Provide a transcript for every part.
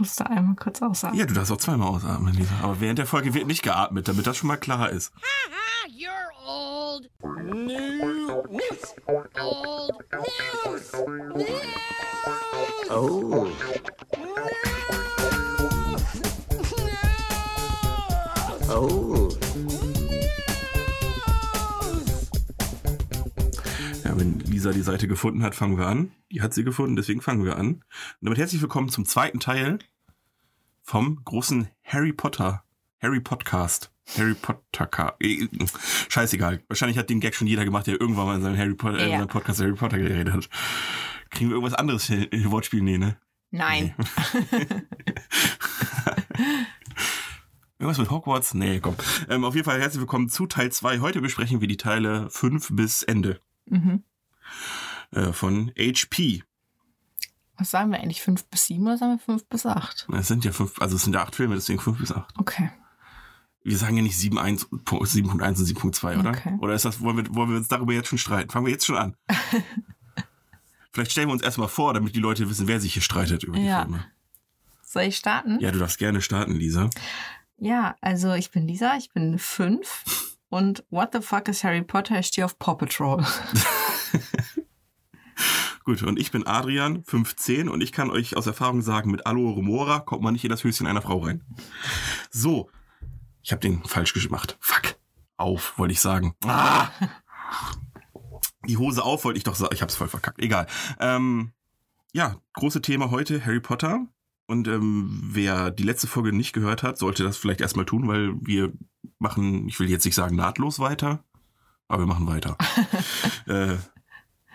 musste einmal kurz ausatmen. Ja, du darfst auch zweimal ausatmen, Lisa. Aber während der Folge wird nicht geatmet, damit das schon mal klar ist. You're old. New news. Old news. News. Oh. Oh. Ja, wenn Lisa die Seite gefunden hat, fangen wir an. Die hat sie gefunden, deswegen fangen wir an. Und damit herzlich willkommen zum zweiten Teil vom großen Harry Potter, Harry Podcast. Harry Potter. Äh, Scheißegal. Wahrscheinlich hat den Gag schon jeder gemacht, der irgendwann mal in seinem Harry Potter, äh, in Ja. seinem Podcast Harry Potter geredet hat. Kriegen wir irgendwas anderes hin? Wortspiel? Nee, ne? Nein. Irgendwas mit Hogwarts? Nee, komm. Ähm, auf jeden Fall herzlich willkommen zu Teil 2. Heute besprechen wir die Teile 5 bis Ende Mhm. äh, von HP. Was sagen wir eigentlich? Fünf bis sieben oder sagen wir fünf bis acht? Es sind ja fünf, also es sind ja acht Filme, deswegen 5 bis 8. Okay. Wir sagen ja nicht 7.1 Punkt- 7.1 und 7.2, oder? Okay. Oder ist das, wollen wir, wollen wir uns darüber jetzt schon streiten? Fangen wir jetzt schon an. Vielleicht stellen wir uns erstmal vor, damit die Leute wissen, wer sich hier streitet über die Ja. Filme. Soll ich starten? Ja, du darfst gerne starten, Lisa. Ja, also ich bin Lisa, ich bin fünf. Und what the fuck is Harry Potter? Ich stehe auf Paw Patrol. Gut, und ich bin Adrian, 15, und ich kann euch aus Erfahrung sagen, mit Aloe Remora kommt man nicht in das Höschen einer Frau rein. So, ich habe den falsch gemacht. Fuck. Auf, wollte ich sagen. Ah! Die Hose auf, wollte ich doch sagen. Ich hab's voll verkackt. Egal. Ähm, ja, große Thema heute, Harry Potter. Und ähm, wer die letzte Folge nicht gehört hat, sollte das vielleicht erstmal tun, weil wir machen, ich will jetzt nicht sagen nahtlos weiter, aber wir machen weiter. äh,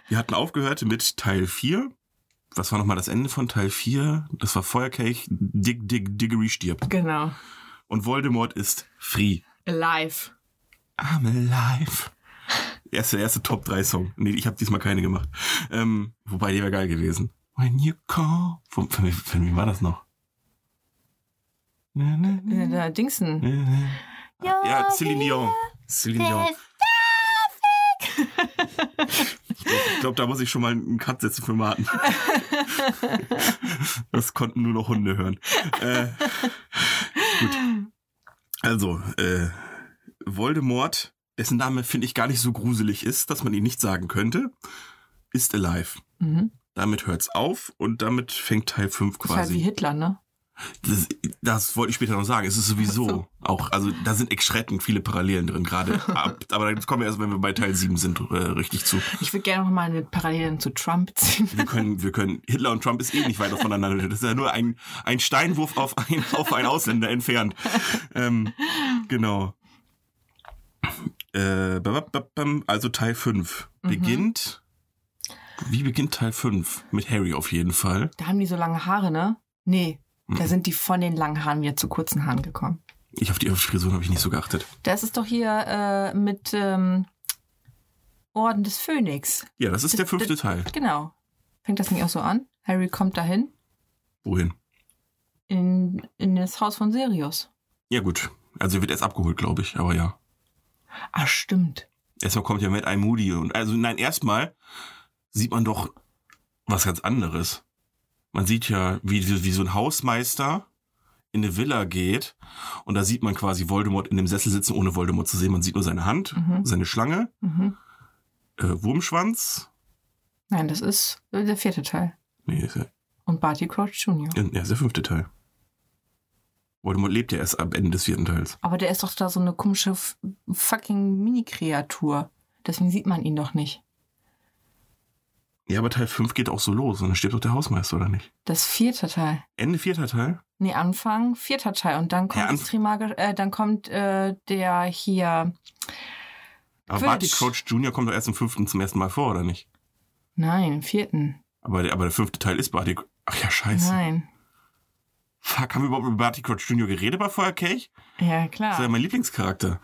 wir hatten aufgehört mit Teil 4. Was war nochmal das Ende von Teil 4? Das war Feuerkelch, Dig, Dig, Diggory stirbt. Genau. Und Voldemort ist free. Alive. I'm alive. Erste, erste Top 3 Song. Nee, ich habe diesmal keine gemacht. Ähm, wobei, die wäre geil gewesen. When you call. Von, von, von wem war das noch? Na, na, na, Äh, Der Dingsen. na, na. Ja, Celine Dion. Celine Dion. Ich glaube, da muss ich schon mal einen Cut setzen für Martin. Das konnten nur noch Hunde hören. Äh, gut. Also, äh, Voldemort, dessen Name finde ich gar nicht so gruselig ist, dass man ihn nicht sagen könnte, ist alive. Mhm. Damit hört's auf und damit fängt Teil 5 Das ist halt wie quasi. Hitler, ne? Das, das wollte ich später noch sagen. Es ist sowieso so. auch, also da sind extreten viele Parallelen drin gerade. Ab- Aber das kommen wir erst, wenn wir bei Teil 7 sind, äh, richtig zu. Ich würde gerne noch mal eine Parallelen zu Trump ziehen. Wir können, wir können, Hitler und Trump ist eh nicht weit voneinander. Das ist ja nur ein, ein Steinwurf auf, ein, auf einen Ausländer entfernt. Ähm, genau. Äh, also Teil 5 Mhm. beginnt. Wie beginnt Teil 5? Mit Harry auf jeden Fall. Da haben die so lange Haare, ne? Nee. Da Mhm. sind die von den langen Haaren wieder zu kurzen Haaren gekommen. Ich auf die Frisuren habe ich nicht so geachtet. Das ist doch hier äh, mit ähm, Orden des Phönix. Ja, das ist der fünfte Teil. Genau. Fängt das nicht auch so an? Harry kommt dahin Wohin? in, in das Haus von Sirius. Ja gut. Also er wird erst abgeholt, glaube ich, aber ja. Ah, stimmt. Erstmal kommt ja Mad Eye Moody und also nein, erstmal sieht man doch was ganz anderes. Man sieht ja, wie, wie so ein Hausmeister in eine Villa geht und da sieht man quasi Voldemort in dem Sessel sitzen, ohne Voldemort zu sehen. Man sieht nur seine Hand, Mhm. seine Schlange, Mhm. äh, Wurmschwanz. Nein, das ist äh, der vierte Teil. Nee, ist ja, Und Barty Crouch Jr. ja, ist der fünfte Teil. Voldemort lebt ja erst am Ende des vierten Teils. Aber der ist doch da so eine komische fucking Mini-Kreatur. Deswegen sieht man ihn doch nicht. Ja, aber Teil 5 geht auch so los und dann stirbt doch der Hausmeister, oder nicht? Das vierte Teil. Ende vierter Teil? Nee, Anfang vierter Teil. Und dann kommt Ja, das Anf- Trimag äh, dann kommt äh, der hier. Aber. Barty Crouch Jr. kommt doch erst im fünften zum ersten Mal vor, oder nicht? Nein, im vierten. Aber der, aber der fünfte Teil ist Barty. Ach ja, scheiße. Nein. Fuck, haben wir überhaupt über Barty Crouch Jr. geredet bei Feuerkelch? Ja, Das klar. ist ja mein Lieblingscharakter.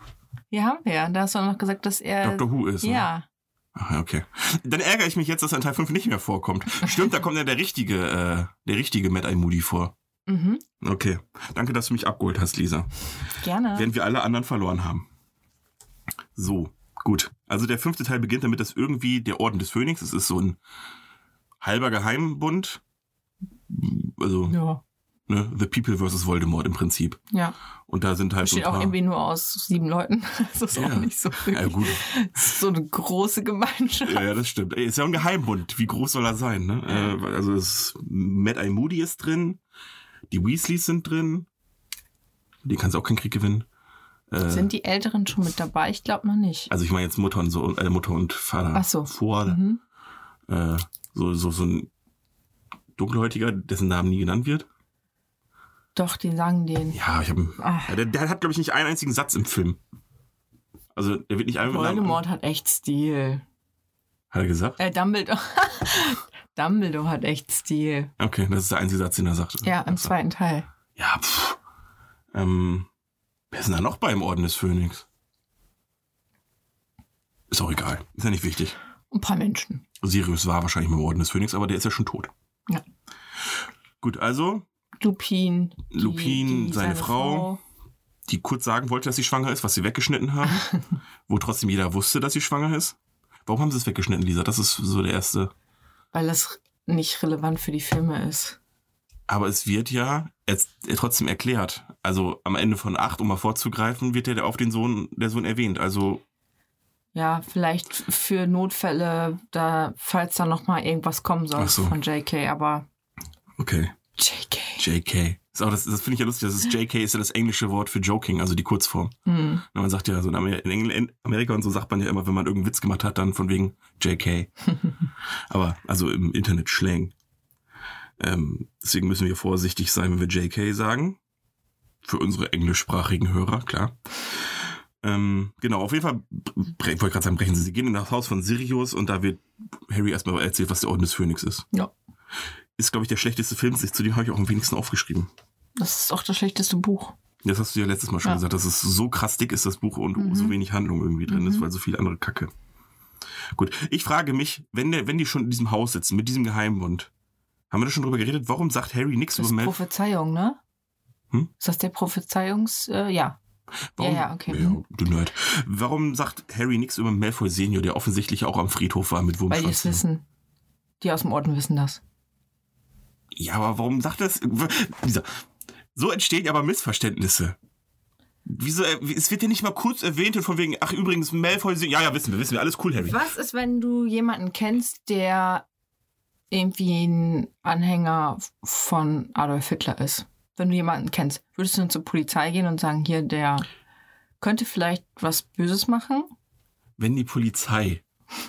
Ja, haben wir. Da hast du auch noch gesagt, dass er. Dr. Who ist. Ne? Ach okay. Dann ärgere ich mich jetzt, dass er in Teil 5 nicht mehr vorkommt. Stimmt, da kommt ja der richtige, äh, der richtige Mad Eye Moody vor. Mhm. Okay. Danke, dass du mich abgeholt hast, Lisa. Gerne. Während wir alle anderen verloren haben. So, gut. Also der fünfte Teil beginnt damit, dass irgendwie der Orden des Phönix, es ist so ein halber Geheimbund. Also, ja. Ne, The People vs. Voldemort im Prinzip. Ja. Und da sind halt so ein Besteht auch irgendwie nur aus sieben Leuten. Das ist Ja. auch nicht so ja, gut. so eine große Gemeinschaft. Ja, ja, das stimmt. Ey, Ist ja ein Geheimbund. Wie groß soll er sein? Ne? Äh, also es, Mad Eye Moody ist drin, die Weasleys sind drin. Die kannst du auch keinen Krieg gewinnen. Äh, Sind die Älteren schon mit dabei? Ich glaube noch nicht. also ich meine jetzt Mutter und so, äh, Mutter und Vater. Ach so. Vor, Mhm. äh, so, so, so ein Dunkelhäutiger, dessen Namen nie genannt wird. Doch, die sagen den. Ja, ich habe. Ach. Ja, der, der hat glaube ich nicht einen einzigen Satz im Film. Also der wird nicht einmal mit Voldemort hat echt Stil. Hat er gesagt? Äh, Dumbledore. Dumbledore hat echt Stil. Okay, das ist der einzige Satz, den er sagt. Ja, im Also, zweiten Teil. Ja, pff. Ähm, wer ist denn da noch beim Orden des Phönix? Ist auch egal. Ist ja nicht wichtig. Ein paar Menschen. Sirius war wahrscheinlich beim Orden des Phönix, aber der ist ja schon tot. Ja. Gut, also, Lupin. die- Lupin, seine Frau. die kurz sagen wollte, dass sie schwanger ist, was sie weggeschnitten haben, wo trotzdem jeder wusste, dass sie schwanger ist. Warum haben sie es weggeschnitten, Lisa? Das ist so der erste. Weil das nicht relevant für die Filme ist. Aber es wird ja jetzt trotzdem erklärt. Also am Ende von acht, um mal vorzugreifen, wird ja auf den Sohn, der Sohn erwähnt. Also Ja, vielleicht für Notfälle, da, falls da noch mal irgendwas kommen soll so. von JK, aber Okay. JK. JK. Ist auch das, das finde ich ja lustig. Das ist JK ist ja das englische Wort für Joking, also die Kurzform. Hm. Na, Man sagt ja so in, Amer in, Amerika und so sagt man ja immer, wenn man irgendeinen Witz gemacht hat, dann von wegen JK. Aber also im Internet Slang. Ähm, deswegen müssen wir vorsichtig sein, wenn wir JK sagen. Für unsere englischsprachigen Hörer, klar. Ähm, genau, auf jeden Fall, ich wollte gerade sagen, brechen sie. Sie gehen in das Haus von Sirius und da wird Harry erstmal erzählt, was der Orden des Phönix ist. Ja. Ist, glaube ich, der schlechteste Film, zu dem habe ich auch am wenigsten aufgeschrieben. Das ist auch das schlechteste Buch. Das hast du ja letztes Mal schon Ja. gesagt, dass es so krass dick ist, das Buch, und Mhm. so wenig Handlung irgendwie drin ist, Mhm. weil so viel andere Kacke. Gut, ich frage mich, wenn, der, wenn die schon in diesem Haus sitzen, mit diesem Geheimbund, haben wir da schon drüber geredet, warum sagt Harry nichts Das über ist Malfoy? Prophezeiung, ne? Hm? Ist das der Prophezeiungs... Äh, ja. Warum, ja, okay. Ja, Mhm. du Nerd. Warum sagt Harry nichts über Malfoy Senior, der offensichtlich auch am Friedhof war mit Weil die Wurmschwanz? es wissen. Die aus dem Orden wissen das. Ja, aber warum sagt das? So entstehen aber Missverständnisse. Wieso, äh, es wird ja nicht mal kurz erwähnt und von wegen, ach übrigens, Malfoy, ja, ja, wissen wir, wissen wir, alles cool, Harry. Was ist, wenn du jemanden kennst, der irgendwie ein Anhänger von Adolf Hitler ist? Wenn du jemanden kennst, würdest du dann zur Polizei gehen und sagen, hier, der könnte vielleicht was Böses machen? wenn die Polizei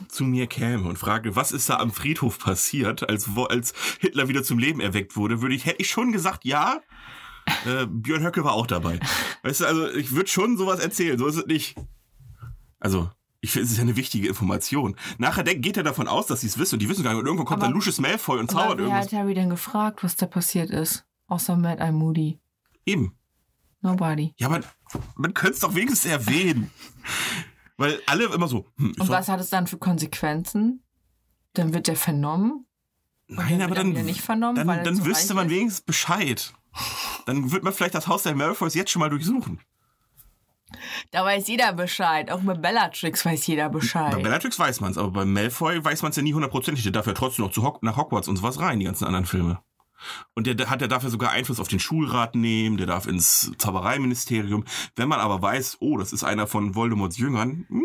zu mir käme und frage, was ist da am Friedhof passiert, als, als Hitler wieder zum Leben erweckt wurde, würde ich, hätte ich schon gesagt, ja. Äh, Björn Höcke war auch dabei. Weißt du, also ich würde schon sowas erzählen, so ist es nicht. Also, ich finde, es ist ja eine wichtige Information. Nachher geht er davon aus, dass sie es wissen und die wissen gar nicht. Und irgendwann kommt Aber- dann Lucius Malfoy und zaubert wer irgendwas. hat Harry denn gefragt, was da passiert ist? Außer Mad Eye Moody. Eben. Nobody. Ja, aber man könnte es doch wenigstens erwähnen. Weil alle immer so, hm, Und was hat es dann für Konsequenzen? Dann wird der vernommen? Nein, aber wird er dann, nicht vernommen, dann, weil dann zu wüsste man wenigstens Bescheid. Dann wird man vielleicht das Haus der Malfoys jetzt schon mal durchsuchen. Da weiß jeder Bescheid. Auch bei Bellatrix weiß jeder Bescheid. Bei Bellatrix weiß man es, aber bei Malfoy weiß man es ja nie hundertprozentig. Der darf ja trotzdem noch zu Hock nach Hogwarts und sowas rein, die ganzen anderen Filme. Und der, der hat, der darf ja sogar Einfluss auf den Schulrat nehmen, der darf ins Zaubereiministerium. Wenn man aber weiß, oh, das ist einer von Voldemorts Jüngern, hm,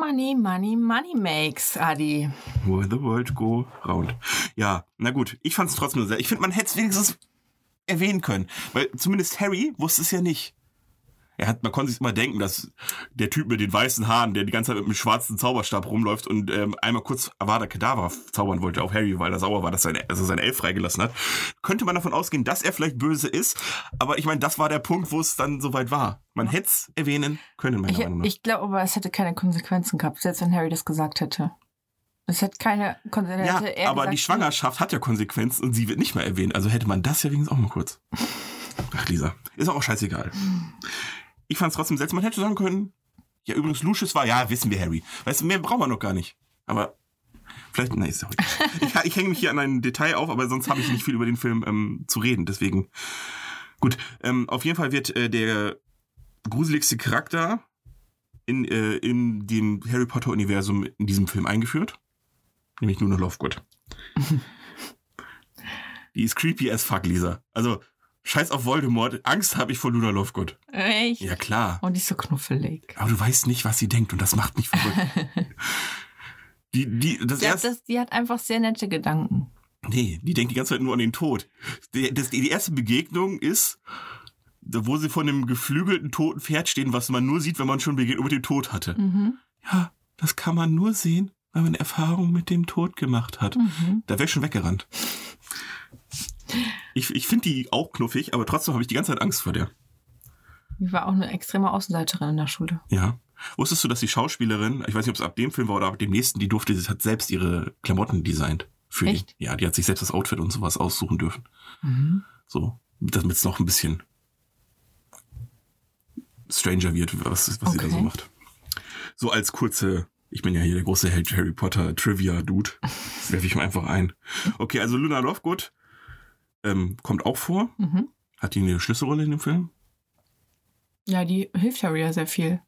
Money, money, money makes, Adi. Will the world go round. Ja, na gut, ich fand es trotzdem sehr. Ich finde, man hätte es wenigstens erwähnen können. Weil zumindest Harry wusste es ja nicht. Er hat, man konnte sich immer denken, dass der Typ mit den weißen Haaren, der die ganze Zeit mit einem schwarzen Zauberstab rumläuft und ähm, einmal kurz Avada Kedavra zaubern wollte auf Harry, weil er sauer war, dass, er sein Elf freigelassen hat, könnte man davon ausgehen, dass er vielleicht böse ist. Aber ich meine, das war der Punkt, wo es dann soweit war. Man hätte es erwähnen können, meiner Ich, Meinung nach. ich glaube aber, es hätte keine Konsequenzen gehabt, selbst wenn Harry das gesagt hätte. Es hätte keine Konsequenzen. Ja, er aber gesagt, die Schwangerschaft hat ja Konsequenzen und sie wird nicht mehr erwähnt. Also hätte man das ja wenigstens auch mal kurz. Ach, Lisa, ist auch scheißegal. Ich fand es trotzdem seltsam. Man hätte sagen können, ja, übrigens, Lucius war, ja, wissen wir, Harry. Weißt du, mehr brauchen wir noch gar nicht. Aber vielleicht, nein, ist ja okay. Ich, ich hänge mich hier an ein Detail auf, aber sonst habe ich nicht viel über den Film ähm, zu reden. Deswegen, gut. Ähm, auf jeden Fall wird äh, der gruseligste Charakter in, äh, in dem Harry Potter-Universum in diesem Film eingeführt. Nämlich Luna Lovegood. Die ist creepy as fuck, Lisa. Also, Scheiß auf Voldemort. Angst habe ich vor Luna Lovegood. Echt? Ja, klar. Und die ist so knuffelig. Aber du weißt nicht, was sie denkt und das macht mich verrückt. die, die, das erste, das, die hat einfach sehr nette Gedanken. nee, die denkt die ganze Zeit nur an den Tod. Die, das, die erste Begegnung ist, wo sie vor einem geflügelten toten Pferd stehen, was man nur sieht, wenn man schon Begegnung mit dem Tod hatte. Mhm. Ja, das kann man nur sehen, weil man Erfahrung mit dem Tod gemacht hat. Mhm. Da wäre ich schon weggerannt. Ich, ich finde die auch knuffig, aber trotzdem habe ich die ganze Zeit Angst vor der. Die war auch eine extreme Außenseiterin in der Schule. Ja. Wusstest du, dass die Schauspielerin, ich weiß nicht, ob es ab dem Film war oder ab dem nächsten, die durfte, sie hat selbst ihre Klamotten designt. Für Echt? Die. Ja, die hat sich selbst das Outfit und sowas aussuchen dürfen. Mhm. So, damit es noch ein bisschen stranger wird, was, was sie da Okay. so macht. So als kurze, ich bin ja hier der große Harry Potter Trivia Dude. Das werfe ich mir einfach ein. Okay, also Luna Lovegood ähm, kommt auch vor. Mhm. Hat die eine Schlüsselrolle in dem Film? Ja, die hilft Harry ja sehr viel.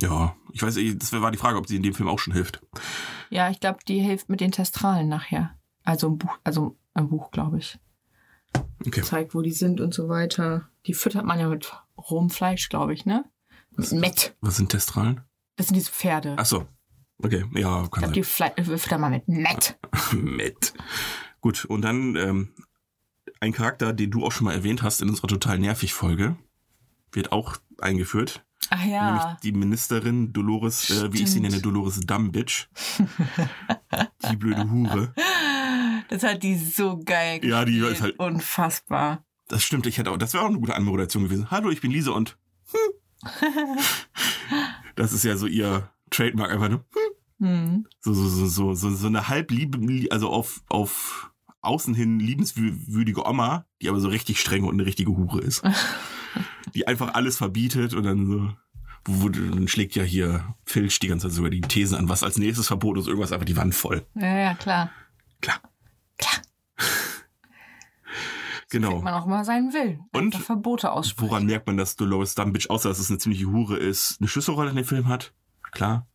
Ja, ich weiß, das war die Frage, ob sie in dem Film auch schon hilft. Ja, ich glaube, die hilft mit den Testralen nachher. Also im Buch, also im Buch, glaube ich. Okay. Zeigt, wo die sind und so weiter. Die füttert man ja mit rohem Fleisch, glaube ich, ne? Mit Mett. Was sind Testralen? Das sind diese Pferde. Ach so. Okay, ja, ich kann glaube, die Fle äh, füttert man mit sein. Mit. Gut, und dann ähm, ein Charakter, den du auch schon mal erwähnt hast in unserer total nervig Folge, wird auch eingeführt. Ach Nämlich ja. die Ministerin Dolores, äh, wie ich sie nenne, Dolores Dumbbitch. die blöde Hure. Das hat die so geil Ja, die ist halt- Unfassbar. Das stimmt, ich hätte auch, das wäre auch eine gute Anmoderation gewesen. Hallo, ich bin Lise und hm. Das ist ja so ihr Trademark einfach nur. Hm. So, so, so, so, so, so eine halb liebe, also auf, auf außen hin liebenswürdige Oma, die aber so richtig streng und eine richtige Hure ist. die einfach alles verbietet und dann so. Wo, dann schlägt ja hier Filch die ganze Zeit sogar die These an, was als nächstes verboten ist, irgendwas einfach die Wand voll. Ja, ja, klar. Klar. Klar. Genau. Kriegt man auch mal seinen Willen. Und Verbote aussprechen. Woran merkt man, dass Dolores Dumbitch, außer dass es eine ziemliche Hure ist, eine Schlüsselrolle in dem Film hat? Klar.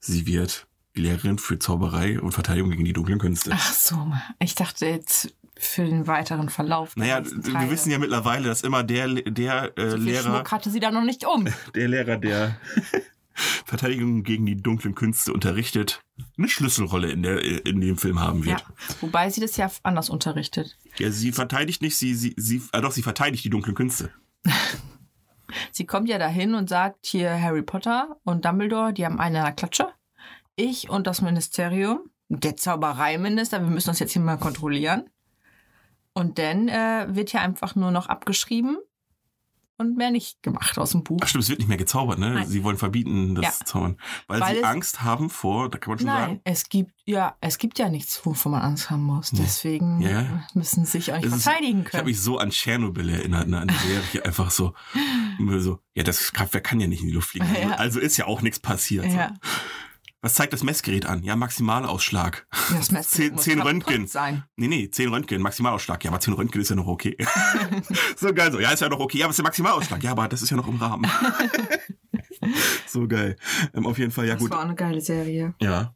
Sie wird Lehrerin für Zauberei und Verteidigung gegen die dunklen Künste. Ach so, ich dachte jetzt für den weiteren Verlauf. naja, wir wissen ja mittlerweile, dass immer der, der äh, so Lehrer, Schmuck hatte sie da noch nicht um. der Lehrer, der Verteidigung gegen die dunklen Künste unterrichtet, eine Schlüsselrolle in, der, in dem Film haben Ja. wird. Wobei sie das ja anders unterrichtet. Ja, sie verteidigt nicht, sie, sie, sie, ah doch, sie verteidigt die dunklen Künste. Sie kommt ja dahin und sagt hier Harry Potter und Dumbledore, die haben eine in der Klatsche. Ich und das Ministerium, der Zaubereiminister, wir müssen uns jetzt hier mal kontrollieren. Und dann äh, wird hier einfach nur noch abgeschrieben und mehr nicht gemacht aus dem Buch. Ach stimmt, es wird nicht mehr gezaubert, ne? Nein. Sie wollen verbieten, das Ja. Zaubern. Weil, Weil sie Angst haben vor, da kann man schon Nein, sagen. es gibt ja, es gibt ja nichts, wovon man Angst haben muss. Nee. Deswegen Ja, ja. müssen sie sich auch nicht Das ist- verteidigen Ich habe können. mich so an Tschernobyl erinnert, ne, an die Serie, einfach so, so, ja, das Kraftwerk kann ja nicht in die Luft fliegen. Ja. Also ist ja auch nichts passiert. Ja, So. Was zeigt das Messgerät an? Ja, Maximalausschlag. das Messer Zehn- muss zehn kaputt Röntgen. sein. Nee, nee, 10 Röntgen, Maximalausschlag. Ja, aber 10 Röntgen ist ja noch okay. so geil, so, ja, ist ja noch okay, ja, aber es ist der Maximalausschlag. Ja, aber das ist ja noch im Rahmen. so geil. Ähm, auf jeden Fall, ja Das gut. war eine geile Serie. Ja,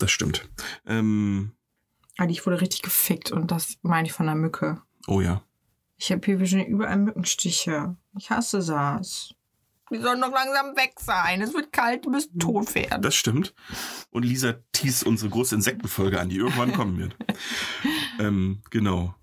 das stimmt. Ähm, Aber ich wurde richtig gefickt und das meine ich von der Mücke. oh ja. Ich habe hier überall Mückenstiche. Ich hasse das. Die sollen doch langsam weg sein. Es wird kalt, du müsst tot werden. Das stimmt. Und Lisa teast unsere große Insektenfolge an, die irgendwann kommen wird. ähm, genau.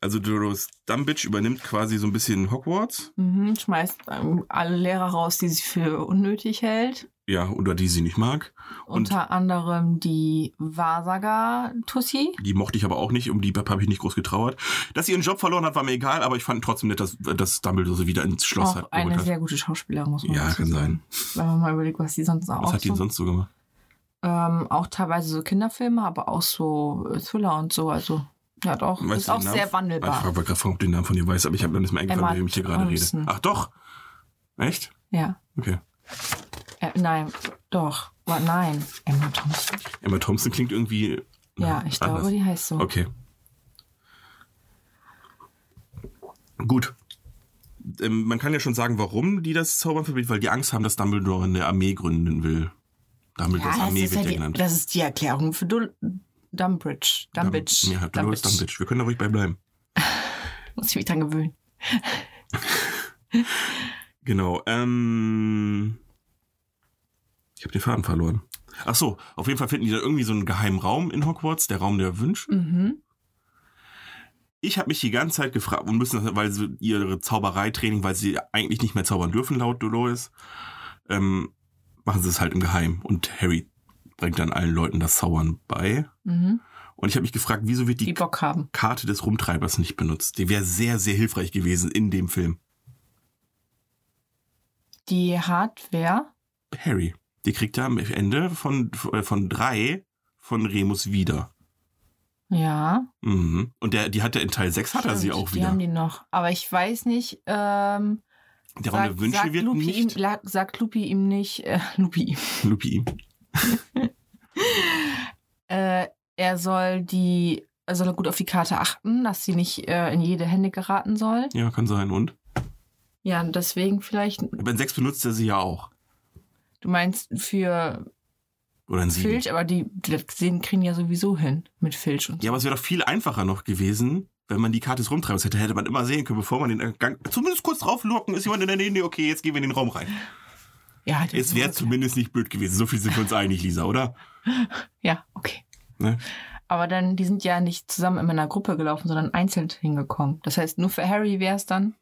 Also Dolores Dumbitch übernimmt quasi so ein bisschen Hogwarts. Mhm, schmeißt ähm, alle Lehrer raus, die sie für unnötig hält. Ja, oder die sie nicht mag. Und Unter anderem die Wahrsager-Tussi. die mochte ich aber auch nicht, um die habe ich nicht groß getrauert. Dass sie ihren Job verloren hat, war mir egal, aber ich fand trotzdem nett, dass, dass Dumbledore sie wieder ins Schloss Auch hat. eine hat. sehr gute Schauspielerin, muss man Ja, dazu kann sagen. Wenn man mal überlegt, was die sonst auch Was hat die so sonst so gemacht? Ähm, auch teilweise so Kinderfilme, aber auch so äh, Thriller und so. Also, ja doch, Weißt ist auch Namen? sehr Ah, Ich wandelbar. frage gerade, ob du den Namen von dir weißt, aber ich habe mir nicht mehr eingefallen, Emma wie ich hier gerade rede. Ach doch. Echt? Ja. Okay. Äh, nein, doch. Nein, Emma Thompson. Emma Thompson klingt irgendwie. Ja, ich anders. glaube, die heißt so. Okay. Gut. Ähm, man kann ja schon sagen, warum die das Zaubern verbietet, weil die Angst haben, dass Dumbledore eine Armee gründen will. Dumbledores Ja, Armee wird ja die, genannt. das ist die Erklärung für Dul Dumbridge. Dumbridge. Ja, Dolores Dumbridge. Wir können da ruhig bei bleiben. Muss ich mich dran gewöhnen. Genau. Ähm, ich habe den Faden verloren. Ach so, auf jeden Fall finden die da irgendwie so einen geheimen Raum in Hogwarts, der Raum der Wünsche. Mhm. Ich habe mich die ganze Zeit gefragt und müssen, das- weil sie ihre Zaubereitraining, weil sie eigentlich nicht mehr zaubern dürfen laut Dolores, ähm, machen sie es halt im Geheimen und Harry bringt dann allen Leuten das Zaubern bei. Mhm. Und ich habe mich gefragt, wieso wird die Die. Karte des Rumtreibers nicht benutzt? Die wäre sehr, sehr hilfreich gewesen in dem Film. Die Hardware. Harry, die kriegt er am Ende von, von drei von Remus wieder. Ja. Mhm. Und der, die hat er in Teil 6 hat er sie stimmt, auch Die wieder. haben die noch. Aber ich weiß nicht, ähm, Der Raum der sagt, Wünsche sagt, wird Lupi ihm, nicht. la- sagt Lupi ihm nicht, äh, Lupi ihm, Lupi ihm. äh, er soll die, er soll gut auf die Karte achten, dass sie nicht äh, in jede Hände geraten soll. Ja, kann sein. Und? Ja, und deswegen vielleicht, Aber in 6 benutzt er sie ja auch. Du meinst für Oder in 7. Filch, aber die, die kriegen ja sowieso hin mit Filch und so. Ja, aber es wäre doch viel einfacher noch gewesen, wenn man die Karte des Rumtreibers hätte. Hätte man immer sehen können, bevor man den Gang zumindest kurz drauflocken, ist jemand in der Nähe. Nee, okay, jetzt gehen wir in den Raum rein. Ja, das Es wäre zumindest nicht blöd gewesen. So viel sind wir uns einig, Lisa, oder? Ja, okay. Ne? Aber dann, die sind ja nicht zusammen in einer Gruppe gelaufen, sondern einzeln hingekommen. Das heißt, nur für Harry wäre es dann.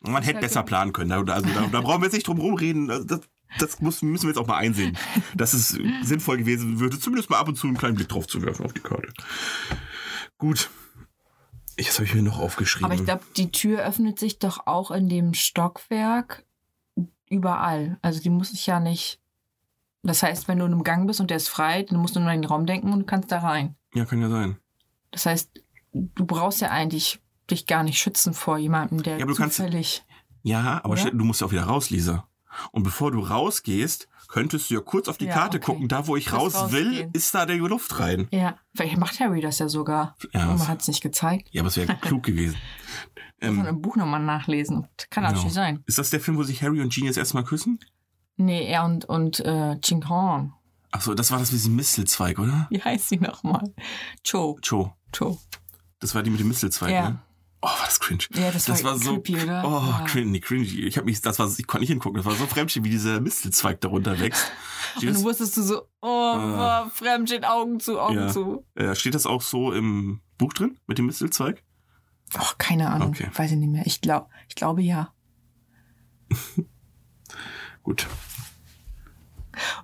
Man hätte besser planen können. Da, also, da, da brauchen wir jetzt nicht drum rumreden. Also Das, das muss, müssen wir jetzt auch mal einsehen. Dass es sinnvoll gewesen würde, zumindest mal ab und zu einen kleinen Blick drauf zu werfen auf die Karte. Gut. Ich- Das habe ich mir noch aufgeschrieben. Aber ich glaube, die Tür öffnet sich doch auch in dem Stockwerk überall. Also die muss sich ja nicht. Das heißt, wenn du in einem Gang bist und der ist frei, dann musst du nur in den Raum denken und du kannst da rein. ja, kann ja sein. Das heißt, du brauchst ja eigentlich dich gar nicht schützen vor jemandem, der Ja, aber du kannst- zufällig. Ja, aber Oder? du musst ja auch wieder raus, Lisa. Und bevor du rausgehst, könntest du ja kurz auf die Ja, Karte okay. gucken. Da, wo ich raus will, rausgehen. ist da der Luft rein. Ja, vielleicht macht Harry das ja sogar. Ja, man hat es nicht gezeigt. Ja, aber es wäre klug gewesen. Muss man Ähm, im Buch nochmal nachlesen. Kann genau. natürlich sein. Ist das der Film, wo sich Harry und Genius erstmal küssen? Nee, er und, und äh, Ching Hong. Achso, das war das mit diesem Mistelzweig, oder? Wie heißt sie nochmal? Cho. Cho. Cho. Das war die mit dem Mistelzweig, Ja. ne? Oh, war das cringe. Ja, das, Das war, war so, creepy, oder? oh, ja. cringe, nee, cringe. Ich hab mich, das war, ich konnte nicht hingucken. Das war so fremdchen, wie dieser Mistelzweig darunter wächst. Steht Und dann wusstest du so, oh, Ah. oh Fremdchen, Augen zu, Augen Ja. zu. äh, steht das auch so im Buch drin mit dem Mistelzweig? Oh, keine Ahnung. Okay. Weiß ich nicht mehr. Ich, glaub, ich glaube ja. Gut.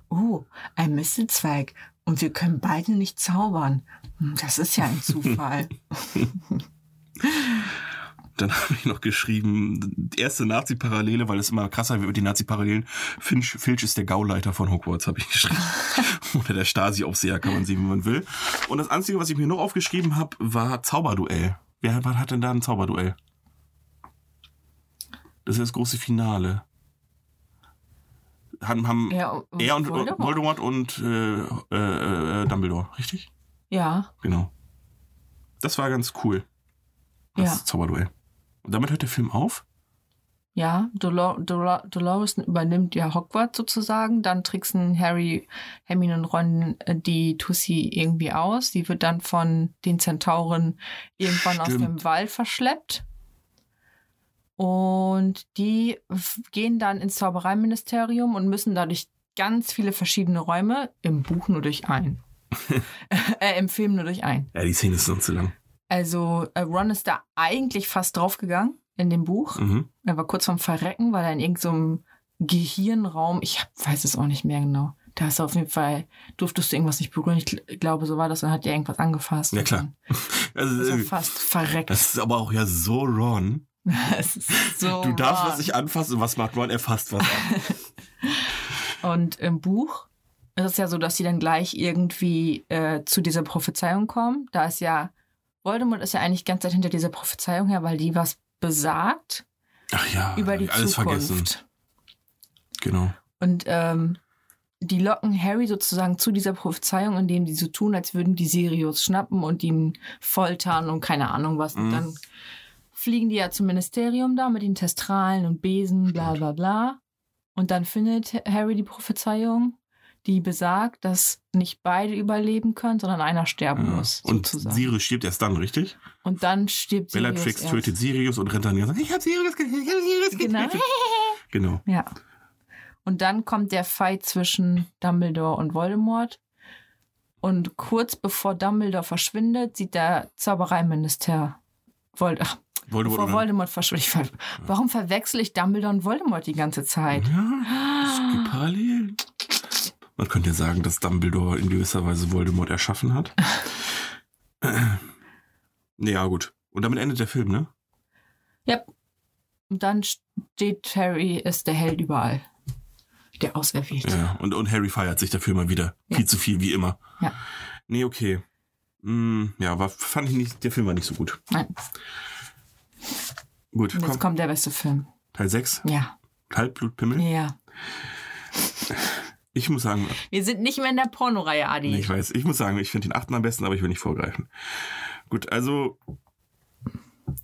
Oh, ein Mistelzweig. Und wir können beide nicht zaubern. Hm, Das ist ja ein Zufall. Dann habe ich noch geschrieben, die erste Nazi-Parallele, weil es immer krasser wird mit den Nazi-Parallelen. Finch, Filch ist der Gauleiter von Hogwarts, habe ich geschrieben. Oder der Stasi-Aufseher, kann man sehen, wie man will. Und das Einzige, was ich mir noch aufgeschrieben habe, war Zauberduell. Wer hat denn da ein Zauberduell? Das ist das große Finale. Haben, haben er, er und Voldemort. Voldemort, und äh, äh, äh, Dumbledore, richtig? Ja, Genau. Das war ganz cool. Das Ja. Zauberduell. Und damit hört der Film auf? ja. Dolor Dolor Dolores übernimmt ja Hogwarts sozusagen. Dann tricksen Harry, Hermine und Ron äh, die Tussi irgendwie aus. Die wird dann von den Zentauren irgendwann aus Stimmt. dem Wald verschleppt. Und die gehen dann ins Zaubereiministerium und müssen dadurch ganz viele verschiedene Räume, im Buch nur durch einen. äh, Im Film nur durch einen. Ja, die Szene ist sonst zu lang. Also äh, Ron ist da eigentlich fast draufgegangen in dem Buch. Mhm. Er war kurz vorm Verrecken, weil er in irgendeinem Gehirnraum, ich hab, weiß es auch nicht mehr genau. Da hast du auf jeden Fall, durftest du irgendwas nicht berühren. Ich gl- glaube, so war das. Dann hat er irgendwas angefasst. Ja, und klar. Also, ist er äh, fast verreckt. das ist aber auch ja so Ron. Es ist so Du darfst wahr. was nicht anfassen und was macht Ron? Er fasst was an. Und im Buch ist es ja so, dass sie dann gleich irgendwie äh, zu dieser Prophezeiung kommen. Da ist ja, Voldemort ist ja eigentlich die ganze Zeit hinter dieser Prophezeiung her, weil die was besagt Ach ja, über die alles Zukunft. vergessen. Genau. Und ähm, die locken Harry sozusagen zu dieser Prophezeiung, indem die so tun, als würden die Sirius schnappen und ihn foltern und keine Ahnung was. Und Mhm. dann fliegen die ja zum Ministerium da mit den Testralen und Besen, bla bla bla. Und dann findet Harry die Prophezeiung. Die besagt, dass nicht beide überleben können, sondern einer sterben Ja. muss. Und sozusagen. Sirius stirbt erst dann, richtig? Und dann stirbt Sirius Bellatrix erst. tötet Sirius und rennt dann und sagt, ich hab Sirius getötet, ich hab Sirius Genau. getötet. Genau. Ja. Und dann kommt der Fight zwischen Dumbledore und Voldemort. Und kurz bevor Dumbledore verschwindet, sieht der Zaubereiminister Vold ach, Voldemort bevor Voldemort verschwindet. Ver Warum verwechsel ich Dumbledore und Voldemort die ganze Zeit? Ja, es gibt Parallelen. Man könnte ja sagen, dass Dumbledore in gewisser Weise Voldemort erschaffen hat. ja, gut. Und damit endet der Film, ne? Ja. Und dann steht Harry ist der Held überall. Der Auserwählte. Ja. Und, und Harry feiert sich dafür mal wieder. Ja. Viel zu viel, wie immer. Ja. Nee, okay. Hm, ja, war, fand ich nicht, der Film war nicht so gut. Nein. Gut, Und jetzt komm. kommt der beste Film. Teil 6. Ja. Kaltblutpimmel. Ja. Ich muss sagen, Wir sind nicht mehr in der Pornoreihe, Adi. nee, ich weiß, ich muss sagen, ich finde den achten am besten, aber ich will nicht vorgreifen. Gut, also,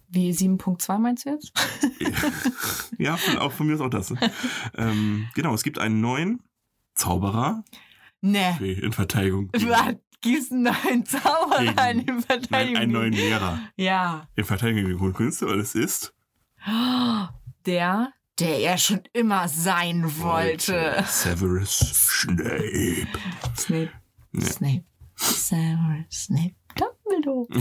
Wie 7.2 meinst du jetzt? ja, von, auch von mir ist auch das. Ne? ähm, genau, es gibt einen neuen Zauberer Nee. In Verteidigung. Gibt's einen neuen Zauberer Gegen- in Nein, Verteidigung? einen neuen Lehrer Ja. in Verteidigung gegen Hohlkünste und es ist Der, der er schon immer sein wollte. Severus Snape. Snape. Ja. Snape. Severus Snape. Dumbledore.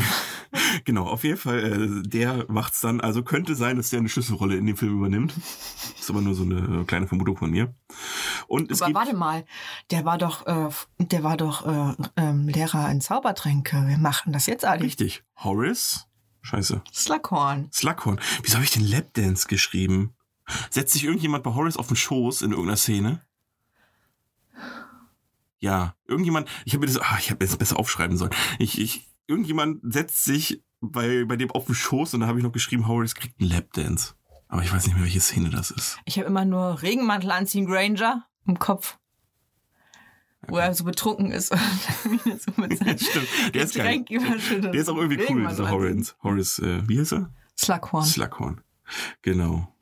Genau, auf jeden Fall, äh, der macht's dann. Also könnte sein, dass der eine Schlüsselrolle in dem Film übernimmt. Ist aber nur so eine kleine Vermutung von mir. Und es Aber gibt, warte mal, der war doch, äh, der war doch äh, ähm, Lehrer in Zaubertränke. Wir machen das jetzt, Adi. richtig, Horace, scheiße, Slughorn. Slughorn. Wieso habe ich den Lapdance geschrieben? Setzt sich irgendjemand bei Horace auf den Schoß in irgendeiner Szene? Ja, irgendjemand, ich habe mir das, ah, ich habe jetzt besser aufschreiben sollen. Ich, ich, irgendjemand setzt sich bei, bei dem auf den Schoß und da habe ich noch geschrieben, Horace kriegt einen Lapdance. Aber ich weiß nicht mehr, welche Szene das ist. Ich habe immer nur Regenmantel anziehen, Granger im Kopf. Wo er so betrunken ist und so mit seinem Stimmt, der ist geil. Der ist auch irgendwie cool, dieser. Horace. Horace, äh, wie heißt er? Slughorn. Slughorn. Genau.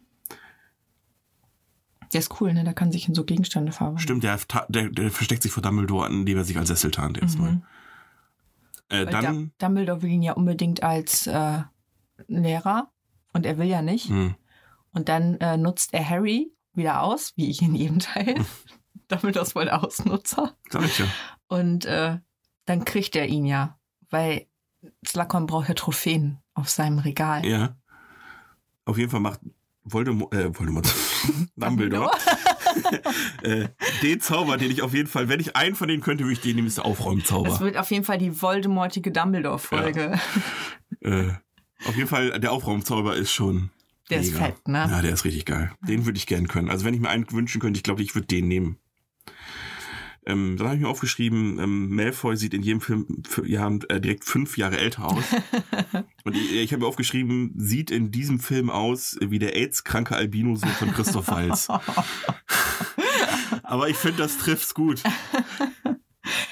Der ist cool, ne? Da kann sich in so Gegenstände verwandeln. Stimmt, der, der, der versteckt sich vor Dumbledore, indem er sich als Sessel tarnt erstmal. Mhm. Äh, dann, Dum- Dumbledore will ihn ja unbedingt als äh, Lehrer und er will ja nicht. mh, Und dann äh, nutzt er Harry wieder aus, wie ich in jedem Teil. Dumbledore ist voll der Ausnutzer. sag ich ja. Und äh, dann kriegt er ihn ja, weil Slughorn braucht ja Trophäen auf seinem Regal. Ja. Auf jeden Fall macht Voldemort, äh, Voldemort, Dumbledore, äh, den Zauber, den ich auf jeden Fall, wenn ich einen von denen könnte, würde ich den nehmen, ist der Das Aufräumzauber. wird auf jeden Fall die Voldemortige Dumbledore-Folge. Äh, auf jeden Fall, der Aufraumzauber ist schon. Der ist mega. fett, ne? Ja, der ist richtig geil. Den würde ich gern können. Also wenn ich mir einen wünschen könnte, ich glaube, ich würde den nehmen. Ähm, dann habe ich mir aufgeschrieben, ähm, Malfoy sieht in jedem Film ja, äh, direkt fünf Jahre älter aus. Und ich, ich habe mir aufgeschrieben, sieht in diesem Film aus wie der AIDS-kranke Albino-Sohn von Christoph Waltz. Aber ich finde, das trifft's gut.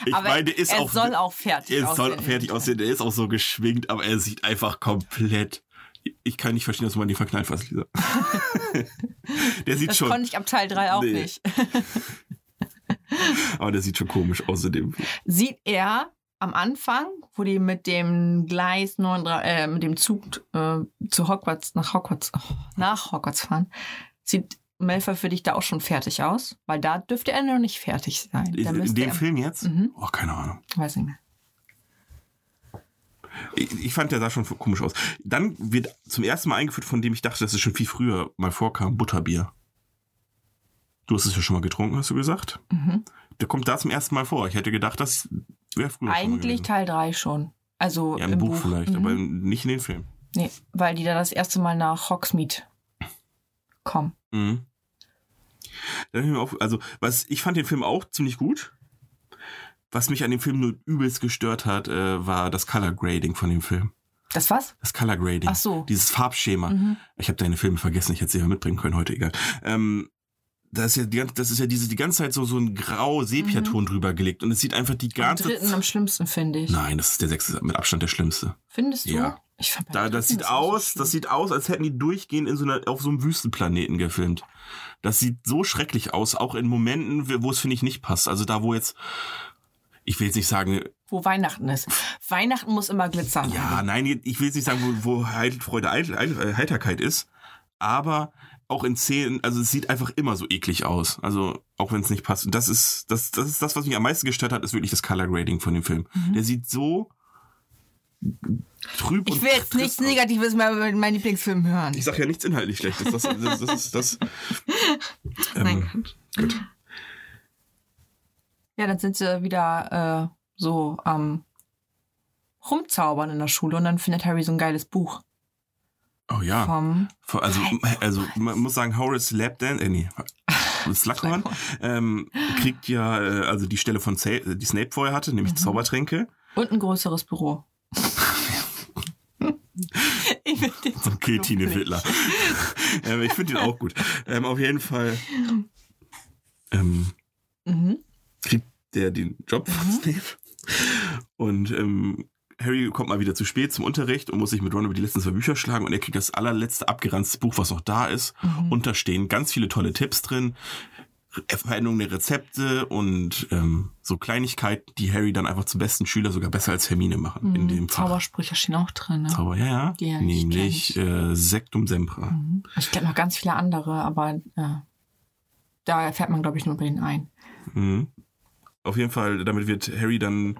Ich Aber meine, der ist er auch, soll auch fertig er soll aussehen. fertig aussehen, der ist auch so geschwingt, aber er sieht einfach komplett. Ich kann nicht verstehen, dass man den verknallt fast, Lisa. der sieht Das schon, konnte ich ab Teil 3 auch Nee. nicht. aber der sieht schon komisch aus in dem Film. Sieht er am Anfang, wo die mit dem Gleis 9, äh, mit dem Zug äh, zu Hogwarts, nach Hogwarts, oh, nach Hogwarts fahren, sieht Malfoy für dich da auch schon fertig aus? Weil da dürfte er noch nicht fertig sein. Da In, dem er, Film jetzt? Mhm. Oh, keine Ahnung. Weiß nicht mehr. Ich, ich fand, der sah schon komisch aus. Dann wird zum ersten Mal eingeführt, von dem ich dachte, dass es schon viel früher mal vorkam, Butterbier. Du hast es ja schon mal getrunken, hast du gesagt? Mhm. Der kommt da zum ersten Mal vor. Ich hätte gedacht, das wäre früher Eigentlich Teil 3 schon. Also. Ja, im, im Buch, vielleicht, Mhm. aber nicht in den Film. Nee, weil die da das erste Mal nach Hogsmeade kommen. Mhm. Auf, also, was, ich fand den Film auch ziemlich gut. Was mich an dem Film nur übelst gestört hat, äh, war das Color Grading von dem Film. Das was? Das Color Grading. Ach so. Dieses Farbschema. Mhm. Ich habe deine Filme vergessen, ich hätte sie ja mitbringen können heute, egal. Ähm, das ist ja die, ganze- das ist ja diese, die ganze Zeit so, so ein grau Sepiaton drüber gelegt und es sieht einfach die Am ganze dritten am schlimmsten, finde ich. Nein, das ist der sechste mit Abstand der schlimmste. Findest du? Ja. Ich fand Da, das sieht so aus, schlimm. das sieht aus, als hätten die durchgehend in so einer, auf so einem Wüstenplaneten gefilmt. Das sieht so schrecklich aus, auch in Momenten, wo es finde ich nicht passt. Also da, wo jetzt, ich will jetzt nicht sagen, Wo Weihnachten ist. Weihnachten muss immer glitzern. ja, nein, ich will jetzt nicht sagen, wo, wo Freude, Heiterkeit ist, aber auch in Szenen, also es sieht einfach immer so eklig aus. Also auch wenn es nicht passt. Und das ist, das, das ist das, was mich am meisten gestört hat, ist wirklich das Color Grading von dem Film. Der sieht so trüb Ich und will jetzt nichts aus. Negatives mehr über meinen Lieblingsfilm hören. Ich sag ja nichts inhaltlich Schlechtes. Das, das, das, das ist das. Ähm, Nein. gut. Ja, dann sind sie wieder äh, so am rumzaubern in der Schule und dann findet Harry so ein geiles Buch Oh ja. vom Also, also man muss sagen, Horace Lapdan, äh, nee, Slughorn, ähm, kriegt ja äh, also die Stelle von Sa die Snape vorher hatte, nämlich Zaubertränke. und ein größeres Büro. ich finde den so Okay, Tine. Wittler. ähm, ich finde ihn auch gut. Ähm, auf jeden Fall ähm, Mhm. kriegt der den Job von Snape. Und ähm, Harry kommt mal wieder zu spät zum Unterricht und muss sich mit Ron über die letzten zwei Bücher schlagen und er kriegt das allerletzte abgeranzte Buch, was noch da ist. Mhm. Und da stehen ganz viele tolle Tipps drin, Veränderungen der Rezepte und ähm, so Kleinigkeiten, die Harry dann einfach zum besten Schüler sogar besser als Hermine machen in dem. Mhm. Zaubersprüche stehen auch drin. Ne? Zauber, ja, ja. Die nicht Nämlich äh, Sectum Sempra. Mhm. Ich glaube noch ganz viele andere, aber äh, da erfährt man, glaube ich, nur über den einen. Mhm. Auf jeden Fall, damit wird Harry dann,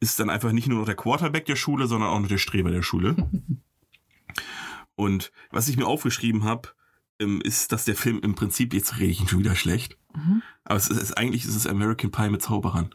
ist dann einfach nicht nur noch der Quarterback der Schule, sondern auch noch der Streber der Schule. Und was ich mir aufgeschrieben habe, ähm, ist, dass der Film im Prinzip, jetzt rede ich ihn schon wieder schlecht, Mhm. aber es ist, eigentlich ist es American Pie mit Zauberern.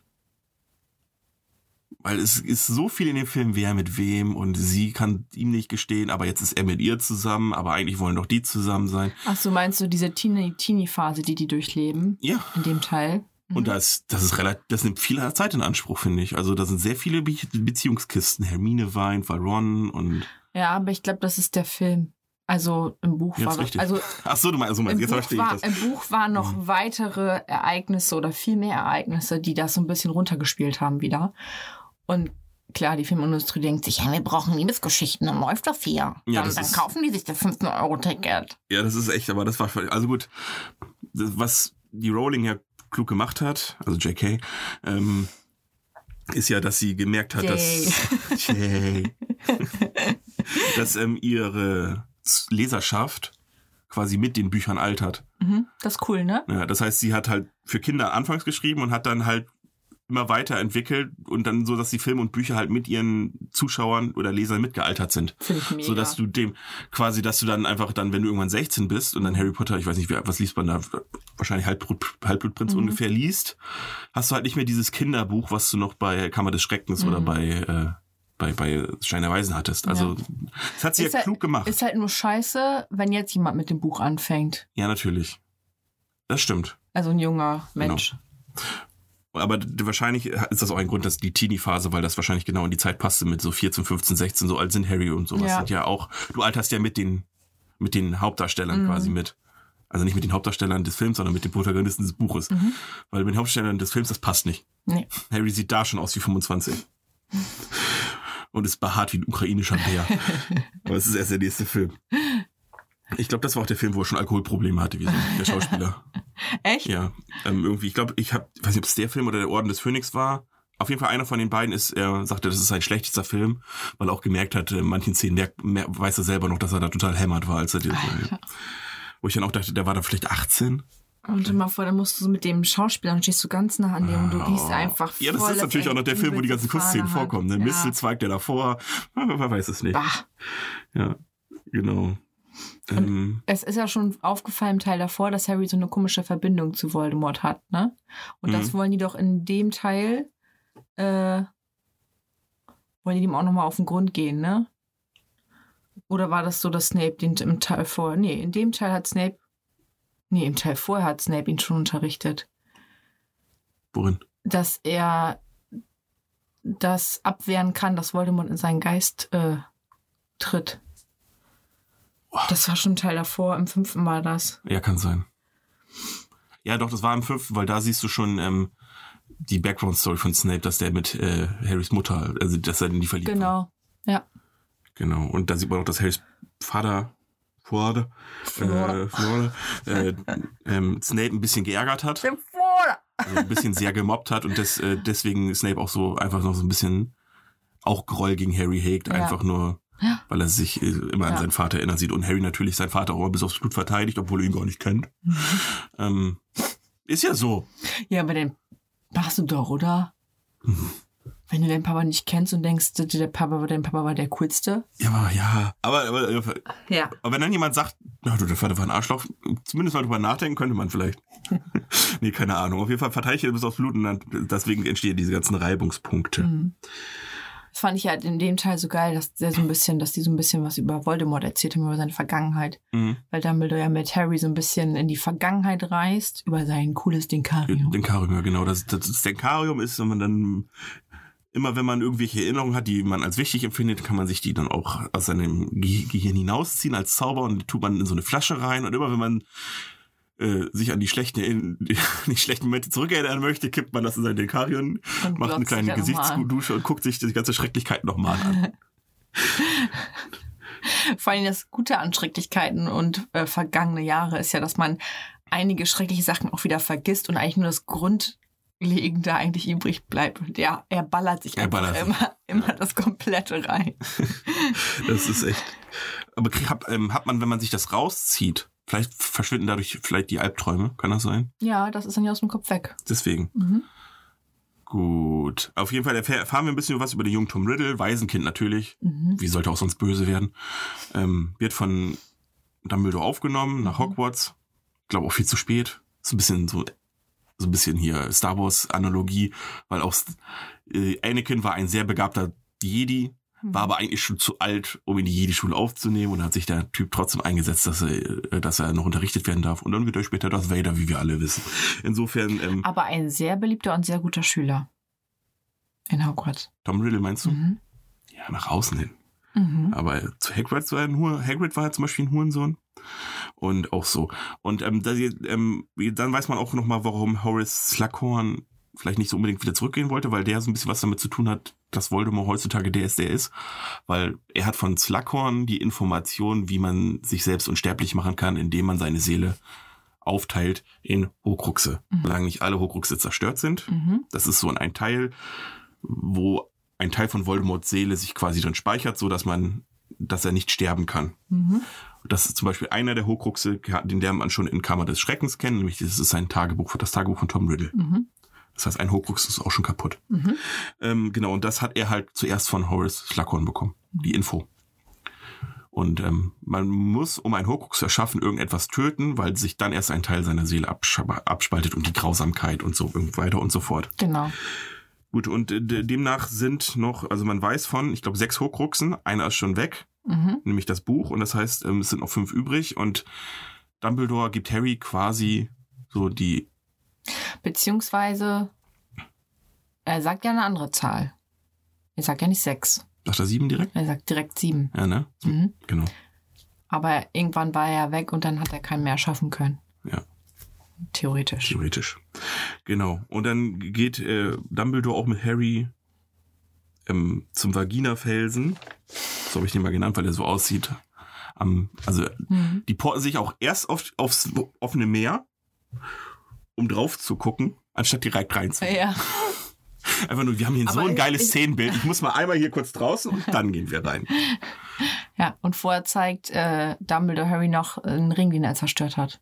Weil es ist so viel in dem Film, wer mit wem und sie kann ihm nicht gestehen, aber jetzt ist er mit ihr zusammen, aber eigentlich wollen doch die zusammen sein. Ach so, meinst du diese Teenie- Teenie-Phase, die die durchleben Ja, in dem Teil? Und das, das ist relativ, das nimmt viel Zeit in Anspruch, finde ich. Also da sind sehr viele Be Beziehungskisten. Hermine weint, Ron und. Ja, aber ich glaube, das ist der Film. Also im Buch Ja, war richtig. also Ach so, du meinst, so meinst jetzt Buch verstehe war, ich das. Mhm. im Buch waren noch weitere Ereignisse oder viel mehr Ereignisse, die das so ein bisschen runtergespielt haben wieder. Und klar, die Filmindustrie denkt sich, ja, wir brauchen Liebesgeschichten, dann läuft das hier. Ja, dann das dann ist- kaufen die sich das 15-Euro-Ticket. Ja, das ist echt, aber das war, also gut. Das, was die Rowling ja klug gemacht hat, also JK, ähm, ist ja, dass sie gemerkt hat, dass, Jay, dass ähm, ihre Leserschaft quasi mit den Büchern altert. Mhm, das ist cool, ne? Ja, das heißt, sie hat halt für Kinder anfangs geschrieben und hat dann halt immer weiterentwickelt und dann so, dass die Filme und Bücher halt mit ihren Zuschauern oder Lesern mitgealtert sind. Finde ich mega. So dass du dem, quasi, dass du dann einfach dann, wenn du irgendwann 16 bist und dann Harry Potter, ich weiß nicht, wie- was liest man da, wahrscheinlich Halbblut, Halbblutprinz Mhm. ungefähr liest, hast du halt nicht mehr dieses Kinderbuch, was du noch bei Kammer des Schreckens oder Mhm. bei, äh, bei, bei Stein der Weisen hattest. Also, das hat sie Ist ja halt- klug gemacht. Ist halt nur scheiße, wenn jetzt jemand mit dem Buch anfängt. ja, natürlich. Das stimmt. Also ein junger Mensch. Aber wahrscheinlich ist das auch ein Grund, dass die Teenie-Phase, weil das wahrscheinlich genau in die Zeit passte mit so 14, 15, 16, so alt sind Harry und sowas Ja. sind ja auch, du alterst ja mit den, mit den Hauptdarstellern Mhm. quasi mit. Also nicht mit den Hauptdarstellern des Films, sondern mit den Protagonisten des Buches. Mhm. Weil mit den Hauptdarstellern des Films, das passt nicht. Nee. Harry sieht da schon aus wie 25. Und ist behaart wie ein ukrainischer Bär. Aber es ist erst der nächste Film. Ich glaube, das war auch der Film, wo er schon Alkoholprobleme hatte, wie so der Schauspieler. Echt? Ja, ähm, irgendwie, ich glaube, ich habe, weiß nicht, ob es der Film oder der Orden des Phönix war. Auf jeden Fall einer von den beiden ist, er sagte, das ist sein schlechtester Film, weil er auch gemerkt hat, in manchen Szenen merkt, mer weiß er selber noch, dass er da total hämmert war, als er den Alter. Wo ich dann auch dachte, der war da vielleicht 18. Und mal vor, dann musst du so mit dem Schauspieler und stehst du ganz nah an dem und du riechst einfach Ja, das ist natürlich auch noch der Film, wo die ganzen Kussszenen hat. vorkommen. Ne? Ja. Mistelzweig, der davor, man weiß es nicht. Bah. Ja, genau. Ähm, Es ist ja schon aufgefallen im Teil davor, dass Harry so eine komische Verbindung zu Voldemort hat, ne? Und das Mhm. wollen die doch in dem Teil, äh, wollen die dem auch nochmal auf den Grund gehen, ne? Oder war das so, dass Snape den im Teil vor, nee, in dem Teil hat Snape, nee, im Teil vorher hat Snape ihn schon unterrichtet, worin? dass er das abwehren kann, dass Voldemort in seinen Geist äh, tritt. Das war schon ein Teil davor, im fünften war das. Ja, kann sein. Ja, doch, das war im fünften, weil da siehst du schon ähm, die Background-Story von Snape, dass der mit äh, Harrys Mutter, also dass er in die verliebt war. Genau. Ja. Genau. Und da sieht man auch, dass Harrys Vater Vater, äh, Vater, äh, ähm, Snape ein bisschen geärgert hat. Also ein bisschen sehr gemobbt hat und des, äh, deswegen Snape auch so einfach noch so ein bisschen auch Groll gegen Harry hegt, Ja. einfach nur, Ja. weil er sich äh, immer an Ja. seinen Vater erinnern sieht und Harry natürlich seinen Vater auch immer bis aufs Blut verteidigt, obwohl er ihn gar nicht kennt. Mhm. Ähm, ist ja so. Ja, aber den machst du doch, oder? Mhm. Wenn du deinen Papa nicht kennst und denkst, der Papa, dein Papa war der coolste. Ja, aber ja, aber, aber, aber Ja. wenn dann jemand sagt, na du, der Vater war ein Arschloch, zumindest mal drüber nachdenken könnte man vielleicht. nee, keine Ahnung. Auf jeden Fall verteidigt er bis aufs Blut und dann, deswegen entstehen diese ganzen Reibungspunkte. Mhm. Das fand ich halt in dem Teil so geil, dass der so ein bisschen, dass die so ein bisschen was über Voldemort erzählt haben, über seine Vergangenheit. Mhm. Weil Dumbledore ja mit Harry so ein bisschen in die Vergangenheit reist, über sein cooles Denkarium. Denkarium, ja genau. Das, das, das Denkarium ist, wenn man dann immer wenn man irgendwelche Erinnerungen hat, die man als wichtig empfindet, kann man sich die dann auch aus seinem Ge Gehirn hinausziehen als Zauber und die tut man in so eine Flasche rein und immer wenn man äh, sich an die schlechten, die schlechten Momente zurückerinnern möchte, kippt man das in sein Denkarium, Und macht eine kleine. Gesichtsdusche und guckt sich die ganze Schrecklichkeit nochmal an. Vor allem das Gute an Schrecklichkeiten und äh, vergangene Jahre ist ja, dass man einige schreckliche Sachen auch wieder vergisst und eigentlich nur das Grundlegende eigentlich übrig bleibt. Und ja, er ballert sich Er einfach ballert sich. immer, immer das Komplette rein. Das ist echt. Aber hat, ähm, hat man, wenn man sich das rauszieht, vielleicht verschwinden dadurch vielleicht die Albträume, kann das sein? Ja, das ist dann ja aus dem Kopf weg. Deswegen. Mhm. Gut. Auf jeden Fall erfahr- erfahren wir ein bisschen was über den jungen Tom Riddle, Waisenkind natürlich. Mhm. Wie sollte auch sonst böse werden? Ähm, wird von Dumbledore aufgenommen nach Hogwarts. Ich glaube auch viel zu spät. So ein bisschen so, so ein bisschen hier Star Wars Analogie, weil auch äh, Anakin war ein sehr begabter Jedi, war aber eigentlich schon zu alt, um in die Jedi-Schule aufzunehmen und hat sich der Typ trotzdem eingesetzt, dass er, äh, dass er noch unterrichtet werden darf. Und dann wird er später Darth Vader, wie wir alle wissen. Insofern, ähm, Aber ein sehr beliebter und sehr guter Schüler in Hogwarts. Tom Riddle meinst du? Mhm. Ja, nach außen hin. Mhm. Aber zu Hagrid war, ein Hagrid war zum Beispiel ein Hurensohn. Und auch so. Und ähm, da, ähm, dann weiß man auch nochmal, warum Horace Slughorn vielleicht nicht so unbedingt wieder zurückgehen wollte, weil der so ein bisschen was damit zu tun hat, dass Voldemort heutzutage der ist, der ist. Weil er hat von Slughorn die Information, wie man sich selbst unsterblich machen kann, indem man seine Seele aufteilt in Horcruxe. Solange nicht alle Horcruxe zerstört sind. Mhm. Das ist so ein Teil, wo ein Teil von Voldemorts Seele sich quasi dann speichert, so dass man, dass er nicht sterben kann. Mhm. Das ist zum Beispiel einer der Horcruxe, den der man schon in Kammer des Schreckens kennt, nämlich das ist sein Tagebuch, das Tagebuch von Tom Riddle. Mhm. Das heißt, ein Horcrux ist auch schon kaputt. Mhm. Ähm, genau, und das hat er halt zuerst von Horace Slughorn bekommen, die Info. Und ähm, man muss, um ein Horcrux zu erschaffen, irgendetwas töten, weil sich dann erst ein Teil seiner Seele absch abspaltet und die Grausamkeit und so weiter und so fort. Genau. Gut, und äh, de- demnach sind noch, also man weiß von, ich glaube, sechs Horcruxen, einer ist schon weg, Mhm. nämlich das Buch, und das heißt, ähm, es sind noch fünf übrig und Dumbledore gibt Harry quasi so die, Beziehungsweise, er sagt ja eine andere Zahl. Er sagt ja nicht sechs. sagt er sieben direkt? Er sagt direkt sieben. Ja, ne? Mhm. Genau. Aber irgendwann war er weg und dann hat er keinen mehr schaffen können. Ja. Theoretisch. Theoretisch. Genau. Und dann geht äh, Dumbledore auch mit Harry ähm, zum Vagina-Felsen. So habe ich den mal genannt, weil er so aussieht. Am, also Mhm. die porten sich auch erst auf, aufs offene Meer, um drauf zu gucken, anstatt direkt reinzugehen. Ja. Einfach nur, wir haben hier so Aber ein geiles ich- Szenenbild. Ich muss mal einmal hier kurz draußen und dann gehen wir rein. ja. Und vorher zeigt äh, Dumbledore Harry noch einen Ring, den er zerstört hat.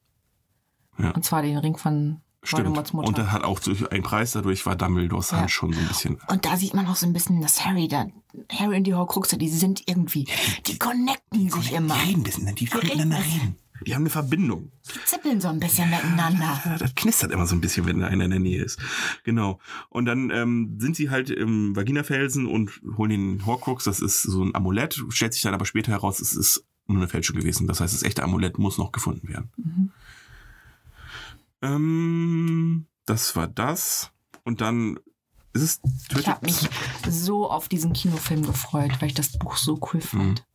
Ja. Und zwar den Ring von Stimmt. Voldemorts Mutter. Und er hat auch einen Preis, dadurch war Dumbledores Ja. Hand schon so ein bisschen. Und da sieht man auch so ein bisschen, dass Harry da, Harry und die Horcruxe, die sind irgendwie, die connecten sich immer. Die reden bisschen, die können miteinander reden. Die haben eine Verbindung. Die zippeln so ein bisschen miteinander. Ja, das knistert immer so ein bisschen, wenn einer in der Nähe ist. Genau. Und dann ähm, sind sie halt im Vaginafelsen und holen den Horcrux. Das ist so ein Amulett. Stellt sich dann aber später heraus, es ist nur eine Fälschung gewesen. Das heißt, das echte Amulett muss noch gefunden werden. Mhm. Ähm, das war das. Und dann ist es Ich habe mich so auf diesen Kinofilm gefreut, weil ich das Buch so cool fand. Mhm.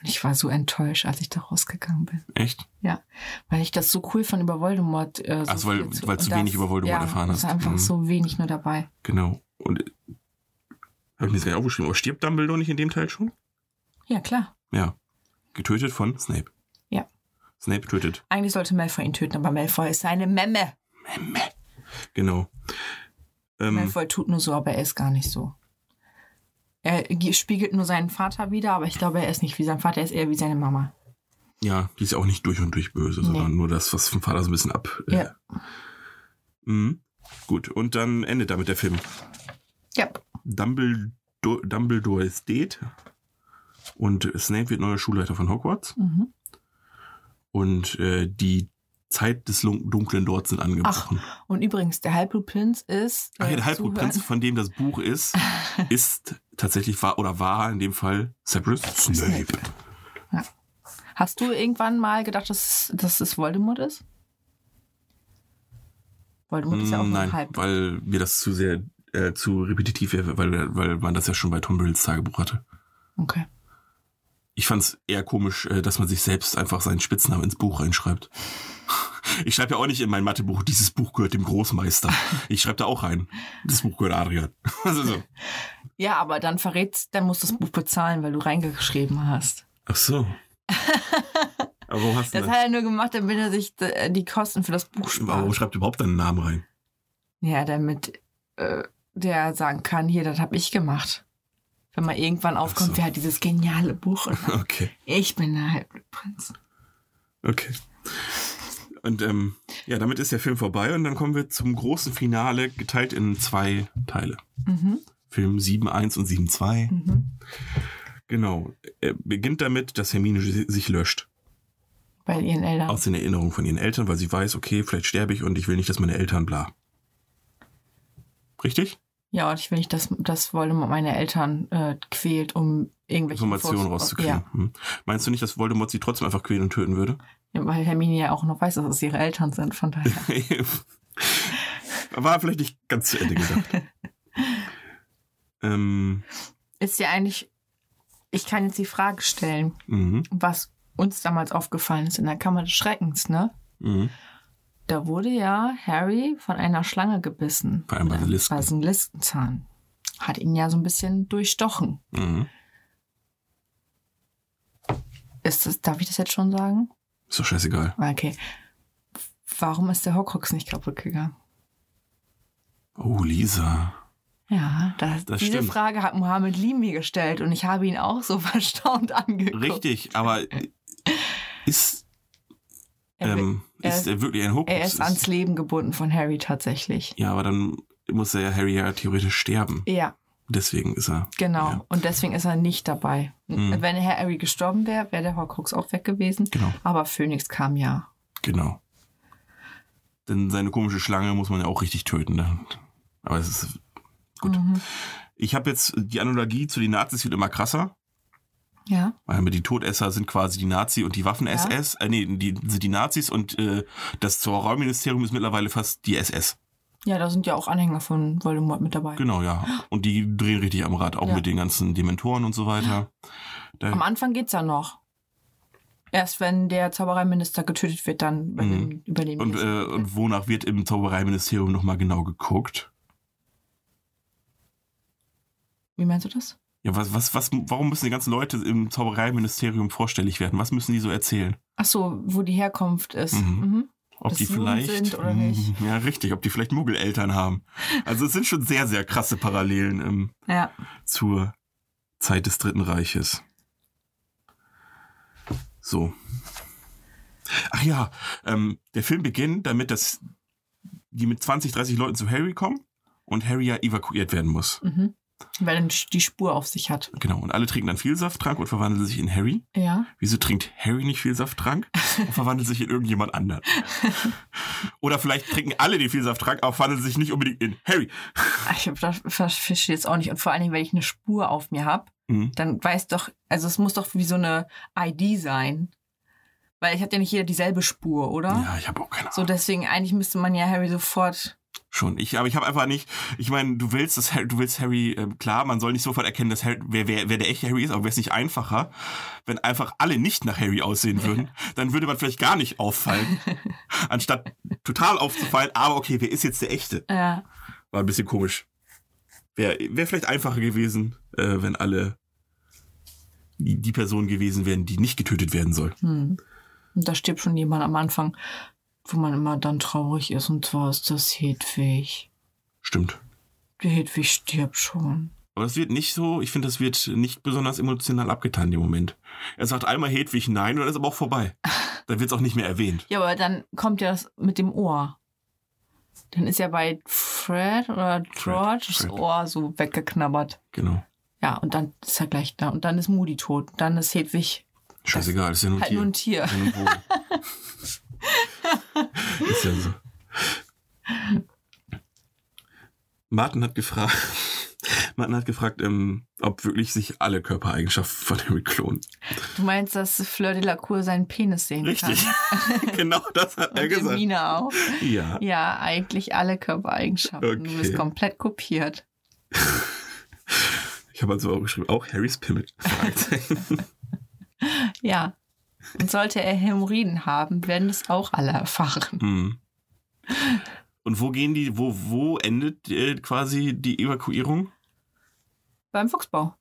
Und ich war so enttäuscht, als ich da rausgegangen bin. Echt? Ja, weil ich das so cool fand über Voldemort. Äh, so Ach so, weil- zu- weil und wenig über Voldemort ja, erfahren es ist hast. einfach Mhm. so wenig nur dabei. Genau. Und äh, habe ich mir das gar nicht aufgeschrieben. Aber stirbt Dumbledore nicht in dem Teil schon? Ja, klar. Ja. Getötet von Snape. Ja. Snape tötet. Eigentlich sollte Malfoy ihn töten, aber Malfoy ist seine Memme. Genau. Ähm, Malfoy tut nur so, aber er ist gar nicht so. Er ge- spiegelt nur seinen Vater wieder, aber ich glaube, er ist nicht wie sein Vater, er ist eher wie seine Mama. ja, die ist ja auch nicht durch und durch böse, sondern nur das, was vom Vater so ein bisschen ab. Äh, Ja. mhm. Gut, und dann endet damit der Film. Ja. Dumbledore, Dumbledore ist dead. Und Snape wird neuer Schulleiter von Hogwarts. Mhm. Und äh, die Zeit des dunklen Dorts sind angebrochen. Und übrigens, der Halbblutprinz ist. Ach, ja, äh, der Halbblutprinz, von dem das Buch ist, ist tatsächlich war oder war in dem Fall Severus Snape. Hast du irgendwann mal gedacht, dass, dass es Voldemort ist? Voldemort ist ja auch Mm, Nein, halb. weil mir das zu sehr äh, zu repetitiv wäre, weil, weil man das ja schon bei Tom Riddles Tagebuch hatte. Okay. Ich fand es eher komisch, äh, dass man sich selbst einfach seinen Spitznamen ins Buch reinschreibt. Ich schreibe ja auch nicht in mein Mathebuch, dieses Buch gehört dem Großmeister. Ich schreibe da auch rein, das Buch gehört Adrian. Also so. Ja, aber dann verrätst, dann musst du das Buch bezahlen, weil du reingeschrieben hast. Ach so. Aber warum hast du Das das? hat er nur gemacht, damit er sich äh, die Kosten für das Buch Warum spart. schreibt er überhaupt deinen Namen rein? Ja, damit äh, der sagen kann, hier, das habe ich gemacht. Wenn mal irgendwann aufkommt, so. wer hat dieses geniale Buch und Okay, ich bin der Halbblutprinz. okay. Und ähm, ja, damit ist der Film vorbei und dann kommen wir zum großen Finale, geteilt in zwei Teile. Mhm. Film 7.1 und 7.2. Mhm. Genau. Er beginnt damit, dass Hermine si- sich löscht. Bei ihren Eltern. Aus den Erinnerungen von ihren Eltern, weil sie weiß, okay, vielleicht sterbe ich und ich will nicht, dass meine Eltern bla. Richtig? Ja, und ich will nicht, dass, dass Voldemort meine Eltern äh, quält, um irgendwelche Informationen rauszukriegen. Ja, Hm. Meinst du nicht, dass Voldemort sie trotzdem einfach quälen und töten würde? weil Hermine ja auch noch weiß, dass es ihre Eltern sind, von daher. War vielleicht nicht ganz zu Ende gedacht. ähm, Ist ja eigentlich, ich kann jetzt die Frage stellen, mhm, was uns damals aufgefallen ist in der Kammer des Schreckens, ne? mhm. Da wurde ja Harry von einer Schlange gebissen. Bei einem Basilisken. Basiliskenzahn. Hat ihn ja so ein bisschen durchstochen. Mhm. Ist das, darf ich das jetzt schon sagen? Ist doch scheißegal. Okay. Warum ist der Horcrux nicht kaputt gegangen? Oh, Lisa. Ja, das, Das diese stimmt. Frage hat Mohammed Lee mir gestellt und ich habe ihn auch so verstaunt angeguckt. Richtig, aber ist, ähm, er- ist er wirklich ein Hokus? er ist ans Leben gebunden von Harry tatsächlich. Ja, aber dann muss er ja Harry ja theoretisch sterben. Ja, Deswegen ist er. genau. Ja. Und deswegen ist er nicht dabei. Mhm. Wenn Herr Harry gestorben wäre, wäre der Horcrux auch weg gewesen. Genau, Aber Phoenix kam ja. genau. Denn seine komische Schlange muss man ja auch richtig töten. Ne? Aber es ist gut. Mhm. Ich habe jetzt die Analogie zu den Nazis wird immer krasser. Ja. Weil die Todesser sind quasi die Nazi und die Waffen-SS. Äh, nee, die sind die Nazis und äh, das Zaubererministerium ist mittlerweile fast die SS. Ja, da sind ja auch Anhänger von Voldemort mit dabei. Genau, ja. Und die drehen richtig am Rad, auch Ja. mit den ganzen Dementoren und so weiter. Da, Am Anfang geht's ja noch. Erst wenn der Zaubereiminister getötet wird, dann übernehmen, übernehmen und, äh, und wonach wird im Zaubereiministerium nochmal genau geguckt? Wie meinst du das? Ja, was, was, was, warum müssen die ganzen Leute im Zaubereiministerium vorstellig werden? Was müssen die so erzählen? Ach so, wo die Herkunft ist. Mhm. Mhm. Ob Dass die vielleicht. sind oder nicht. Ja, richtig, ob die vielleicht Muggeleltern haben. Also es sind schon sehr, sehr krasse Parallelen ähm, Ja. zur Zeit des Dritten Reiches. So. Ach ja, ähm, der Film beginnt damit, dass die mit 20, 30 Leuten zu Harry kommen und Harry ja evakuiert werden muss. Mhm. Weil er die Spur auf sich hat. Genau, und alle trinken dann viel Safttrank und verwandeln sich in Harry. Ja. Wieso trinkt Harry nicht viel Safttrank und verwandelt sich in irgendjemand anderen? Oder vielleicht trinken alle den Vielsafttrank, aber verwandeln sich nicht unbedingt in Harry. Ich verstehe jetzt auch nicht. Und vor allen Dingen, wenn ich eine Spur auf mir habe, Mhm. dann weiß doch, also es muss doch wie so eine ID sein. Weil ich hat ja nicht jeder dieselbe Spur, oder? Ja, ich habe auch keine Ahnung. So, deswegen eigentlich müsste man ja Harry sofort. Schon. Ich, aber ich habe einfach nicht. Ich meine, du willst, dass Harry, du willst Harry. Äh, klar, man soll nicht sofort erkennen, dass Harry, wer, wer, wer der echte Harry ist. Aber wäre es nicht einfacher, wenn einfach alle nicht nach Harry aussehen würden, dann würde man vielleicht gar nicht auffallen, anstatt total aufzufallen. Aber okay, wer ist jetzt der echte? Ja. War ein bisschen komisch. Wäre wär vielleicht einfacher gewesen, äh, wenn alle die, die Person gewesen wären, die nicht getötet werden soll. Hm. Und da stirbt schon jemand am Anfang, wo man immer dann traurig ist. Und zwar ist das Hedwig. Stimmt. Die Hedwig stirbt schon. Aber das wird nicht so, ich finde, das wird nicht besonders emotional abgetan im Moment. Er sagt einmal Hedwig nein und dann ist aber auch vorbei. Dann wird es auch nicht mehr erwähnt. Ja, aber dann kommt ja das mit dem Ohr. Dann ist ja bei Fred oder George das Fred. Ohr so weggeknabbert. Genau. Ja, und dann ist er gleich da. Und dann ist Moody tot. Dann ist Hedwig Scheißegal, ist ja nur ein halt Tier. nur ein Tier. Ist ja so. Martin hat gefragt, Martin hat gefragt, ähm, ob wirklich sich alle Körpereigenschaften von Harry klonen. Du meinst, dass Fleur de la Cour seinen Penis sehen Richtig. kann? genau das hat er Und gesagt. Hermine auch. Ja. Ja, eigentlich alle Körpereigenschaften. Du bist Okay. komplett kopiert. Ich habe also auch geschrieben, auch Harrys Pimmel. Ja. Und sollte er Hämorrhoiden haben, werden es auch alle erfahren. Hm. Und wo gehen die, wo, wo endet äh, quasi die Evakuierung? Beim Fuchsbau.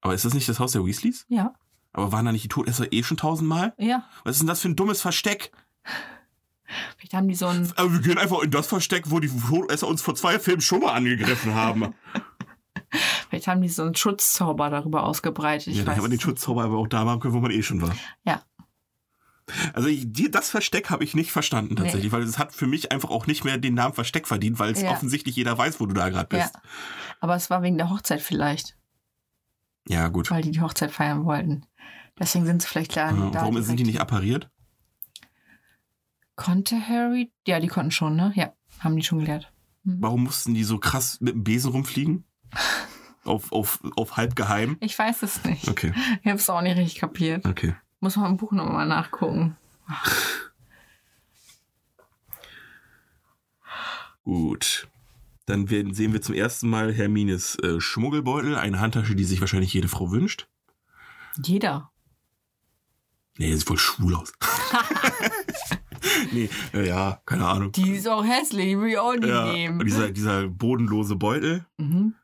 Aber ist das nicht das Haus der Weasleys? Ja. Aber waren da nicht die Todesser eh schon tausendmal? Ja. Was ist denn das für ein dummes Versteck? Vielleicht haben die so ein. Aber wir gehen einfach in das Versteck, wo die Todesser uns vor zwei Filmen schon mal angegriffen haben. Vielleicht haben die so einen Schutzzauber darüber ausgebreitet. Ich ja, da hätten wir den Schutzzauber aber auch da machen können, wo man eh schon war. Ja. Also die, das Versteck habe ich nicht verstanden tatsächlich, weil es hat für mich einfach auch nicht mehr den Namen Versteck verdient, weil es Ja. offensichtlich jeder weiß, wo du da gerade Ja. bist. Aber es war wegen der Hochzeit vielleicht, Ja, gut. weil die die Hochzeit feiern wollten. Deswegen sind sie vielleicht da. Ja, da warum sind die direkt- nicht appariert? Konnte Harry? Ja, die konnten schon, ne? Ja, haben die schon gelehrt. Warum mussten die so krass mit dem Besen rumfliegen? auf, auf, auf halb geheim? Ich weiß es nicht. Okay, Ich habe es auch nicht richtig kapiert. okay. Muss man im Buch nochmal nachgucken. Gut. Dann werden, sehen wir zum ersten Mal Hermines äh, Schmuggelbeutel, eine Handtasche, die sich wahrscheinlich jede Frau wünscht. Jeder. Nee, sieht voll schwul aus. nee, äh, ja, keine Ahnung. Die ist auch hässlich, die will ich auch nicht ja, nehmen. dieser, dieser bodenlose Beutel. Mhm.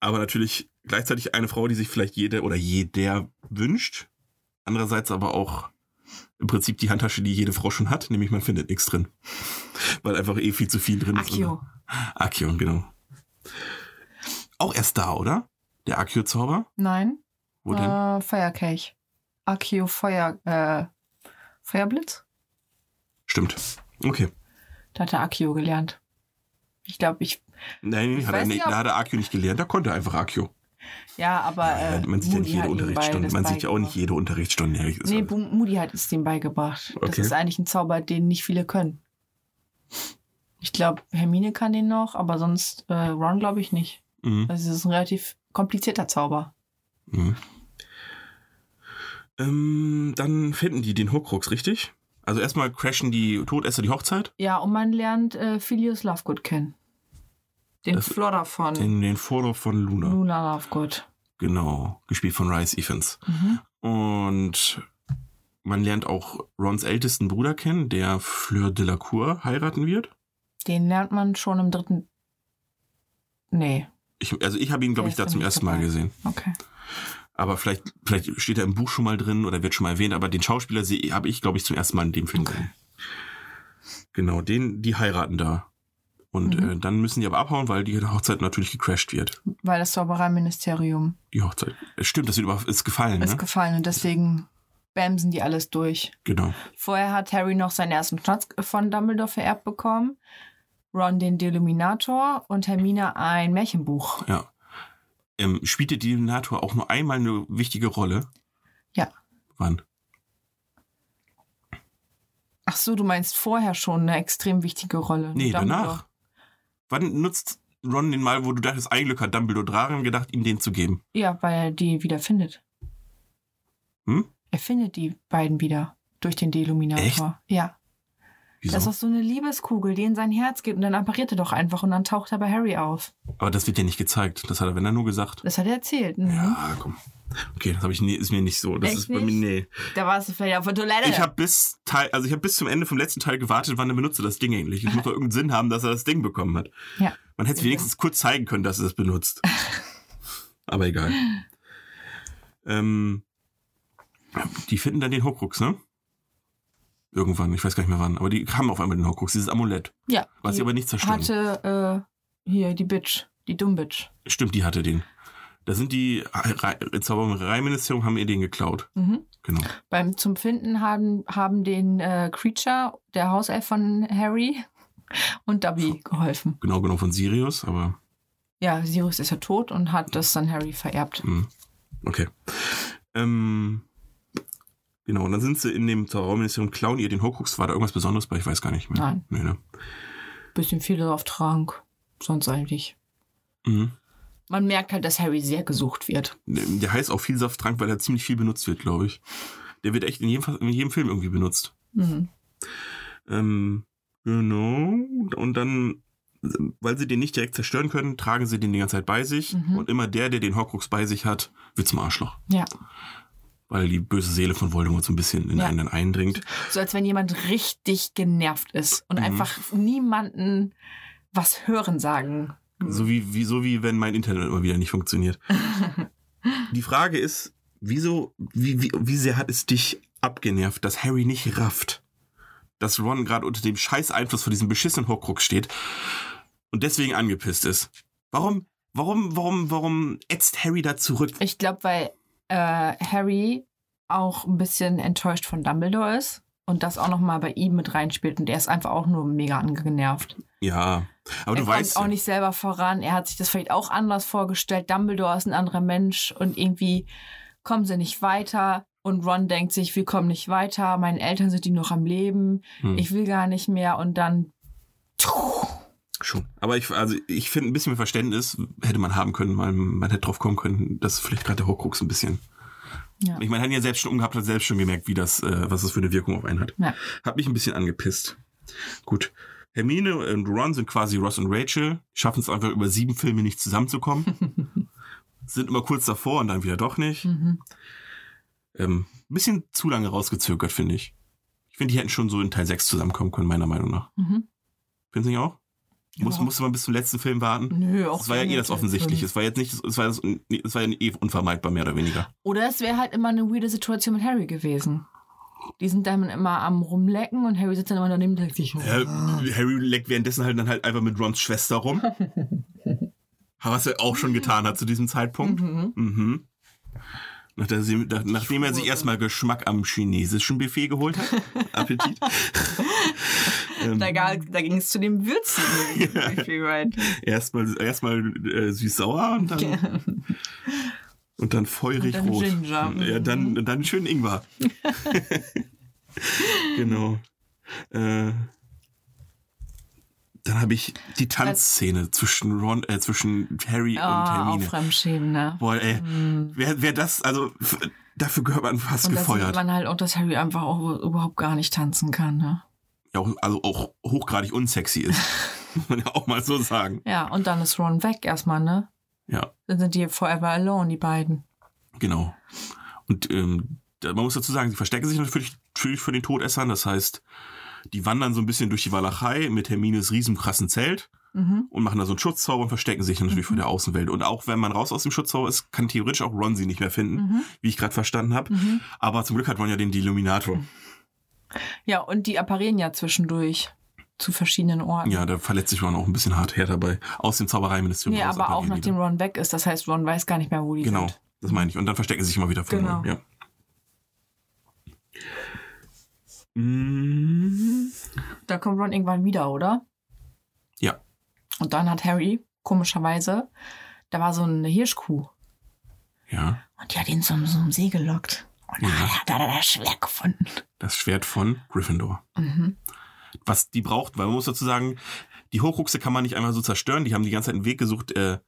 Aber natürlich gleichzeitig eine Frau, die sich vielleicht jede oder jeder wünscht. Andererseits aber auch im Prinzip die Handtasche, die jede Frau schon hat, nämlich man findet nichts drin. Weil einfach eh viel zu viel drin ist. Akio. Akio, genau. Auch erst da, oder? Der Akio-Zauber? Nein. Wo denn? Äh, Feuerkelch. Akio Feuer, äh, Feuerblitz? Stimmt. Okay. Da hat er Akio gelernt. Ich glaube, ich. Nein, Ich hat er nicht, da hat er Akio nicht gelernt, da konnte er einfach Akio. Ja, aber. Äh, Ja, man sieht ja nicht jede Unterrichtsstunde. Man sieht ja auch nicht jede Unterrichtsstunde. ehrlich. Nee, Bu- Moody hat es ihm beigebracht. Das Okay. ist eigentlich ein Zauber, den nicht viele können. Ich glaube, Hermine kann den noch, aber sonst äh, Ron glaube ich nicht. Mhm. Also es ist ein relativ komplizierter Zauber. Mhm. Ähm, dann finden die den Horcrux, richtig? Also erstmal crashen die Todesser die Hochzeit, Ja, und man lernt äh, Phileas Lovegood kennen. Den Das- Flodder von den, den Vorlauf von Luna. Luna Lovegood. Genau, gespielt von Rice Evans. Mhm. Und man lernt auch Rons ältesten Bruder kennen, der Fleur de la Cour heiraten wird. Den lernt man schon im dritten. Nee, Ich, also ich habe ihn, glaube ich, da zum ersten Mal dabei. gesehen. okay. Aber vielleicht, vielleicht steht er im Buch schon mal drin oder wird schon mal erwähnt, aber den Schauspieler habe ich, glaube ich, zum ersten Mal in dem Film Okay. gesehen. Genau, den, die heiraten da. Und Mhm. äh, dann müssen die aber abhauen, weil die Hochzeit natürlich gecrashed wird. Weil das Zaubereiministerium Die Hochzeit. Stimmt, das wird über, ist gefallen, ist ne? gefallen und deswegen bamsen die alles durch. Genau. Vorher hat Harry noch seinen ersten Schnatz von Dumbledore vererbt bekommen. Ron den Deluminator und Hermine ein Märchenbuch. Ja. Ähm, spielte die Natur auch nur einmal eine wichtige Rolle? Ja. Wann? Ach so, du meinst vorher schon eine extrem wichtige Rolle. Nee, Dumbledore. danach. Wann nutzt Ron den mal, wo du dachtest, ein Glück hat Dumbledore daran gedacht, ihm den zu geben? Ja, weil er die wieder findet. Hm? Er findet die beiden wieder durch den Deluminator. Echt? Ja. Wieso? Das ist doch so eine Liebeskugel, die in sein Herz geht und dann appariert er doch einfach und dann taucht er bei Harry auf. Aber das wird ja nicht gezeigt. Das hat er, wenn er nur gesagt. Das hat er erzählt. Mhm. Ja, komm. Okay, das habe ich nie, ist mir nicht so. Das Echt ist bei mir, nee. Da war es vielleicht auf der Toilette. Ich habe bis Teil, also ich habe bis zum Ende vom letzten Teil gewartet, wann er benutzt das Ding eigentlich. Es muss doch irgendeinen Sinn haben, dass er das Ding bekommen hat. Ja. Man hätte es wenigstens kurz zeigen können, dass er es benutzt. Aber egal. Ähm, die finden dann den Horcrux, ne? Irgendwann, ich weiß gar nicht mehr wann, aber die haben auf einmal den Horcrux, dieses Amulett, Ja. was sie aber nicht zerstören. hatte äh, hier die Bitch, die Dummbitch. Stimmt, die hatte den. Da sind die Re- Zaubereiministerium haben ihr den geklaut. Mhm. Genau. Beim zum Finden haben, haben den äh, Creature, der Hauself von Harry und Dobby geholfen. Genau, genau von Sirius, aber Ja, Sirius ist ja tot und hat das dann Harry vererbt. mh, okay. Ähm, genau, und dann sind sie in dem Zauberministerium, klauen ihr den Horcrux. War da irgendwas Besonderes bei? Ich weiß gar nicht mehr. Nein. Nee, ne? Bisschen viel drauf Trank. Sonst eigentlich. Mhm. Man merkt halt, dass Harry sehr gesucht wird. Der heißt auch Vielsafttrank, weil er ziemlich viel benutzt wird, glaube ich. Der wird echt in jedem, in jedem Film irgendwie benutzt. Mhm. Ähm, genau. Und dann, weil sie den nicht direkt zerstören können, tragen sie den die ganze Zeit bei sich. Mhm. Und immer der, der den Horcrux bei sich hat, wird zum Arschloch. Ja. Weil die böse Seele von Voldemort so ein bisschen in Ja. einen eindringt. So als wenn jemand richtig genervt ist und Mhm. einfach niemanden was hören sagen. So wie, wie, so wie wenn mein Internet immer wieder nicht funktioniert. die Frage ist, wieso, wie, wie, wie sehr hat es dich abgenervt, dass Harry nicht rafft? Dass Ron gerade unter dem scheiß Einfluss von diesem beschissenen Horcrux steht und deswegen angepisst ist. Warum, warum, warum, warum ätzt Harry da zurück? Ich glaube, weil äh, Harry auch ein bisschen enttäuscht von Dumbledore ist und das auch nochmal bei ihm mit reinspielt und er ist einfach auch nur mega angenervt. Ja, aber er du kommt weißt auch ja, nicht selber voran. Er hat sich das vielleicht auch anders vorgestellt. Dumbledore ist ein anderer Mensch und irgendwie kommen sie nicht weiter. Und Ron denkt sich, wir kommen nicht weiter. Meine Eltern sind die noch am Leben. Hm. Ich will gar nicht mehr. Und dann schon. Aber ich, also ich finde ein bisschen mehr Verständnis hätte man haben können, weil man hätte drauf kommen können, dass vielleicht gerade der Horcrux ein bisschen Ja. Ich meine, hat ihn ja selbst schon umgehabt, hat selbst schon gemerkt, wie das, äh, was das für eine Wirkung auf einen hat. Ja. Hat mich ein bisschen angepisst. Gut. Hermine und Ron sind quasi Ross und Rachel, schaffen es einfach über sieben Filme nicht zusammenzukommen. sind immer kurz davor und dann wieder doch nicht. Mhm. Ähm, ein bisschen zu lange rausgezögert, finde ich. Ich finde, die hätten schon so in Teil 6 zusammenkommen können, meiner Meinung nach. Mhm. Finden Sie nicht auch? Muss, Ja. musste man bis zum letzten Film warten? Nö, auch Das war ja eh das. Offensichtliche. Es war jetzt nicht, es war, das, es war ja eh unvermeidbar, mehr oder weniger. Oder es wäre halt immer eine weirde Situation mit Harry gewesen. Die sind dann immer am Rumlecken und Harry sitzt dann immer daneben und denkt sich, Äh, Harry leckt währenddessen halt dann halt einfach mit Rons Schwester rum. Was er auch schon getan hat zu diesem Zeitpunkt. mhm. Mhm. Nach, nachdem er sich erstmal Geschmack am chinesischen Buffet geholt hat. Appetit. ähm, da, da ging es zu dem würzigen Buffet rein. erstmal erstmal äh, süß-sauer und dann, und dann feurig Und dann rot. Ginger. Ja, dann, dann schön Ingwer. genau. Äh, dann habe ich die Tanzszene zwischen Ron, äh, zwischen Harry und Ah, auch Hermine. Fremdschämen, ne? Boah, ey, wer, wer das, also dafür gehört man fast Und gefeuert. man halt auch, dass Harry einfach auch überhaupt gar nicht tanzen kann, ne? Ja, also auch hochgradig unsexy ist. Muss man ja auch mal so sagen. Ja, und dann ist Ron weg erstmal, ne? Ja, Dann sind die forever alone, die beiden. genau. Und ähm, man muss dazu sagen, sie verstecken sich natürlich, für den Todessern. Das heißt, die wandern so ein bisschen durch die Walachei mit Hermines riesenkrassen Zelt Mhm. und machen da so einen Schutzzauber und verstecken sich natürlich vor der Außenwelt. Und auch wenn man raus aus dem Schutzzauber ist, kann theoretisch auch Ron sie nicht mehr finden, Mhm. wie ich gerade verstanden habe. Mhm. Aber zum Glück hat Ron ja den Illuminator. Ja, und die apparieren ja zwischendurch zu verschiedenen Orten. Ja, da verletzt sich Ron auch ein bisschen hart her dabei. Aus dem Zaubereiministerium. Nee, raus aber auch nachdem dann. Ron weg ist. Das heißt, Ron weiß gar nicht mehr, wo die Genau, sind. das meine ich. Und dann verstecken sie sich immer wieder vor Genau. Ron. Ja. Mm, Da kommt Ron irgendwann wieder, oder? Ja. Und dann hat Harry, komischerweise, da war so eine Hirschkuh. Ja, Und die hat ihn zum, zum See gelockt. Und Ja. hat er das Schwert gefunden. das Schwert von Gryffindor. Mhm. Was die braucht, weil man muss dazu sagen, die Hochruchse kann man nicht einfach so zerstören. Die haben die ganze Zeit einen Weg gesucht, äh,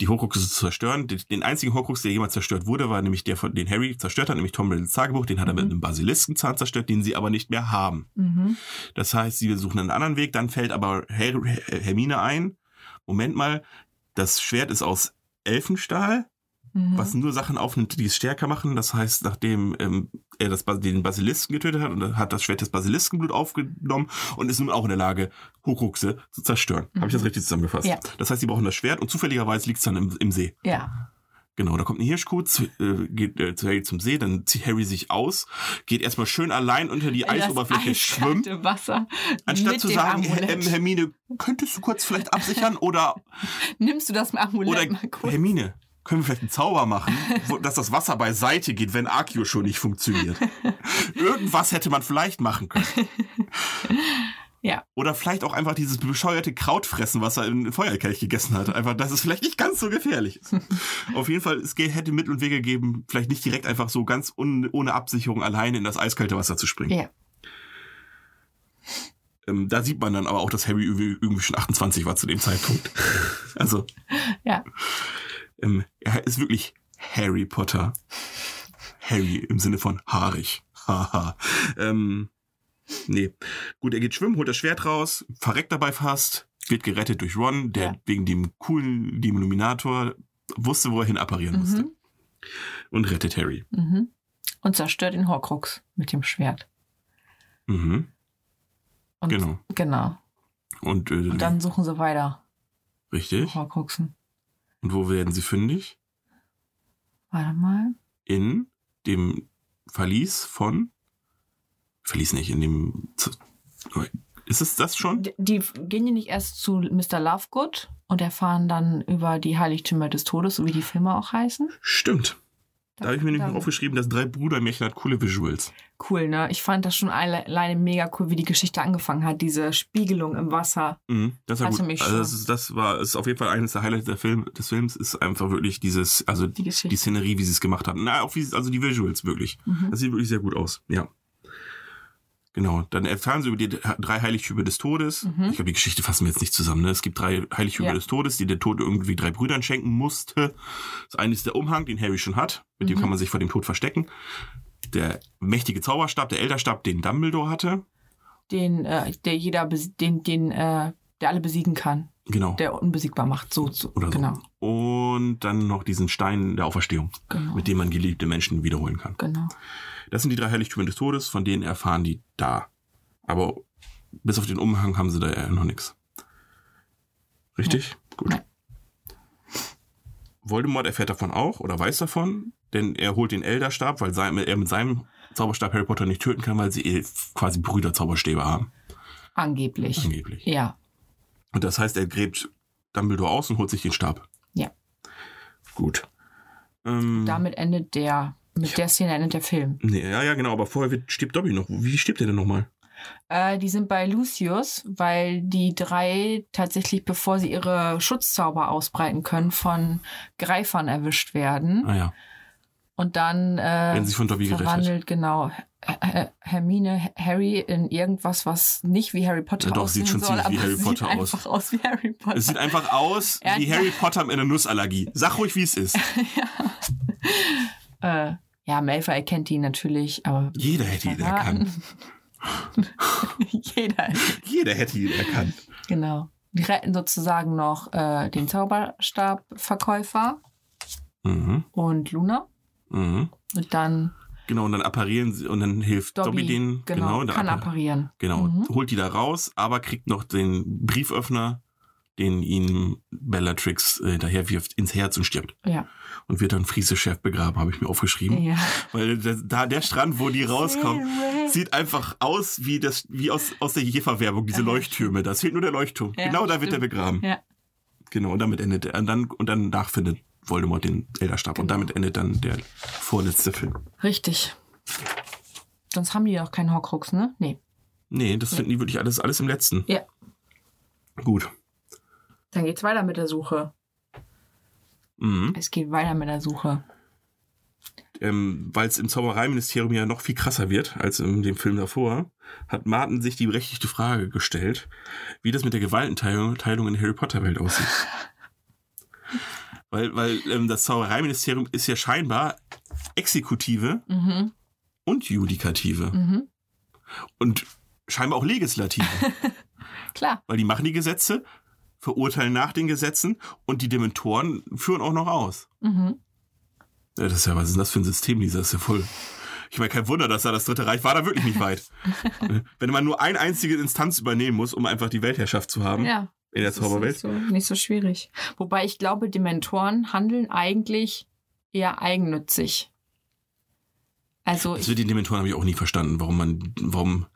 die Hochruchse zu zerstören. Den, einzigen Horcrux, der jemals zerstört wurde, war nämlich der, von den Harry zerstört hat, nämlich Tom Riddles Tagebuch. Den hat er mit Mhm. einem Basiliskenzahn zerstört, den sie aber nicht mehr haben. Mhm. Das heißt, sie suchen einen anderen Weg, dann fällt aber Her Her Hermine ein. Moment mal, das Schwert ist aus Elfenstahl, Mhm. was nur Sachen aufnimmt, die es stärker machen. Das heißt, nachdem ähm, er das, den Basilisken getötet hat, und hat das Schwert des Basiliskenblut aufgenommen und ist nun auch in der Lage, Hochruchse zu zerstören. Habe ich das richtig zusammengefasst? Ja. Das heißt, sie brauchen das Schwert und zufälligerweise liegt es dann im, im See. Ja. Genau, da kommt ein Hirschkuh, zu, äh, geht äh, zu Harry zum See, dann zieht Harry sich aus, geht erstmal schön allein unter die In das Eisoberfläche schwimmen. Wasser. Anstatt zu sagen, ähm, Hermine, könntest du kurz vielleicht absichern oder, Nimmst du das Amulett oder mal kurz? Hermine, können wir vielleicht einen Zauber machen, wo, dass das Wasser beiseite geht, wenn Akio schon nicht funktioniert. Irgendwas hätte man vielleicht machen können. Ja. Oder vielleicht auch einfach dieses bescheuerte Kraut fressen, was er im Feuerkelch gegessen hat. Einfach, dass es vielleicht nicht ganz so gefährlich ist. Auf jeden Fall, es hätte Mittel und Wege gegeben, vielleicht nicht direkt einfach so ganz un, ohne Absicherung alleine in das eiskalte Wasser zu springen. Ja. Ähm, da sieht man dann aber auch, dass Harry irgendwie irgendwie schon 28 war zu dem Zeitpunkt. also, Ja. Ähm, er ist wirklich Harry Potter. Harry im Sinne von haarig. Haha. ähm, nee. Gut, er geht schwimmen, holt das Schwert raus, verreckt dabei fast, wird gerettet durch Ron, der Ja. wegen dem coolen Demominator wusste, wo er hin apparieren musste. Mhm. Und rettet Harry. Mhm. Und zerstört den Horcrux mit dem Schwert. Mhm. Und, Genau. Genau. Und, äh, Und dann suchen sie weiter. richtig. Horcruxen. Und wo werden sie fündig? Warte mal. in dem Verlies von Verlies nicht, in dem ist es das schon? Die, die gehen ja nicht erst zu Mr. Lovegood und erfahren dann über die Heiligtümer des Todes, so wie die Filme auch heißen. Stimmt. Da habe ich mir nämlich noch aufgeschrieben, das drei Brüder-Märchen hat coole Visuals. Cool, ne? Ich fand das schon alle- alleine mega cool, wie die Geschichte angefangen hat. Diese Spiegelung im Wasser. Mhm, das war Hatte gut. mich Also das, ist, das war ist auf jeden Fall eines der Highlights der Film, des Films, ist einfach wirklich dieses, also Die die Szenerie, wie sie es gemacht haben. Na, auch wie, also die Visuals wirklich. Mhm. Das sieht wirklich sehr gut aus, ja. Genau, dann erfahren sie über die drei Heiligtümer des Todes. Mhm. Ich glaube, die Geschichte fassen wir jetzt nicht zusammen. Ne? Es gibt drei Heiligtümer Ja. des Todes, die der Tod irgendwie drei Brüdern schenken musste. Das eine ist der Umhang, den Harry schon hat. Mit dem Mhm. kann man sich vor dem Tod verstecken. Der mächtige Zauberstab, der Elderstab, den Dumbledore hatte. Den, äh, der jeder, den, den, äh, der alle besiegen kann. Genau. Der unbesiegbar macht. So, so. Oder so. Genau. Und dann noch diesen Stein der Auferstehung, Genau. mit dem man geliebte Menschen wiederholen kann. Genau. Das sind die drei Heiligtümer des Todes, von denen erfahren die da. Aber bis auf den Umhang haben sie da ja noch nichts. Richtig? Gut. Nein. Voldemort erfährt davon auch oder weiß davon, denn er holt den Elderstab, weil sein, er mit seinem Zauberstab Harry Potter nicht töten kann, weil sie eh quasi Brüderzauberstäbe haben, Angeblich. angeblich. Ja. Und das heißt, er gräbt Dumbledore aus und holt sich den Stab. Ja. Gut. Ähm, Damit endet der, mit der Szene endet der Film. nee, ja, ja, genau, aber vorher wird, stirbt Dobby noch. Wie stirbt er denn nochmal? Äh, die sind bei Lucius, weil die drei tatsächlich, bevor sie ihre Schutzzauber ausbreiten können, von Greifern erwischt werden. Ah ja, Und dann äh, werden sie von Dobby gerettet. verwandelt, genau, Hermine, Harry in irgendwas, was nicht wie Harry Potter Ja, doch, aussehen sieht schon soll, ziemlich wie aber Harry es Potter sieht aus. einfach aus wie Harry Potter. Es sieht einfach aus wie Harry Potter mit einer Nussallergie. Sag ruhig, wie es ist. äh, ja, Malfoy erkennt ihn natürlich, aber Jeder hätte ihn erkannt. Jeder, Jeder hätte ihn erkannt. genau. Die retten sozusagen noch äh, den Zauberstabverkäufer Mhm. und Luna. Mhm. Und dann Genau, und dann apparieren sie und dann hilft Dobby, Dobby, denen. genau, der kann appar- apparieren. Genau, Mhm. holt die da raus, aber kriegt noch den Brieföffner, den ihm Bellatrix äh, daher wirft, ins Herz und stirbt. Ja. Und wird dann Friese-Chef begraben, habe ich mir aufgeschrieben. ja. Weil das, da der Strand, wo die rauskommen, sieht einfach aus wie das, wie aus, aus der Jefer-Werbung, diese Ja, Leuchttürme. Da fehlt nur der Leuchtturm. Ja, genau da wird er stimmt. begraben. Ja. Genau, und damit endet er. Und dann, und danach findet Voldemort den Elderstab. Und Genau. damit endet dann der vorletzte Film. Richtig. Sonst haben die doch keinen Horcrux, ne? Nee. Nee, das finden die wirklich alles, alles im letzten. Ja. Gut. Dann geht's weiter mit der Suche. Mhm. Es geht weiter mit der Suche. Ähm, Weil es im Zaubereiministerium ja noch viel krasser wird als in dem Film davor, hat Martin sich die berechtigte Frage gestellt, wie das mit der Gewaltenteilung Teilung in der Harry Potter Welt aussieht. weil weil ähm, das Zaubereiministerium ist ja scheinbar Exekutive Mhm. und Judikative Mhm. und scheinbar auch Legislative, Klar. weil die machen die Gesetze, verurteilen nach den Gesetzen und die Dementoren führen auch noch aus. Mhm. Ja, das ist ja, was ist das für ein System, Lisa? Das ist ja voll. Ich meine, kein Wunder, dass da das Dritte Reich war, da wirklich nicht weit. Wenn man nur eine einzige Instanz übernehmen muss, um einfach die Weltherrschaft zu haben Ja. in der Zauberwelt. Nicht so, nicht so schwierig. Wobei ich glaube, Dementoren handeln eigentlich eher eigennützig. Also Das ich, mit den Dementoren habe ich auch nie verstanden, warum man, warum,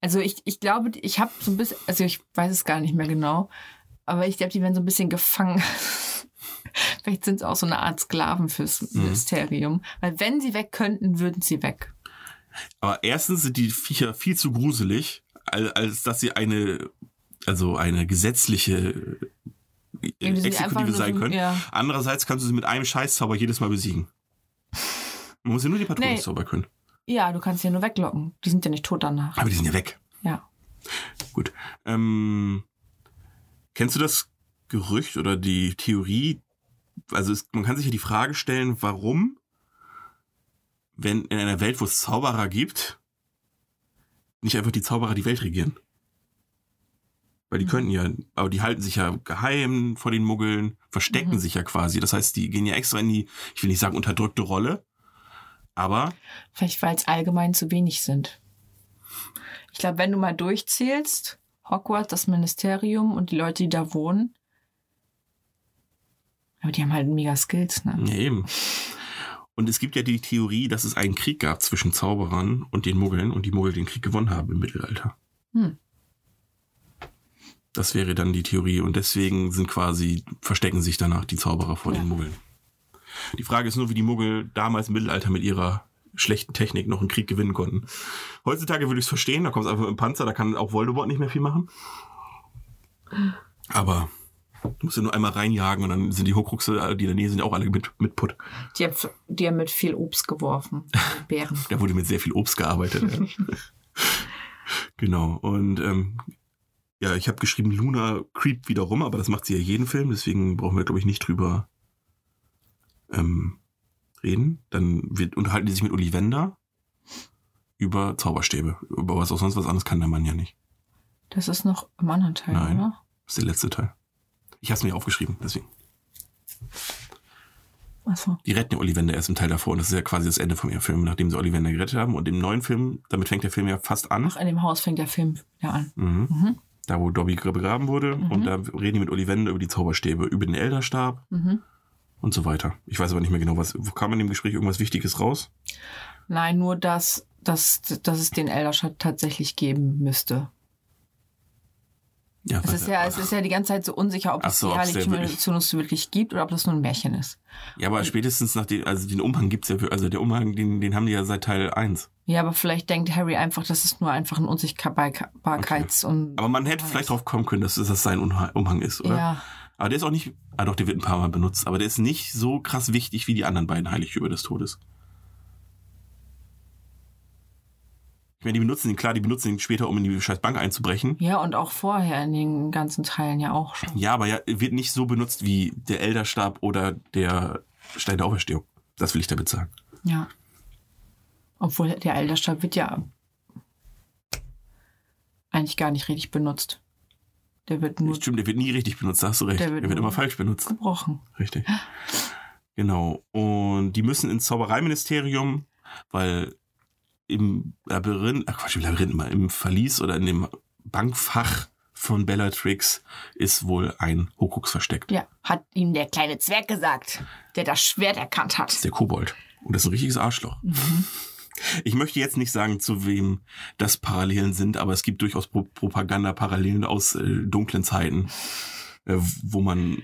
also ich, ich glaube, ich habe so ein bisschen, also ich weiß es gar nicht mehr genau, aber ich glaube, die werden so ein bisschen gefangen. Vielleicht sind es auch so eine Art Sklaven fürs Mhm. Mysterium. Weil wenn sie weg könnten, würden sie weg. aber erstens sind die Viecher viel zu gruselig, als, als dass sie eine, also eine gesetzliche äh, Exekutive sein so- können. ja. Andererseits kannst du sie mit einem Scheißzauber jedes Mal besiegen. Man muss ja nur die Patronenzauber können. Ja, du kannst sie ja nur weglocken. Die sind ja nicht tot danach. Aber die sind ja weg. Ja. Gut. Ähm, kennst du das Gerücht oder die Theorie? Also es, man kann sich ja die Frage stellen, warum, wenn in einer Welt, wo es Zauberer gibt, nicht einfach die Zauberer die Welt regieren? Weil die Mhm. könnten ja, aber die halten sich ja geheim vor den Muggeln, verstecken Mhm. sich ja quasi. Das heißt, die gehen ja extra in die, ich will nicht sagen unterdrückte Rolle, aber Vielleicht, weil es allgemein zu wenig sind. Ich glaube, wenn du mal durchzählst, Hogwarts, das Ministerium und die Leute, die da wohnen, aber die haben halt mega Skills, ne? Ja, eben. Und es gibt ja die Theorie, dass es einen Krieg gab zwischen Zauberern und den Muggeln und die Muggel den Krieg gewonnen haben im Mittelalter. Hm. Das wäre dann die Theorie und deswegen sind quasi, verstecken sich danach die Zauberer vor Ja. den Muggeln. Die Frage ist nur, wie die Muggel damals im Mittelalter mit ihrer schlechten Technik noch einen Krieg gewinnen konnten. Heutzutage würde ich es verstehen, da kommt es einfach mit dem Panzer, da kann auch Voldemort nicht mehr viel machen. Aber du musst ja nur einmal reinjagen und dann sind die Horcruxe, die in der Nähe sind, auch alle mit, mit Putt. Die haben, die haben mit viel Obst geworfen. Bären. Da wurde mit sehr viel Obst gearbeitet. genau. Und ähm, ja, ich habe geschrieben, Luna creept wieder rum, aber das macht sie ja jeden Film, deswegen brauchen wir, glaube ich, nicht drüber ähm, reden. Dann wird, unterhalten die sich mit Ollivander über Zauberstäbe. Über was auch sonst was anderes kann der Mann ja nicht. Das ist noch im anderen Teil, Nein. oder? Das ist der letzte Teil. Ich habe es mir aufgeschrieben, deswegen. Achso. Die retten ja Ollivander erst im Teil davor und das ist ja quasi das Ende vom Film, nachdem sie Ollivander gerettet haben. Und im neuen Film, damit fängt der Film ja fast an. Ach, in dem Haus fängt der Film ja an. Mhm. Mhm. Da, wo Dobby begraben wurde. Mhm. Und da reden die mit Ollivander über die Zauberstäbe, über den Elderstab Mhm. Und so weiter. Ich weiß aber nicht mehr genau, was. Kam in dem Gespräch irgendwas Wichtiges raus? Nein, nur, dass, dass, dass es den Elderschatt tatsächlich geben müsste. Ja, Es ist ja, es ist ja die ganze Zeit so unsicher, ob es so, die Heiligtümer wirklich- gibt oder ob das nur ein Märchen ist. ja, aber spätestens nach dem, also den Umhang gibt's ja für, also der Umhang, den, den haben die ja seit Teil 1. Ja, aber vielleicht denkt Harry einfach, dass es nur einfach ein Unsichtbarkeits- und. Aber man hätte vielleicht drauf kommen können, dass das sein Umhang ist, oder? Ja, Aber der ist auch nicht, ah doch, der wird ein paar Mal benutzt, aber der ist nicht so krass wichtig wie die anderen beiden Heiligtümer des Todes. Ich meine, die benutzen ihn, klar, die benutzen ihn später, um in die scheiß Bank einzubrechen. ja, und auch vorher in den ganzen Teilen ja auch schon. Ja, aber ja, wird nicht so benutzt wie der Elderstab oder der Stein der Auferstehung. Das will ich damit sagen. Ja. Obwohl der Elderstab wird ja eigentlich gar nicht richtig benutzt. Der wird nur Stimmt, der wird nie richtig benutzt, da hast du recht. Der Der wird wird, nur- immer falsch benutzt. gebrochen. Richtig. Genau. Und die müssen ins Zaubereiministerium, weil im Labyrinth, ach Quatsch, im Labyrinth mal, im Verlies oder in dem Bankfach von Bellatrix ist wohl ein Horcrux versteckt. Ja, hat ihm der kleine Zwerg gesagt, der das Schwert erkannt Das hat. ist der Kobold. Und das ist ein richtiges Arschloch. Ich möchte jetzt nicht sagen, zu wem das Parallelen sind, aber es gibt durchaus Pro Propaganda-Parallelen aus äh, dunklen Zeiten, äh, wo man